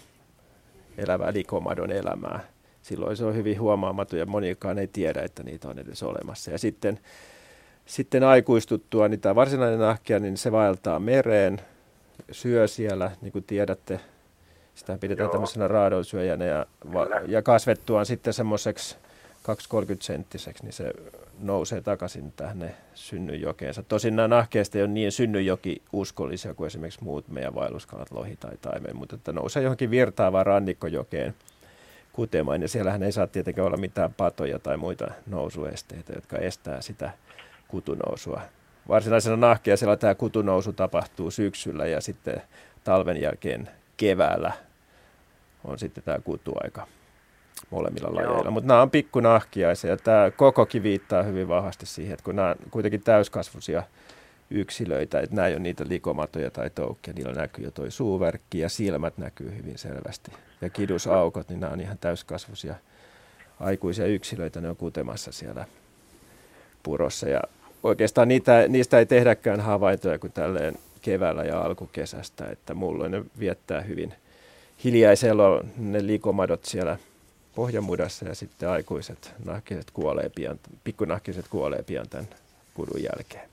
elävää likomadon elämää. Silloin se on hyvin huomaamaton ja monikaan ei tiedä, että niitä on edes olemassa. Ja sitten, sitten aikuistuttua, niin tämä varsinainen nahkia, niin se vaeltaa mereen, syö siellä, niin kuin tiedätte, sitä pidetään Joo. tämmöisenä raadonsyöjänä ja, va- ja kasvettuaan sitten semmoiseksi 2-30 senttiseksi, niin se nousee takaisin tähän synnyjokeensa. Tosin nämä nahkeista ei ole niin synnyjoki uskollisia kuin esimerkiksi muut meidän vaelluskalat, lohi tai taimen, mutta että nousee johonkin virtaavaan rannikkojokeen kutemaan. Ja siellähän ei saa tietenkään olla mitään patoja tai muita nousuesteitä, jotka estää sitä kutunousua. Varsinaisena nahkeasella tämä kutunousu tapahtuu syksyllä ja sitten talven jälkeen keväällä on sitten tämä kutuaika molemmilla lajeilla. Mutta nämä on pikkunahkiaisia ja tämä kokokin viittaa hyvin vahvasti siihen, että kun nämä on kuitenkin täyskasvuisia yksilöitä, että nämä ei ole niitä likomatoja tai toukkia, niillä näkyy jo toi suuverkki ja silmät näkyy hyvin selvästi. Ja kidusaukot, niin nämä on ihan täyskasvuisia aikuisia yksilöitä, ne on kutemassa siellä purossa. Ja oikeastaan niitä, niistä ei tehdäkään havaintoja kuin tälleen keväällä ja alkukesästä, että muulloin ne viettää hyvin hiljaisella ne likomadot siellä pohjamudassa ja sitten aikuiset nahkiset kuolee pian, pikkunahkiset kuolee pian tämän kudun jälkeen.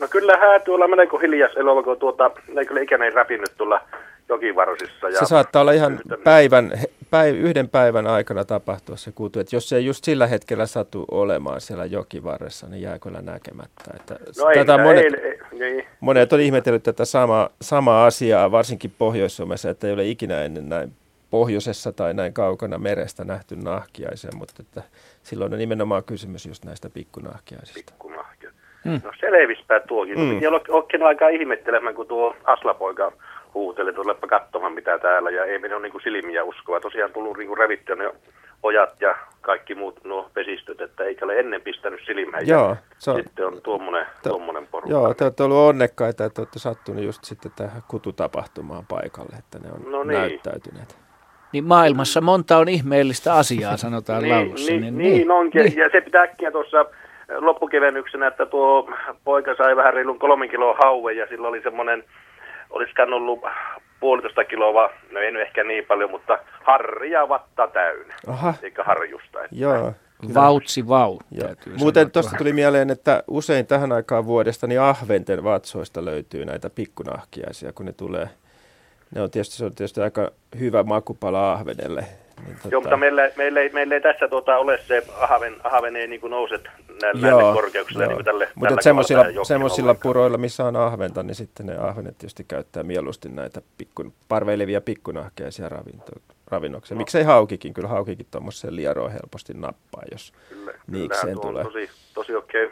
No kyllä hää tuolla menee kuin hiljas elolla, kun tuota, ei kyllä ikinä ei räpinyt tuolla jokivarsissa. Ja se saattaa olla ihan päivän, päiv, yhden päivän aikana tapahtua se kutu, että jos se ei just sillä hetkellä satu olemaan siellä jokivarressa, niin jää kyllä näkemättä. Että no tätä ei, monet, ei, ei, niin. monet on ihmetellyt tätä sama, samaa asiaa, varsinkin Pohjois-Suomessa, että ei ole ikinä ennen näin pohjoisessa tai näin kaukana merestä nähty nahkiaisen, mutta että silloin on nimenomaan kysymys just näistä pikkunahkiaisista. Pikkunahkia. Hmm. No selvispää tuokin. Hmm. Piti olla aikaa ihmettelemään, kun tuo Aslapoika huuteli, tulepa katsomaan mitä täällä, ja ei minun ole niin silmiä uskoa. Tosiaan tullut niin revittyä ne ojat ja kaikki muut nuo vesistöt, että eikä ole ennen pistänyt silmään. Joo, se on, sitten on tuommoinen, to, tuommoinen porukka. Joo, te olette olleet onnekkaita, että olette sattunut just sitten tähän kututapahtumaan paikalle, että ne on no niin. näyttäytyneet. Niin maailmassa monta on ihmeellistä asiaa, sanotaan niin, laulussa. Niin, niin, niin, niin onkin, niin. ja se pitää äkkiä tuossa loppukevennyksenä, että tuo poika sai vähän reilun kolmen kiloa haue, ja sillä oli semmoinen, olisikohan ollut puolitoista kiloa, no ei nyt ehkä niin paljon, mutta harria vatta täynnä, Aha. eikä harjusta. Että. Joo. Vautsi vau. Muuten tuosta tuli mieleen, että usein tähän aikaan vuodesta niin ahventen vatsoista löytyy näitä pikkunahkiaisia, kun ne tulee – ne on tietysti, se on tietysti aika hyvä makupala ahvenelle. Niin, tota... Joo, mutta meillä, meillä, ei, meillä ei tässä tuota, ole se ahven, ahven ei niin nouse näille, joo, näille korkeuksille. Niin tälle, mutta semmoisilla, semmoisilla puroilla, missä on ahventa, niin sitten ne ahvenet tietysti käyttää mieluusti näitä pikkun, parveilevia pikkunahkeisia ravinto, ravinnoksi. No. Miksei haukikin? Kyllä haukikin tuommoiseen lieroon helposti nappaa, jos kyllä, niikseen tulee. Tosi, tosi oikein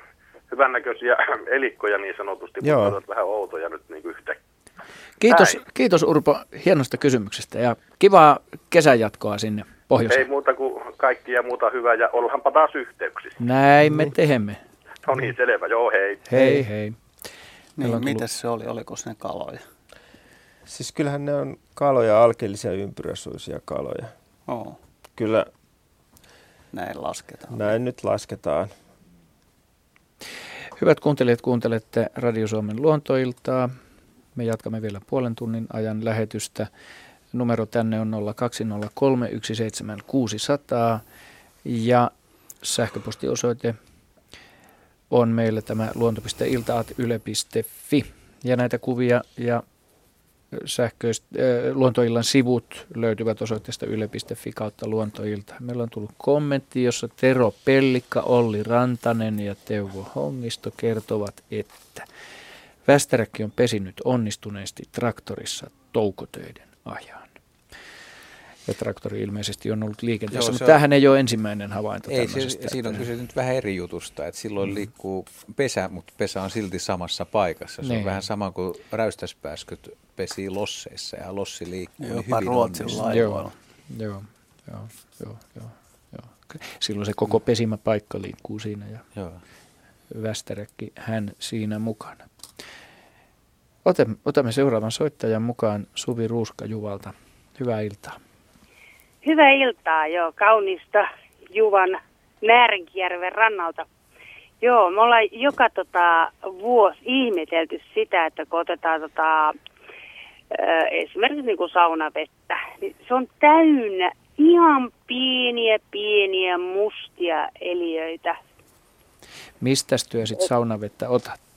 hyvännäköisiä elikkoja niin sanotusti, Joo. mutta vähän outoja nyt niin yhtäkkiä. Kiitos, kiitos Urpo hienosta kysymyksestä ja kivaa kesänjatkoa sinne pohjoiseen. Ei muuta kuin kaikkia muuta hyvää ja ollaanpa taas yhteyksissä. Näin me teemme. No niin, selvä. Joo, hei. Hei, hei. Niin, tullut... mitäs se oli? Oliko ne kaloja? Siis kyllähän ne on kaloja, alkeellisia ympyräsuisia kaloja. Oo. Kyllä. Näin lasketaan. Näin nyt lasketaan. Hyvät kuuntelijat, kuuntelette Radio Suomen luontoiltaa. Me jatkamme vielä puolen tunnin ajan lähetystä. Numero tänne on 0203 17600 ja sähköpostiosoite on meillä tämä luonto.iltaat.yle.fi. Ja näitä kuvia ja sähköist, äh, luontoillan sivut löytyvät osoitteesta yle.fi kautta luontoilta. Meillä on tullut kommentti, jossa Tero Pellikka, Olli Rantanen ja Teuvo Hongisto kertovat, että – Västäräkki on pesinyt onnistuneesti traktorissa toukotöiden ajan. Ja traktori ilmeisesti on ollut liikenteessä, Joo, mutta on... tämähän ei ole ensimmäinen havainto Ei, se, siinä on kyse nyt vähän eri jutusta, että silloin mm. liikkuu pesä, mutta pesä on silti samassa paikassa. Se niin. on vähän sama kuin räystäspääskyt pesii losseissa ja lossi liikkuu Jopa niin Ruotsin Joo, joo, joo, joo, joo, joo. Silloin se koko pesimäpaikka liikkuu siinä ja joo. Västäräkki hän siinä mukana. Otamme, seuraavan soittajan mukaan Suvi Ruuska Juvalta. Hyvää iltaa. Hyvää iltaa, joo. Kaunista Juvan Näärinkijärven rannalta. Joo, me ollaan joka tota, vuosi ihmetelty sitä, että kun otetaan tota, esimerkiksi niin kuin saunavettä, niin se on täynnä ihan pieniä, pieniä mustia eliöitä. Mistä työ sitten saunavettä otat?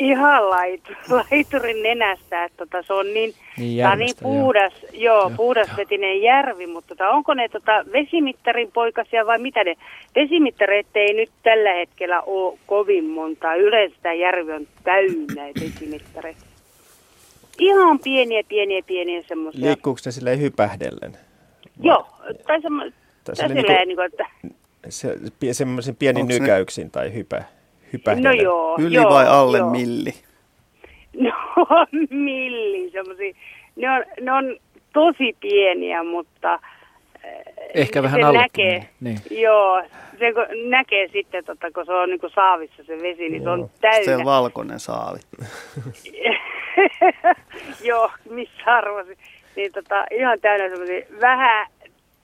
Ihan laitu, laiturin nenästä, että tota, se on niin, niin, järvestä, niin puhdas, joo, joo, joo puhdasvetinen järvi, mutta tota, onko ne tota, vesimittarin poikasia vai mitä ne? Vesimittareita ei nyt tällä hetkellä ole kovin monta. Yleensä tämä järvi on täynnä vesimittareita. Ihan pieniä, pieniä, pieniä semmoisia. Liikkuuko ne silleen hypähdellen? Joo, tai, semmo, tai silleen, niin kuin, niin kuin, että... Se, semmoisen pieni nykäyksin ne... tai hypä No joo. Yli joo, vai alle joo. milli? No milli, semmosia. Ne on, ne on tosi pieniä, mutta Ehkä vähän alle. näkee, niin. Joo, se kun näkee sitten, tota, kun se on niin kuin saavissa se vesi, niin joo. se on täynnä. Se valkoinen saavi. joo, missä arvosi. Niin tota, ihan täynnä semmoisia, vähän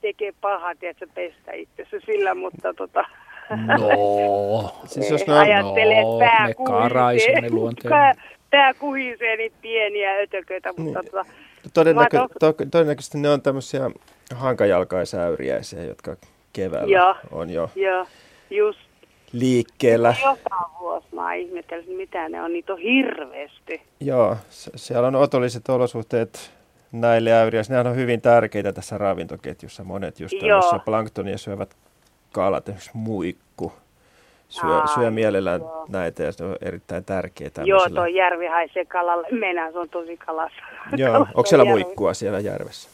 tekee pahaa, että pestä itse sillä, mutta tota, No, siis jos ne, Ajattelee, no, pää me karaisemme luonteen. Pää, pää kuhisee niitä pieniä ötököitä, mutta niin. tota, Todennäkö, to, todennäköisesti ne on tämmöisiä hankajalkaisäyriäisiä, jotka keväällä joo, on jo joo, just. liikkeellä. Joka vuosi mä ihmettelen, mitä ne on, niitä on hirveästi. Joo, siellä on otolliset olosuhteet näille äyriäisille. Nehän on hyvin tärkeitä tässä ravintoketjussa. Monet just tämmöisiä planktonia syövät kalat, esimerkiksi muikku, syö, Aa, syö mielellään joo. näitä ja se on erittäin tärkeää Joo, tuo järvi haisee kalalle. Mennään, se on tosi kalassa. Joo, kalassa onko siellä järvi. muikkua siellä järvessä?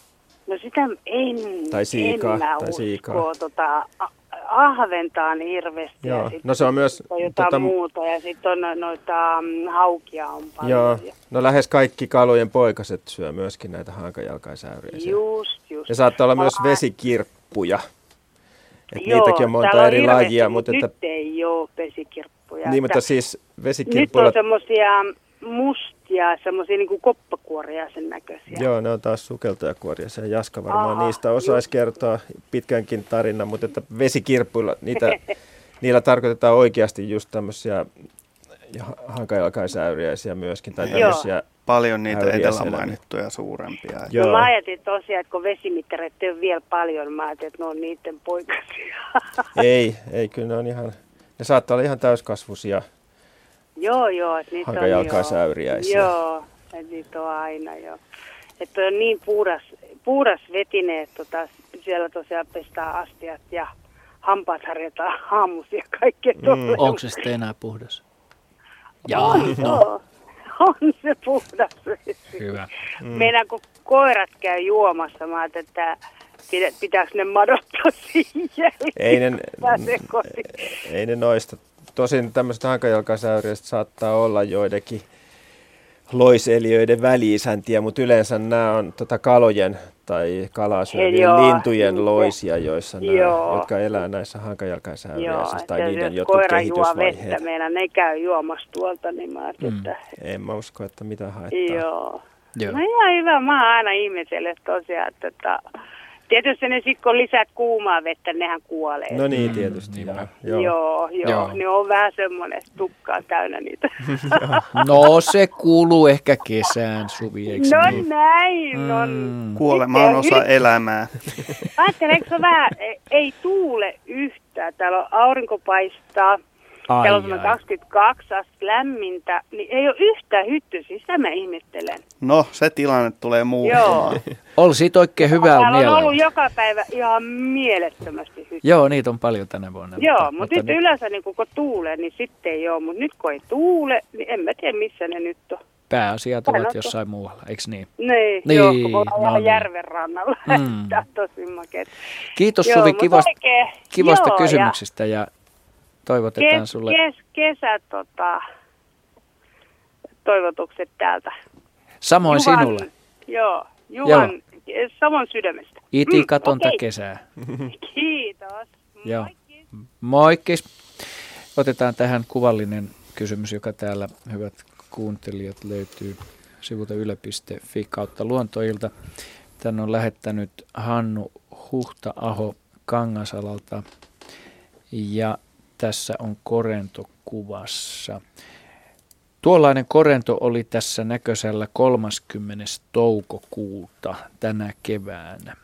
No sitä en, tai siikaa, en mä tai siikaa. usko. Tota, ahventaan hirveästi. Joo. Ja no se on myös... On jotain tota, muuta ja sitten on noita um, haukia on paljon. Joo. No lähes kaikki kalojen poikaset syö myöskin näitä hankajalkaisäyriä. Just, just. Ja saattaa olla myös vesikirppuja. Että Joo, niitäkin on monta on eri lajia. Mutta että... Nyt ei ole vesikirppuja. Niin, mutta siis vesikirppuja... Nyt on semmoisia mustia, semmoisia niin koppakuoria sen näköisiä. Joo, ne on taas sukeltajakuoria. Se Jaska varmaan Aha, niistä osaisi kertoa pitkänkin tarinan, mutta että vesikirppuilla, niitä, niillä tarkoitetaan oikeasti just tämmöisiä hankajalkaisäyriäisiä myöskin, tai tämmöisiä Paljon niitä edellä mainittuja suurempia. Joo. No mä ajattelin tosiaan, että kun vesimittareita on vielä paljon, mä ajattelin, että ne on niiden poikasia. ei, ei, kyllä ne on ihan, ne saattaa olla ihan täyskasvuisia Joo, joo. Niitä hankajalkaisäyriäisiä. Joo, että niitä on aina jo. Että on niin puhdas, puhdas vetine, että tota, siellä tosiaan pestään astiat ja hampaat harjataan aamusi ja kaikkea mm. Onko se sitten enää puhdas? Jaa, on, no. On se puhdas Hyvä. Mm. Meidän kun koirat käy juomassa, mä ajattelin, että pitääkö ne madottaa siihen ei ne, ei ne noista Tosin tämmöiset hankajalkaisäyriöistä saattaa olla joidenkin loiseliöiden väliisäntiä, mutta yleensä nämä on tota kalojen tai kalaa syövien lintujen loisia, joissa nämä, jotka elää näissä hankajalkaisäyriäisissä tai niiden jotkut kehitysvaiheet. Koira vettä, meidän ne käy juomassa tuolta, niin mä mm. että... En mä usko, että mitä haittaa. Joo. Joo. No ihan hyvä, mä oon aina ihmetellyt tosiaan, että, että Tietysti ne sitten kun lisät kuumaa vettä, nehän kuolee. No niin, tietysti. Mm, joo. Joo, joo. joo. Ne on vähän semmoinen tukkaa täynnä niitä. no se kuuluu ehkä kesään, Suvi, eikö No niin? näin on. Mm. Kuolema on osa elämää. Ajatteleeko vähän, ei tuule yhtään. Täällä on aurinko paistaa. Ai, Kello on 22 astetta lämmintä, niin ei ole yhtään hytty, sitä mä ihmettelen. No, se tilanne tulee muuttumaan. Joo. Oli siitä oikein hyvää Täällä mielellä. on ollut joka päivä ihan mielettömästi hytty. Joo, niitä on paljon tänä vuonna. Joo, mutta, mutta nyt niin... yleensä niin kun tuulee, niin sitten ei ole. Mutta nyt kun ei tuule, niin en mä tiedä missä ne nyt on. Pääasiat ovat jossain muualla, eikö niin? Niin, niin joo, kun no niin. järven rannalla. Mm. tosi makeet. Kiitos joo, Suvi kivasta, kivasta joo, kysymyksistä ja, ja toivotetaan kes, sulle... Kes, kesä, tota, toivotukset täältä. Samoin Juhan, sinulle. Joo, Juhan, joo. samoin sydämestä. Iti katonta mm, okay. kesää. Kiitos. Joo. Moikkis. Otetaan tähän kuvallinen kysymys, joka täällä, hyvät kuuntelijat, löytyy sivulta yle.fi kautta luontoilta. Tän on lähettänyt Hannu Huhta-aho Kangasalalta. Ja tässä on korento kuvassa. Tuollainen korento oli tässä näköisellä 30. toukokuuta tänä keväänä.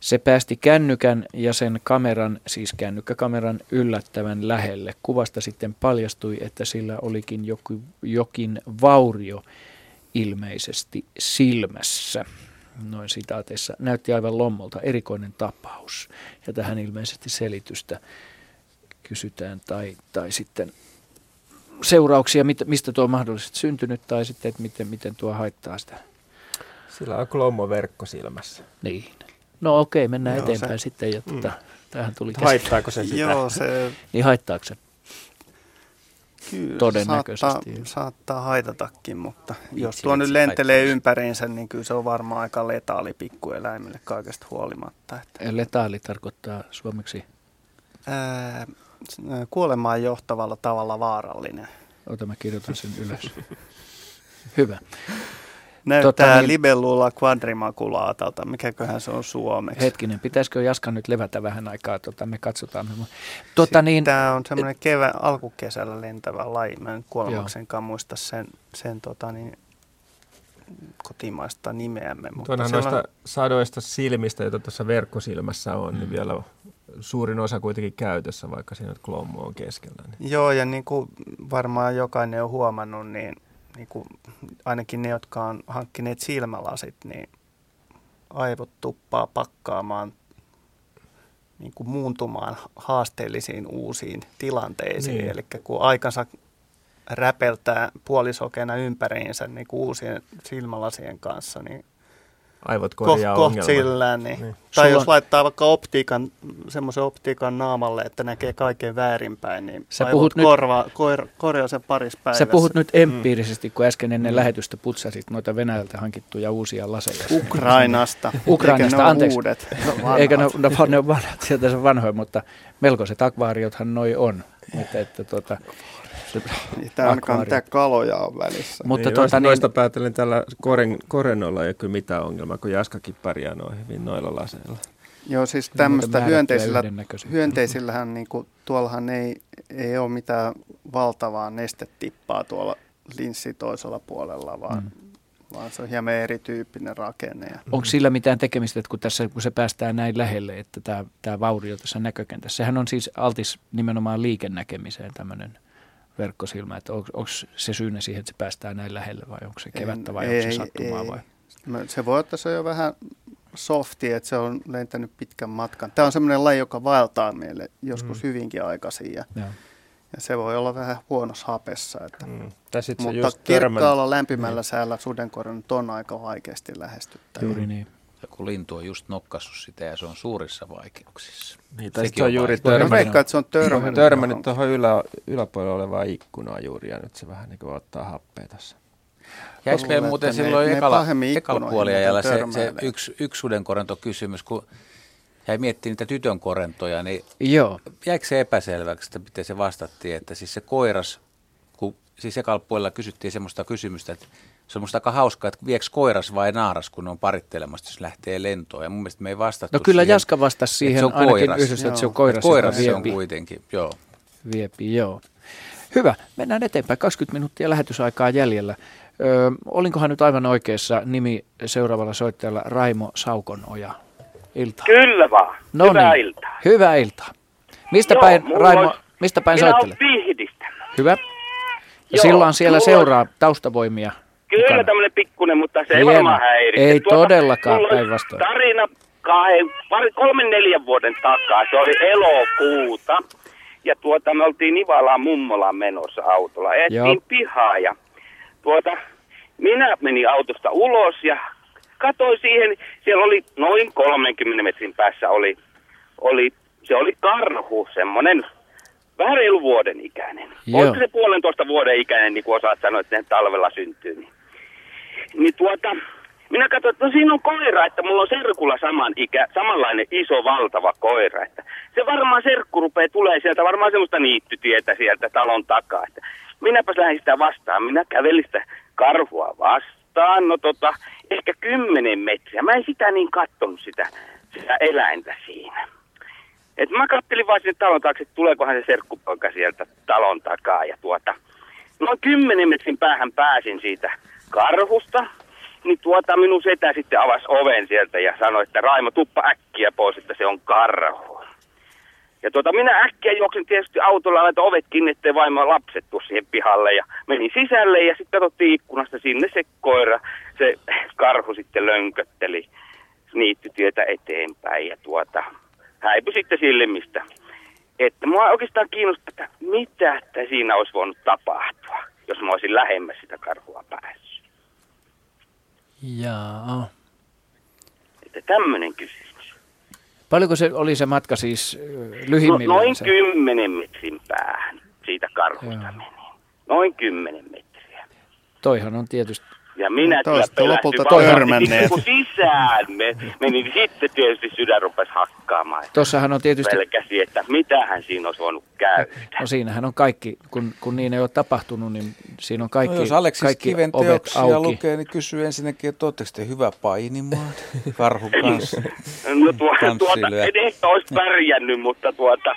Se päästi kännykän ja sen kameran, siis kännykkäkameran yllättävän lähelle. Kuvasta sitten paljastui, että sillä olikin joku, jokin vaurio ilmeisesti silmässä. Noin sitaateissa. Näytti aivan lommolta. Erikoinen tapaus. Ja tähän ilmeisesti selitystä kysytään tai, tai sitten seurauksia, mistä tuo on mahdollisesti syntynyt tai sitten, että miten, miten tuo haittaa sitä. Sillä on klommoverkko silmässä. Niin. No okei, mennään Joo, eteenpäin se, sitten. Ja tuota, mm. tähän tuli Haittaako se sitä? Joo, se... niin haittaako se? Kyllä, Todennäköisesti. Saattaa, saattaa haitatakin, mutta Vitsi, jos tuo nyt lentelee haittaa. ympäriinsä, niin kyllä se on varmaan aika letaali pikkueläimille kaikesta huolimatta. Että... Letaali tarkoittaa suomeksi? Ää, kuolemaan johtavalla tavalla vaarallinen. Ota, mä kirjoitan sen ylös. Hyvä. Näyttää tota, niin, libellula quadrimaculaatalta. Mikäköhän se on suomeksi? Hetkinen, pitäisikö Jaska nyt levätä vähän aikaa? Tota, me katsotaan. Tota, niin, Tämä on semmoinen kevä, alkukesällä lentävä laji. Mä en kuolemaksenkaan muista sen, sen tota, niin, kotimaista nimeämme. Mutta Tuonhan siellä... noista sadoista silmistä, joita tuossa verkkosilmässä on, niin mm. niin vielä suurin osa kuitenkin käytössä, vaikka siinä klommo on keskellä. Niin. Joo, ja niin kuin varmaan jokainen on huomannut, niin, niin kuin, ainakin ne, jotka on hankkineet silmälasit, niin aivot tuppaa pakkaamaan niin kuin muuntumaan haasteellisiin uusiin tilanteisiin. Niin. Eli kun aikansa räpeltää puolisokeena ympäriinsä niin kuin uusien silmälasien kanssa, niin aivot korjaa koht, koht sillä, niin. niin. Tai Sulla jos laittaa vaikka optiikan, semmoisen optiikan naamalle, että näkee kaiken väärinpäin, niin Sä puhut korva, nyt, kor, korjaa sen parissa päivässä. Sä puhut nyt empiirisesti, mm. kun äsken ennen mm. lähetystä putsasit noita Venäjältä hankittuja uusia laseja. Ukrainasta. Ukrainasta, eikä anteeksi. Uudet, no, eikä ne, no, ne on vanhat, sieltä se vanhoja, mutta melkoiset akvaariothan noi on. Että, että tuota, Tämä ainakaan mitään kaloja on välissä. Mutta niin, tuota, noista niin... päätellen tällä koren, korennoilla ei ole kyllä mitään ongelmaa, kun Jaskakin pärjää noin hyvin noilla laseilla. Joo, siis tämmöistä hyönteisillä, hyönteisillähän, niin kuin, tuollahan ei, ei ole mitään valtavaa nestetippaa tuolla linssi toisella puolella, vaan, mm. vaan se on hieman erityyppinen rakenne. Ja... Onko sillä mitään tekemistä, että kun, tässä, kun se päästään näin lähelle, että tämä, tämä vaurio tässä näkökentässä, sehän on siis altis nimenomaan liikennäkemiseen tämmöinen verkkosilmä, että onko, onko se syynä siihen, että se päästään näin lähelle vai onko se kevättä vai ei, onko se sattumaa ei. vai? Se voi olla, se on jo vähän softi, että se on lentänyt pitkän matkan. Tämä on semmoinen laji, joka vaeltaa meille joskus mm. hyvinkin aikaisin ja, ja. ja se voi olla vähän huonossa hapessa. Että. Mm. Mutta kirkkaalla lämpimällä niin. säällä sudenkoron on aika vaikeasti lähestyttää. Juuri niin kun lintu on just nokkassut sitä ja se on suurissa vaikeuksissa. Niin, tai se on, on juuri törmännyt, että se on törmännyt, törmännyt tuohon ylä, yläpuolella olevaan ikkunaan juuri ja nyt se vähän niin kuin ottaa happea tässä. Jäikö meillä muuten silloin ne, ekalla, ekalla puoliajalla se, se yksi, yksi sudenkorentokysymys, kun jäi miettimään niitä tytön korentoja, niin Joo. jäikö se epäselväksi, että miten se vastattiin, että siis se koiras, kun siis ekalla puolella kysyttiin semmoista kysymystä, että se on musta aika hauskaa, että vieks koiras vai naaras, kun on parittelemassa, jos lähtee lentoon. Ja mun mielestä me ei vastattu No kyllä siihen, Jaska vastasi siihen se on ainakin koiras. yhdessä, että se on koiras. Koiras se on kuitenkin, joo. Viepi, joo. Hyvä, mennään eteenpäin. 20 minuuttia lähetysaikaa jäljellä. Ö, olinkohan nyt aivan oikeassa nimi seuraavalla soittajalla Raimo Saukonoja? Ilta. Kyllä vaan. No Hyvää niin. iltaa. Hyvää iltaa. Mistä Joo, päin, Raimo, olisi... mistä päin Minä soittelet? Minä Vihdistä. Hyvä. Ja silloin siellä mulla... seuraa taustavoimia. Kyllä tämmöinen pikkunen, mutta se Hieno. ei varmaan häiritse. Ei tuota, todellakaan päinvastoin. Tarina kahden, pari, kolmen neljän vuoden takaa, se oli elokuuta. Ja tuota, me oltiin Nivalaan mummolaan menossa autolla. Ettiin pihaa ja tuota, minä menin autosta ulos ja katsoin siihen, siellä oli noin 30 metrin päässä oli, oli se oli karhu, semmoinen vähän reilu vuoden ikäinen. Joo. se puolentoista vuoden ikäinen, niin kuin osaat sanoa, että ne talvella syntyy. Niin, niin tuota, minä katsoin, että no siinä on koira, että mulla on serkulla saman ikä, samanlainen iso valtava koira. Että se varmaan serkku rupeaa tulee sieltä, varmaan semmoista niittytietä sieltä talon takaa. Että minäpäs lähdin sitä vastaan, minä kävelin sitä karhua vastaan, no tota, ehkä kymmenen metriä. Mä en sitä niin kattonut sitä, sitä eläintä siinä. Et mä kattelin vaan sinne talon taakse, että tuleekohan se serkkupoika sieltä talon takaa. Ja tuota, noin kymmenen metrin päähän pääsin siitä karhusta. Niin tuota minun setä sitten avasi oven sieltä ja sanoi, että Raimo, tuppa äkkiä pois, että se on karhu. Ja tuota, minä äkkiä juoksin tietysti autolla, laitoin ovet kiinni, ettei vaimo lapset tuu siihen pihalle. Ja menin sisälle ja sitten katsottiin ikkunasta sinne se koira, se karhu sitten lönkötteli niittytietä eteenpäin. Ja tuota, häipy sitten silmistä. Että mua oikeastaan kiinnostaa, että mitä että siinä olisi voinut tapahtua, jos mä olisin lähemmäs sitä karhua päässyt. Jaa. Että tämmöinen kysymys. Paljonko se oli se matka siis lyhimmillään? No, noin kymmenen metrin päähän siitä karhusta Jaa. meni. Noin kymmenen metriä. Toihan on tietysti ja minä no, kyllä lopulta törmänneet. Kun sisään me, meni, niin sitten tietysti sydän rupesi hakkaamaan. Tuossahan on tietysti... Pelkäsi, että mitähän siinä olisi voinut käydä. No siinähän on kaikki, kun, kun niin ei ole tapahtunut, niin siinä on kaikki, no, jos Aleksis kaikki Kiven ovet auki. lukee, niin kysyy ensinnäkin, että oletteko te hyvä painimaan karhun kanssa? no tuota, tuota en ehkä olisi pärjännyt, mutta tuota,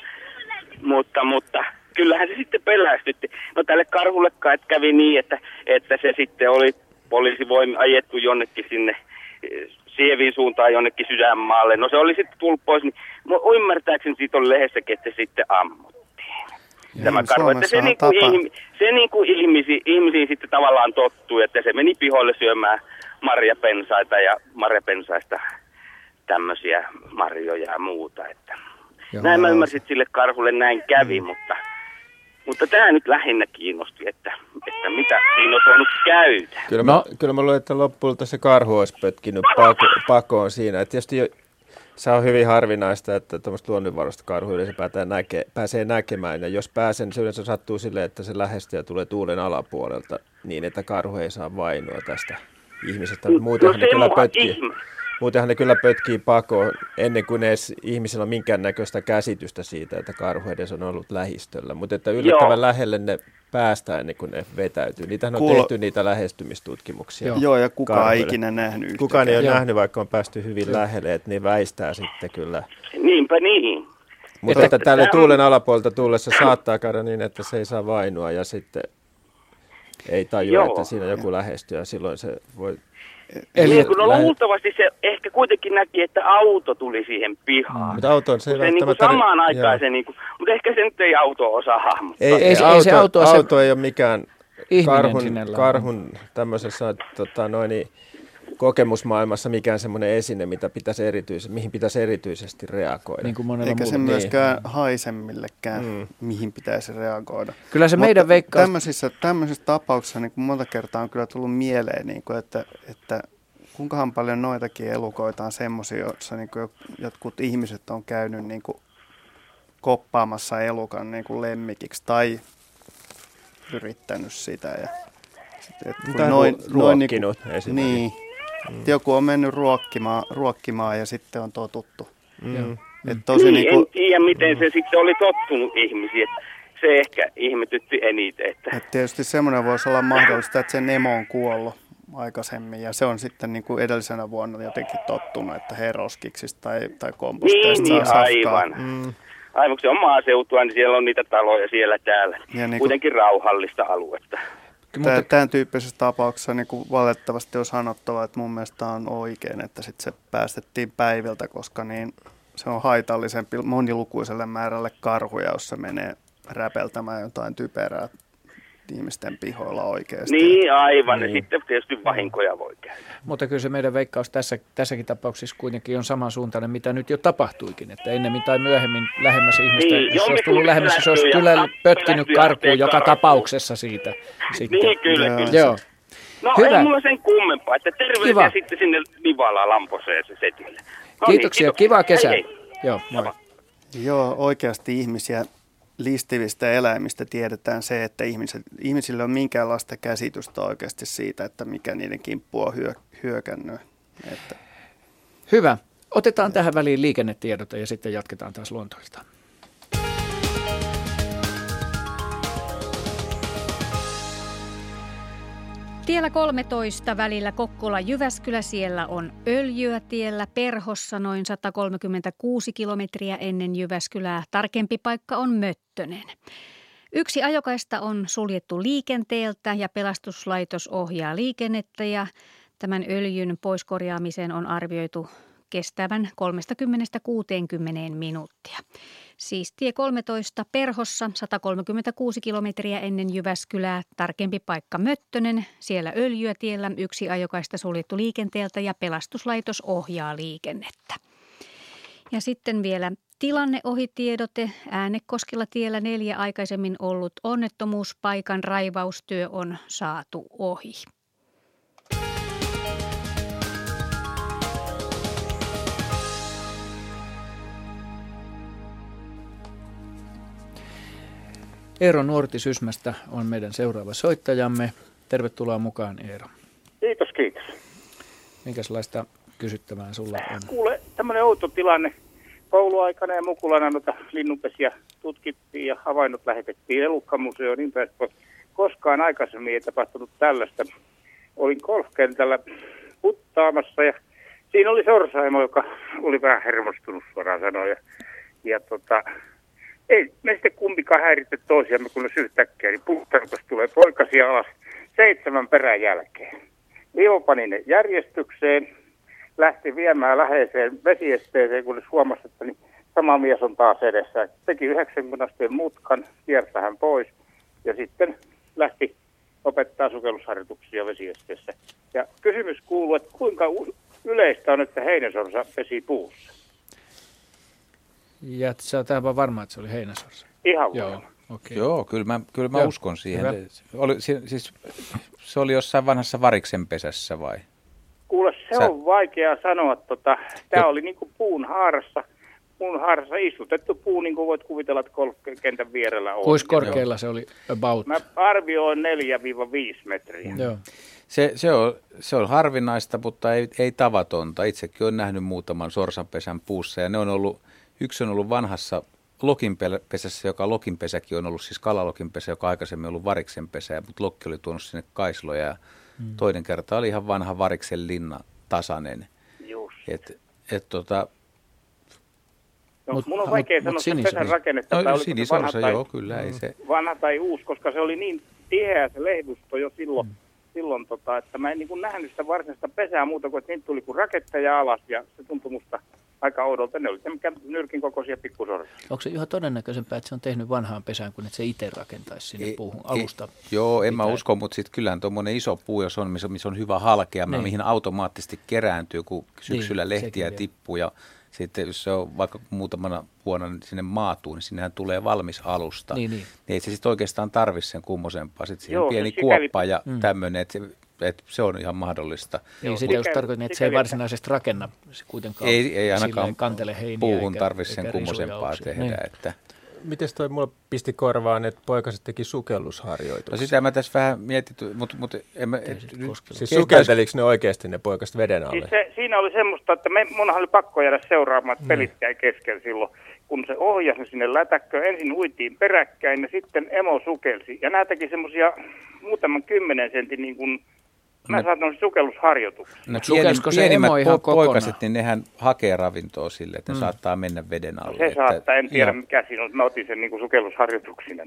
mutta, mutta kyllähän se sitten pelästytti. No tälle karhullekaan että kävi niin, että, että se sitten oli poliisivoimi ajettu jonnekin sinne eh, Sieviin suuntaan jonnekin sydänmaalle. No se oli sitten tullut pois, niin ymmärtääkseni siitä oli lehdessäkin, että sitten ammuttiin. tämä Niin, karhu. Että se, niin on kuin, ihmi, se niin kuin ihmisi, ihmisiin sitten tavallaan tottuu, että se meni pihoille syömään marjapensaita ja marjapensaista tämmöisiä marjoja ja muuta. Että. Joo. näin mä ymmärsin, että sille karhulle näin kävi, mutta, mutta tämä nyt lähinnä kiinnosti, että, että mitä siinä olisi voinut käydä. Kyllä, no. mä, kyllä mä luulen, että lopulta se karhu olisi pötkinyt pako, pakoon siinä. Et tietysti jo, se on hyvin harvinaista, että tuommoista luonnonvaroista karhu yleensä näke, pääsee näkemään. Ja jos pääsen, se yleensä sattuu silleen, että se lähestyy ja tulee tuulen alapuolelta niin, että karhu ei saa vainoa tästä ihmisestä. Muutenhan ne se kyllä mua pötkii. ihme. Muutenhan ne kyllä pötkii pakoon ennen kuin edes ihmisillä on minkäännäköistä käsitystä siitä, että karhu edes on ollut lähistöllä. Mutta että yllättävän Joo. lähelle ne päästään ennen kuin ne vetäytyy. Niitähän on Kuulo- tehty niitä lähestymistutkimuksia. Joo. Joo, ja kukaan ei karhuille. ikinä nähnyt Kukaan ei ole yhtäkään. nähnyt, vaikka on päästy hyvin lähelle, että ne väistää sitten kyllä. Niinpä niin. Mutta että tälle Tämä on- tuulen alapuolta tullessa saattaa käydä niin, että se ei saa vainoa ja sitten ei tajua, Joo. että siinä joku lähestyy ja silloin se voi... Eli niin, kun no lähe- luultavasti se ehkä kuitenkin näki, että auto tuli siihen pihaan. Mutta autoon se ei se niin kuin samaan aikaan joo. se, niin kuin, mutta ehkä se nyt ei auto osaa hahmottaa. Ei, ei, ei, se- auto, ei se auto ole se auto ei ole mikään ihminen karhun, sinällään. karhun tämmöisessä tota, noin, niin, kokemusmaailmassa mikään semmoinen esine, mitä pitäisi erityis, mihin pitäisi erityisesti reagoida. Niin kuin Eikä se myöskään haise millekään, Mm. mihin pitäisi reagoida. Kyllä se Mutta meidän veikkaus- Tämmöisissä, tämmöisissä tapauksissa niin kuin monta kertaa on kyllä tullut mieleen, niin kuin, että, että kuinkahan paljon noitakin elukoita on semmoisia, joissa niin kuin jotkut ihmiset on käynyt niin kuin koppaamassa elukan niin kuin lemmikiksi tai yrittänyt sitä. Ja, sit, et kun noin, ruo- noin niin, ruokkinut kuin, esimerkiksi. niin, mm. joku on mennyt ruokkimaan, ruokkimaan ja sitten on totuttu. Mm. Et tosi niin, niin kuin, en tiedä, miten se sitten oli tottunut ihmisiin. että Se ehkä ihmetytti eniten. Että... Et tietysti semmoinen voisi olla mahdollista, että se Nemo on kuollut aikaisemmin ja se on sitten niin kuin edellisenä vuonna jotenkin tottunut, että heroskiksista tai, tai komposteista Niin, niin, saa aivan. Mm. Aivan kun se on maaseutua, niin siellä on niitä taloja siellä täällä. Ja niin kuin- Kuitenkin rauhallista aluetta. Tää, tämän tyyppisessä tapauksessa niin kuin valitettavasti on sanottava, että mun mielestä on oikein, että sit se päästettiin päiviltä, koska niin se on haitallisempi monilukuiselle määrälle karhuja, jos se menee räpeltämään jotain typerää ihmisten pihoilla oikeasti. Niin, aivan. Niin. Ja sitten tietysti vahinkoja voi käydä. Mutta kyllä se meidän veikkaus tässä, tässäkin tapauksessa kuitenkin on samansuuntainen, mitä nyt jo tapahtuikin. Että ennemmin tai myöhemmin lähemmäs ihmistä, Niin, jos se olisi tullut lähemmäs, se olisi kyllä pötkinyt karkuun joka karkuun. tapauksessa siitä. Sitten. Niin, kyllä, Joo. kyllä. Joo. No Hyvä. ei mulla sen kummempaa, että terveisiä Kiva. sitten sinne Nivalaan Lamposeen se setille. No niin, Kiitoksia, kiitoksia. kivaa kesää. Hei, hei. Joo, moi. Joo, oikeasti ihmisiä listivistä eläimistä tiedetään se, että ihmiset, ihmisillä on minkäänlaista käsitystä oikeasti siitä, että mikä niiden kimppu on hyö, hyökännyt. Että Hyvä. Otetaan tähän väliin liikennetiedote ja sitten jatketaan taas luontoilta. Tiellä 13 välillä Kokkola-Jyväskylä, siellä on öljyä tiellä Perhossa noin 136 kilometriä ennen Jyväskylää. Tarkempi paikka on Möttönen. Yksi ajokaista on suljettu liikenteeltä ja pelastuslaitos ohjaa liikennettä ja tämän öljyn poiskorjaamiseen on arvioitu kestävän 30-60 minuuttia. Siis tie 13 Perhossa 136 kilometriä ennen Jyväskylää, tarkempi paikka Möttönen, siellä öljyä tiellä, yksi ajokaista suljettu liikenteeltä ja pelastuslaitos ohjaa liikennettä. Ja sitten vielä tilanneohitiedote. Äänekoskella tiellä neljä aikaisemmin ollut onnettomuuspaikan raivaustyö on saatu ohi. Eero Nuorti Sysmästä on meidän seuraava soittajamme. Tervetuloa mukaan Eero. Kiitos, kiitos. Minkälaista kysyttävää sulla on? Kuule, tämmöinen outo tilanne. Kouluaikana ja mukulana noita linnunpesiä tutkittiin ja havainnot lähetettiin elukkamuseoon niin päin pois. Koskaan aikaisemmin ei tapahtunut tällaista. Olin golfkentällä puttaamassa ja siinä oli sorsaimo, joka oli vähän hermostunut suoraan sanoen. Ja, ja tota, ei me sitten kumpikaan häiritse toisiamme, kun jos yhtäkkiä, niin puhtarukas tulee poikasia alas seitsemän perän jälkeen. Ivo pani ne järjestykseen, lähti viemään läheiseen vesiesteeseen, kunnes huomasi, että niin sama mies on taas edessä. Teki 90 asteen mutkan, kiertähän pois ja sitten lähti opettaa sukellusharjoituksia vesiesteessä. Ja kysymys kuuluu, että kuinka yleistä on, että heinäsorsa pesi puussa? Ja sä oot aivan varma, että se oli heinäsorsa? Ihan Joo. Okay. Joo, kyllä mä, kyllä mä Joo, uskon siihen. hyvä. Oli, si- siis, se oli jossain vanhassa variksen pesässä vai? Kuule, se Sä- on vaikea sanoa. Tota, Tämä oli niin kuin puun haarassa, puun haarassa istutettu puu, niin kuin voit kuvitella, että golfkentän vierellä on. Kuinka korkealla se oli about? Mä arvioin 4-5 metriä. Joo. Se, se, on, se on harvinaista, mutta ei, ei tavatonta. Itsekin olen nähnyt muutaman sorsanpesän puussa ja ne on ollut, yksi on ollut vanhassa lokinpesässä, joka lokinpesäkin on ollut siis kalalokinpesä, joka aikaisemmin on ollut variksen pesä, mutta lokki oli tuonut sinne kaisloja ja Mm. toinen kerta oli ihan vanha variksen linna tasainen. Just. Et, et tota, No, Mut- mun on vaikea mut sanoa sen sinisorsa- pesän rakennetta, No, sinisorsa, vanha tai, joo, kyllä, ei se- vanha tai uusi, koska se oli niin tiheä se lehdusto jo silloin, silloin tota, että mä en niin kuin nähnyt sitä varsinaista pesää muuta kuin, että niitä tuli kuin raketteja alas ja se tuntui musta aika oudolta. Ne oli nyrkin kokoisia pikkusorsia. Onko se yhä todennäköisempää, että se on tehnyt vanhaan pesään, kuin että se itse rakentaisi sinne puuhun alusta? Ei, joo, en mä pitäen? usko, mutta sitten kyllähän tuommoinen iso puu, jos on, missä, missä on hyvä halkea, Niin. mihin automaattisesti kerääntyy, kun syksyllä Niin, lehtiä tippuu ja sitten jos se on vaikka muutamana vuonna niin sinne maatuu, niin sinnehän tulee valmis alusta. Niin, niin. ei se sitten oikeastaan tarvi sen kummosempaa. Sitten siihen Joo, pieni kuoppa ja Mm. tämmöinen, että se, että se on ihan mahdollista. Niin, sitä just tarkoitin, että se ei varsinaisesti rakenna se kuitenkaan Ei, ei ainakaan kantele heiniä puuhun tarvitse sen kummosempaa tehdä. Niin. Että. Miten toi mulla pisti korvaan, että poikaset teki sukellusharjoituksia? No sitä mä tässä vähän mietin, mutta, mutta en mä, Siis sukelteliko ne oikeasti ne poikaset veden alle? Siis se, siinä oli semmoista, että me, munhan oli pakko jäädä seuraamaan, että pelit jäi kesken silloin. Kun se ohjasi ne sinne lätäkköön, ensin uitiin peräkkäin ja sitten emo sukelsi. Ja nämä teki semmoisia muutaman kymmenen sentin niin kuin, mä Ne- saatan sukellusharjoituksia. No pieni, se pienimmät emo ihan po- poikaset, niin nehän hakee ravintoa sille, että ne Mm. saattaa mennä veden alle. Se saattaa, en tiedä ja mikä siinä on. Mä otin sen niin kuin sukellusharjoituksina,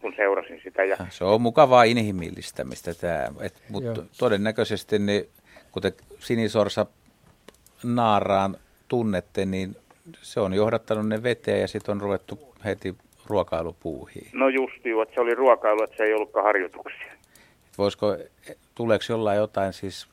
kun seurasin sitä. Ja Se on mukavaa inhimillistämistä tämä, et, mutta Joo. todennäköisesti ne, kuten sinisorsa naaraan tunnette, niin se on johdattanut ne veteen ja sitten on ruvettu heti ruokailupuuhiin. no just joo, että se oli ruokailu, että se ei ollutkaan harjoituksia. Voisiko, tuleeko jollain jotain siis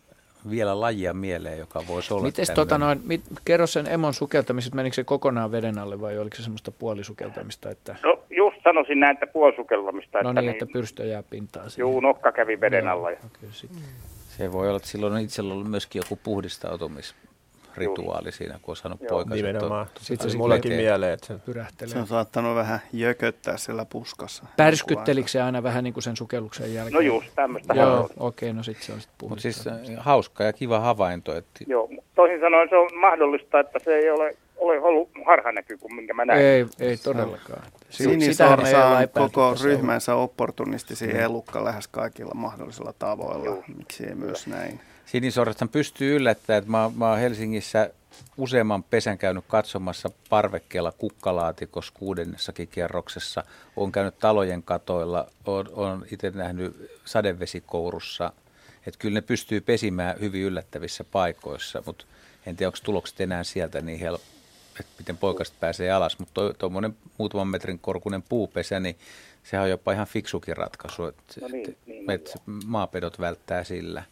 vielä lajia mieleen, joka voisi olla Mites tämmöinen? tota noin, mit, kerro sen emon sukeltamisesta, menikö se kokonaan veden alle vai oliko se semmoista puolisukeltamista, että No just sanoisin näin, että puolsukellamista. no että niin, että pyrstö jää pintaan siihen. Juu, nokka kävi veden alla. Ja... Se voi olla, että silloin on itsellä ollut myöskin joku puhdistautumisrituaali siinä, kun on saanut Joo. poikaset. Nimenomaan. tottua Sitten se veteen. mullakin mieleen, että se pyrähtelee. Se on saattanut vähän jököttää siellä puskassa. Pärskyttelikö se aina vähän niin kuin sen sukelluksen jälkeen? No just, tämmöistä Joo, okei, okay, no sitten se on sitten Mutta siis äh, hauska ja kiva havainto, että Joo, toisin sanoen se on mahdollista, että se ei ole, ole ollut harhanäky kuin minkä mä näin. Ei, ei todellakaan. Sinisorsa on koko ryhmänsä opportunistisia Mm. elukka lähes kaikilla mahdollisilla tavoilla. Miksi ei myös näin? Sinisorrathan pystyy yllättämään, että mä, mä oon Helsingissä useamman pesän käynyt katsomassa parvekkeella kukkalaatikossa kuudennessakin kerroksessa. Olen käynyt talojen katoilla, olen, olen itse nähnyt sadevesikourussa. Että kyllä ne pystyy pesimään hyvin yllättävissä paikoissa, mutta en tiedä, onko tulokset enää sieltä niin helppo, että miten poikaset pääsee alas. Mutta tuommoinen muutaman metrin korkunen puupesä, niin sehän on jopa ihan fiksukin ratkaisu, että No niin, et, niin, et maapedot välttää sillä.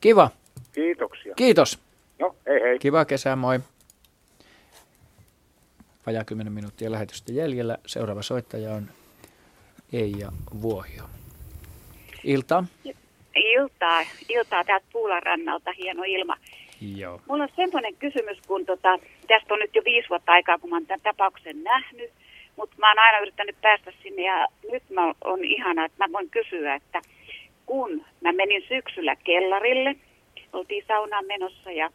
Kiva. Kiitoksia. Kiitos. No, hei hei. Kiva kesää, moi. Vajaa 10 minuuttia lähetystä jäljellä. Seuraava soittaja on Eija Vuohio. Ilta. Iltaa, iltaa täältä Puulan rannalta, hieno ilma. Joo. Mulla on semmoinen kysymys, kun tota, tästä on nyt jo viisi vuotta aikaa, kun mä oon tämän tapauksen nähnyt, mutta mä oon aina yrittänyt päästä sinne ja nyt mä on ihana, että mä voin kysyä, että kun mä menin syksyllä kellarille, oltiin saunaan menossa ja,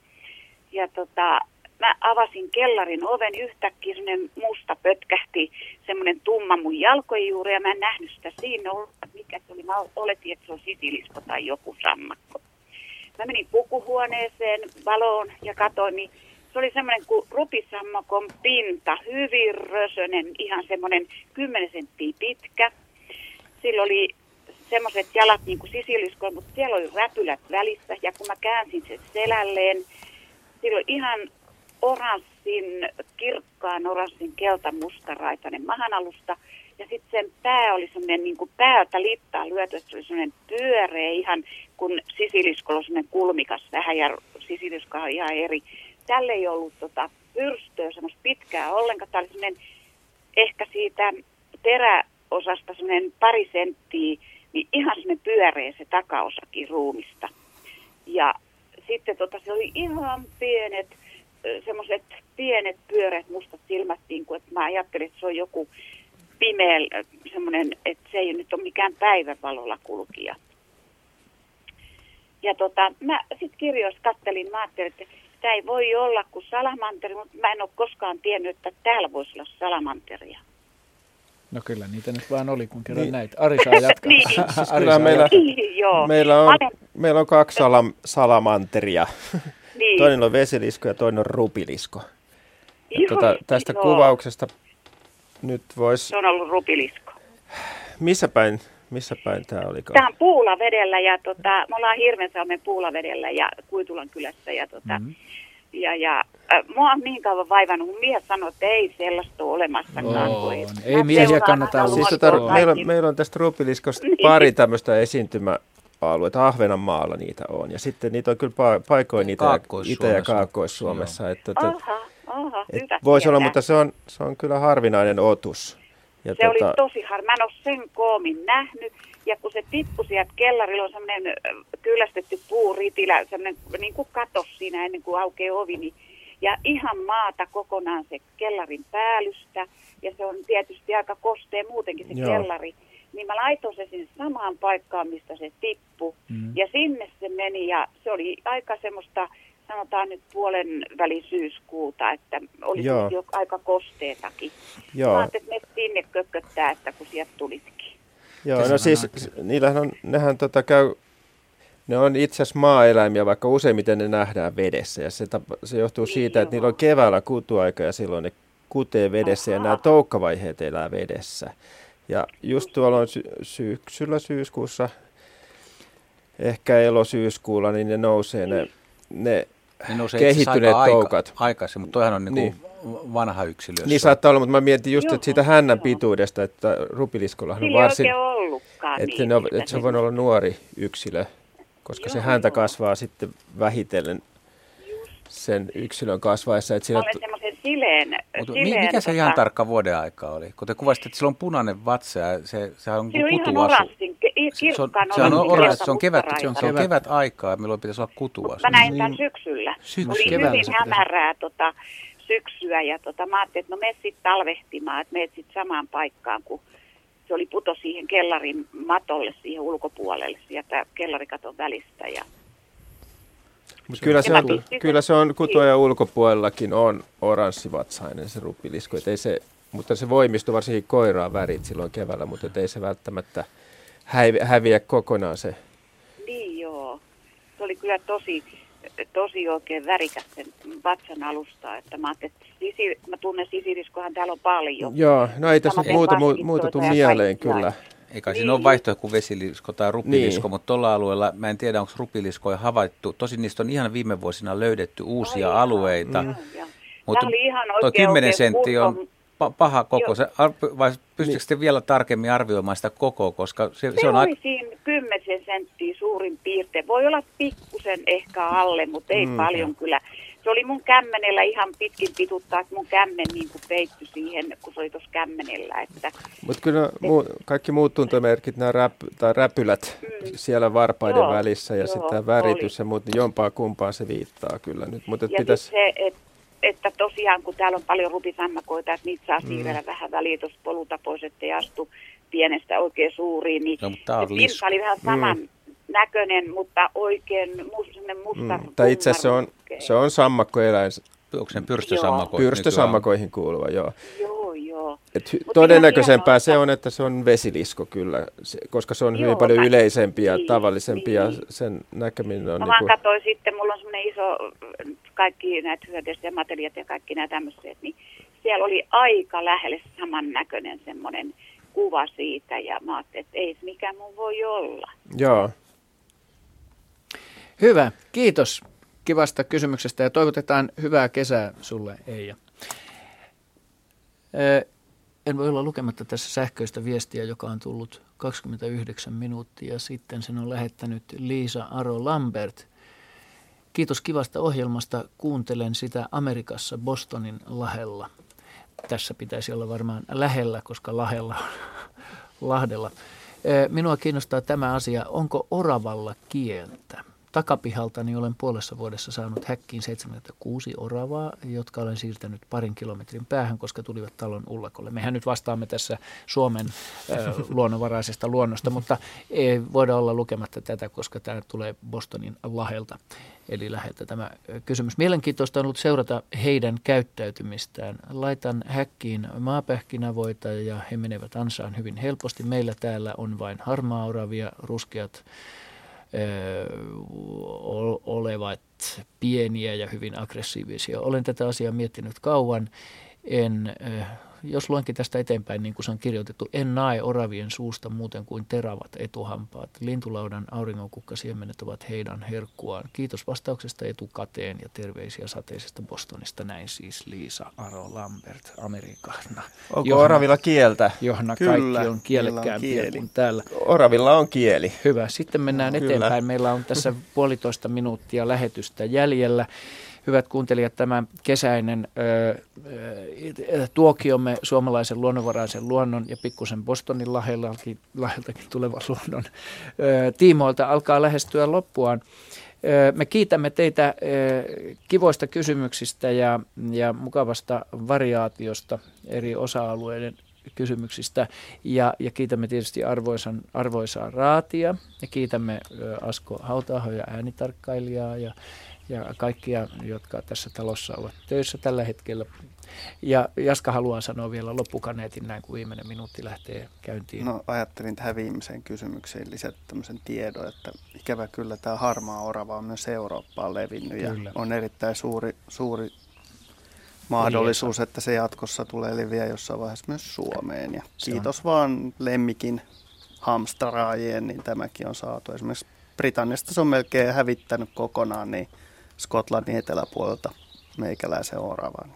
ja tota, mä avasin kellarin oven. Yhtäkkiä, semmoinen musta pötkähti, semmoinen tumma mun jalkojen juuri ja mä en nähnyt sitä siinä, mikä se oli, mä oletin, että se on sitilispo tai joku sammakko. Mä menin pukuhuoneeseen valoon ja katsoin, niin se oli semmoinen kuin rupisammakon pinta, hyvin rösönen, ihan semmoinen 10 senttiä pitkä. Sillä oli semmoiset jalat niin kuin sisiliskoja, mutta siellä oli räpylät välissä. Ja kun mä käänsin sen selälleen, sillä oli ihan oranssi oranssin, kirkkaan oranssin keltamustaraitainen mahanalusta. Ja sitten sen pää oli semmoinen niin kuin päältä littaa lyöty, että se oli semmoinen pyöreä ihan, kun sisiliskolla on semmoinen kulmikas vähän ja sisilisko on ihan eri. Tälle ei ollut tota, pyrstöä semmoista pitkää ollenkaan. Tämä oli semmoinen ehkä siitä teräosasta semmoinen pari senttiä, niin ihan semmoinen pyöreä se takaosakin ruumista. Ja sitten tota, se oli ihan pienet, semmoiset pienet pyöreät mustat silmät, niin kuin, että mä ajattelin, että se on joku pimeä, semmoinen, että se ei nyt ole mikään päivänvalolla kulkija. Ja tota, mä sitten kirjoissa kattelin, mä ajattelin, että tämä ei voi olla kuin salamanteri, mutta mä en ole koskaan tiennyt, että täällä voisi olla salamanteria. No kyllä niitä nyt vaan oli, kun kerran niin. näitä. Ari saa jatkaa. niin. Siis kyllä meillä, Joo. meillä, on, meillä on kaksi salam, salamanteria. Niin. Toinen on vesilisko ja toinen on rupilisko. Ja Joo, tuota, tästä joo. kuvauksesta nyt voisi... Se on ollut rupilisko. Missä päin, missä päin tämä oli? Tämä on Puulavedellä ja tota, me ollaan Hirvensalmen Puulavedellä ja Kuitulan kylässä ja, tota, Mhm. Ja, ja äh, mua on niin kauan vaivannut, mun mies sanoi, että ei sellaista ole olemassakaan. On. kun Ei miehiä kannata aina Siis tota, meillä, on, meillä on tästä rupiliskosta Niin. pari tämmöistä esiintymäalueita. Ahvenanmaalla niitä on. Ja sitten niitä on kyllä pa- paikoin Itä- Itä- ja Kaakkois-Suomessa. Että, että, Aha, aha, et hyvä voisi olla, mutta se on, se on kyllä harvinainen otus. Ja Se oli tosi har... Mä en ole sen koomin nähnyt. Ja kun se tippui sieltä kellarilla, on semmoinen kyllästetty puuritilä, semmoinen niin kuin katos siinä ennen kuin aukeaa ovi. Niin, ja ihan maata kokonaan se kellarin päällystä. Ja se on tietysti aika kostea muutenkin se Joo. kellari. Niin mä laitoin se sinne samaan paikkaan, mistä se tippui. Mm. Ja sinne se meni ja se oli aika semmoista, sanotaan nyt puolen väli syyskuuta, että oli jo aika kosteetakin. Joo. Mä ajattelin, että sinne kököttää, että kun sieltä tulisikin. Joo, no siis niillähän on, nehän tota käy, ne on itse asiassa maaeläimiä, vaikka useimmiten ne nähdään vedessä. Ja se, tapa, se johtuu siitä, että niillä on keväällä kutuaika ja silloin ne kutee vedessä ja nämä toukkavaiheet elää vedessä. Ja just tuolla on sy- syksyllä, syyskuussa, ehkä elosyyskuulla, niin ne nousee ne, ne, Ne nousee kehittyneet aika toukat. Aika, aikaisin, mutta toihan on niin Niin. kuin vanha yksilö. Niin saattaa olla, mutta mä mietin just, että siitä hännän pituudesta, että rupiliskollahan on varsin... Että, niin. ne on, että se voi olla nuori yksilö, koska se häntä kasvaa sitten vähitellen sen yksilön kasvaessa. Että siinä, olen semmoisen sileen, Mutta mi- sileen mikä se tota, ihan tarkka vuoden aika oli? Kun te kuvasitte, että sillä on punainen vatsa ja se, sehän on Se on ihan kutuasu. oranssin, Se on, se on, oranssi, se on kevät, se on, se on kevät aikaa, milloin pitäisi olla kutuasu. Mä näin tämän syksyllä. Syksy- Oli keväällä hyvin hämärää tota, syksyä ja tota, mä ajattelin, että no mene sitten talvehtimaan, että menet sitten samaan paikkaan, kun se oli puto siihen kellarin matolle, siihen ulkopuolelle, sieltä kellarikaton välistä. Ja Mutta kyllä, se on, kyllä se on kutuajan ulkopuolellakin on oranssivatsainen se rupilisko. Et ei se, mutta se voimistuu varsinkin koiraan värit silloin keväällä, mutta ei se välttämättä häviä kokonaan se. niin joo, se oli kyllä tosi, tosi oikein värikäs sen vatsan alusta, että mä että sisi, mä tunnen sisiriskohan täällä on paljon. Joo, no ei tässä muuta, mu- vaskittoita muuta tule ja mieleen kyllä. Ei kai Niin. siinä ole vaihtoehto kuin vesilisko tai rupilisko, Niin. mutta tuolla alueella, mä en tiedä onko rupiliskoja havaittu. Tosin niistä on ihan viime vuosina löydetty uusia alueita. Mm. Mutta Tää oli ihan tuo oikein 10 oikein sentti on pa- paha koko. Joo. Se, ar- vai pystytkö te vielä tarkemmin arvioimaan sitä kokoa, koska se, se, Se on oli aika... siinä 10 senttiä suurin piirtein. Voi olla pikkusen ehkä alle, mutta ei Mm. paljon kyllä. Se oli mun kämmenellä ihan pitkin pituttaa, että mun kämmen niin kuin peittyi siihen, kun se oli tuossa kämmenellä. Että Mutta kyllä muu, kaikki muut tuntomerkit, nämä räp, tai räpylät siellä varpaiden Joo, välissä ja joo, sitten tämä väritys ja muut, niin jompaa kumpaan se viittaa kyllä nyt. Mutta ja pitäisi... sit se, et, että tosiaan kun täällä on paljon rupisammakoita, että niitä saa Mm. siirrellä vähän väliä tuosta polulta pois, ettei astu pienestä oikein suuriin, niin No, se pinta oli vähän saman näköinen, mutta oikein mus, semmoinen musta Mm. Tai itse asiassa se on, se on sammakkoeläin. Onko se pyrstösammakoihin Pyrstösammakoihin kuuluva, joo. Joo, joo. Et hy- todennäköisempää se on, että se on vesilisko kyllä, se, koska se on hyvin Joo, paljon mä- yleisempi ja niin, tavallisempi ja niin. sen näkeminen on Mä niin vaan kuin, katsoin sitten, mulla on semmoinen iso, kaikki näitä hyödeiset ja materiaat ja kaikki nämä tämmöiset, niin siellä oli aika lähelle samannäköinen semmoinen kuva siitä ja mä ajattelin, että ei se mikään mun voi olla. joo. Hyvä, kiitos. kivasta kysymyksestä ja toivotetaan hyvää kesää sulle, Eija. En voi olla lukematta tässä sähköistä viestiä, joka on tullut 29 minuuttia sitten. Sen on lähettänyt Liisa Aro Lambert. Kiitos kivasta ohjelmasta. Kuuntelen sitä Amerikassa Bostonin lahella. Tässä pitäisi olla varmaan lähellä, koska lahella Lahdella. Minua kiinnostaa tämä asia, onko oravalla kieltä? Takapihaltani olen puolessa vuodessa saanut häkkiin 76 oravaa, jotka olen siirtänyt parin kilometrin päähän, koska tulivat talon ullakolle. Mehän nyt vastaamme tässä Suomen äh, luonnonvaraisesta luonnosta, mutta ei voida olla lukematta tätä, koska tämä tulee Bostonin lahelta, eli läheltä tämä kysymys. Mielenkiintoista on ollut seurata heidän käyttäytymistään. Laitan häkkiin maapähkinävoita ja he menevät ansaan hyvin helposti. Meillä täällä on vain harmaa-oravia, ruskeat olevat pieniä ja hyvin aggressiivisia. Olen tätä asiaa miettinyt kauan. En jos luenkin tästä eteenpäin, niin kuin se on kirjoitettu, en nae oravien suusta muuten kuin teravat etuhampaat. Lintulaudan auringonkukkasiemenet ovat heidän herkkuaan. Kiitos vastauksesta etukateen ja terveisiä sateisesta Bostonista. Näin siis Liisa Aro Lambert Amerikana. Onko Johanna, oravilla kieltä? Johanna Kyllä, kaikki on kielekkäämpiä kuin täällä. Oravilla on kieli. Hyvä. Sitten mennään Kyllä. eteenpäin. Meillä on tässä puolitoista minuuttia lähetystä jäljellä hyvät kuuntelijat, tämä kesäinen tuokiomme suomalaisen luonnonvaraisen luonnon ja pikkusen Bostonin laheltakin, tulevan luonnon ö, tiimoilta alkaa lähestyä loppuaan. Me kiitämme teitä kivoista kysymyksistä ja, ja mukavasta variaatiosta eri osa-alueiden kysymyksistä. Ja, ja kiitämme tietysti arvoisan, arvoisaa raatia ja kiitämme Asko Hautaho ja äänitarkkailijaa ja ja kaikkia, jotka tässä talossa ovat töissä tällä hetkellä. Ja Jaska haluaa sanoa vielä loppukaneetin näin, kun viimeinen minuutti lähtee käyntiin. No ajattelin tähän viimeiseen kysymykseen lisätä tämmöisen tiedon, että ikävä kyllä tämä harmaa orava on myös Eurooppaan levinnyt kyllä. ja on erittäin suuri, suuri mahdollisuus, että se jatkossa tulee leviä jossain vaiheessa myös Suomeen. Ja kiitos vaan lemmikin hamstaraajien, niin tämäkin on saatu. Esimerkiksi Britanniasta se on melkein hävittänyt kokonaan, niin Skotlannin eteläpuolelta meikäläisen oravan.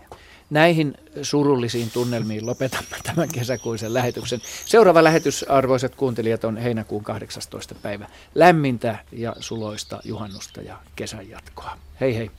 Näihin surullisiin tunnelmiin lopetamme tämän kesäkuisen lähetyksen. Seuraava lähetys, arvoisat kuuntelijat, on heinäkuun 18. päivä. Lämmintä ja suloista juhannusta ja kesän jatkoa. Hei hei!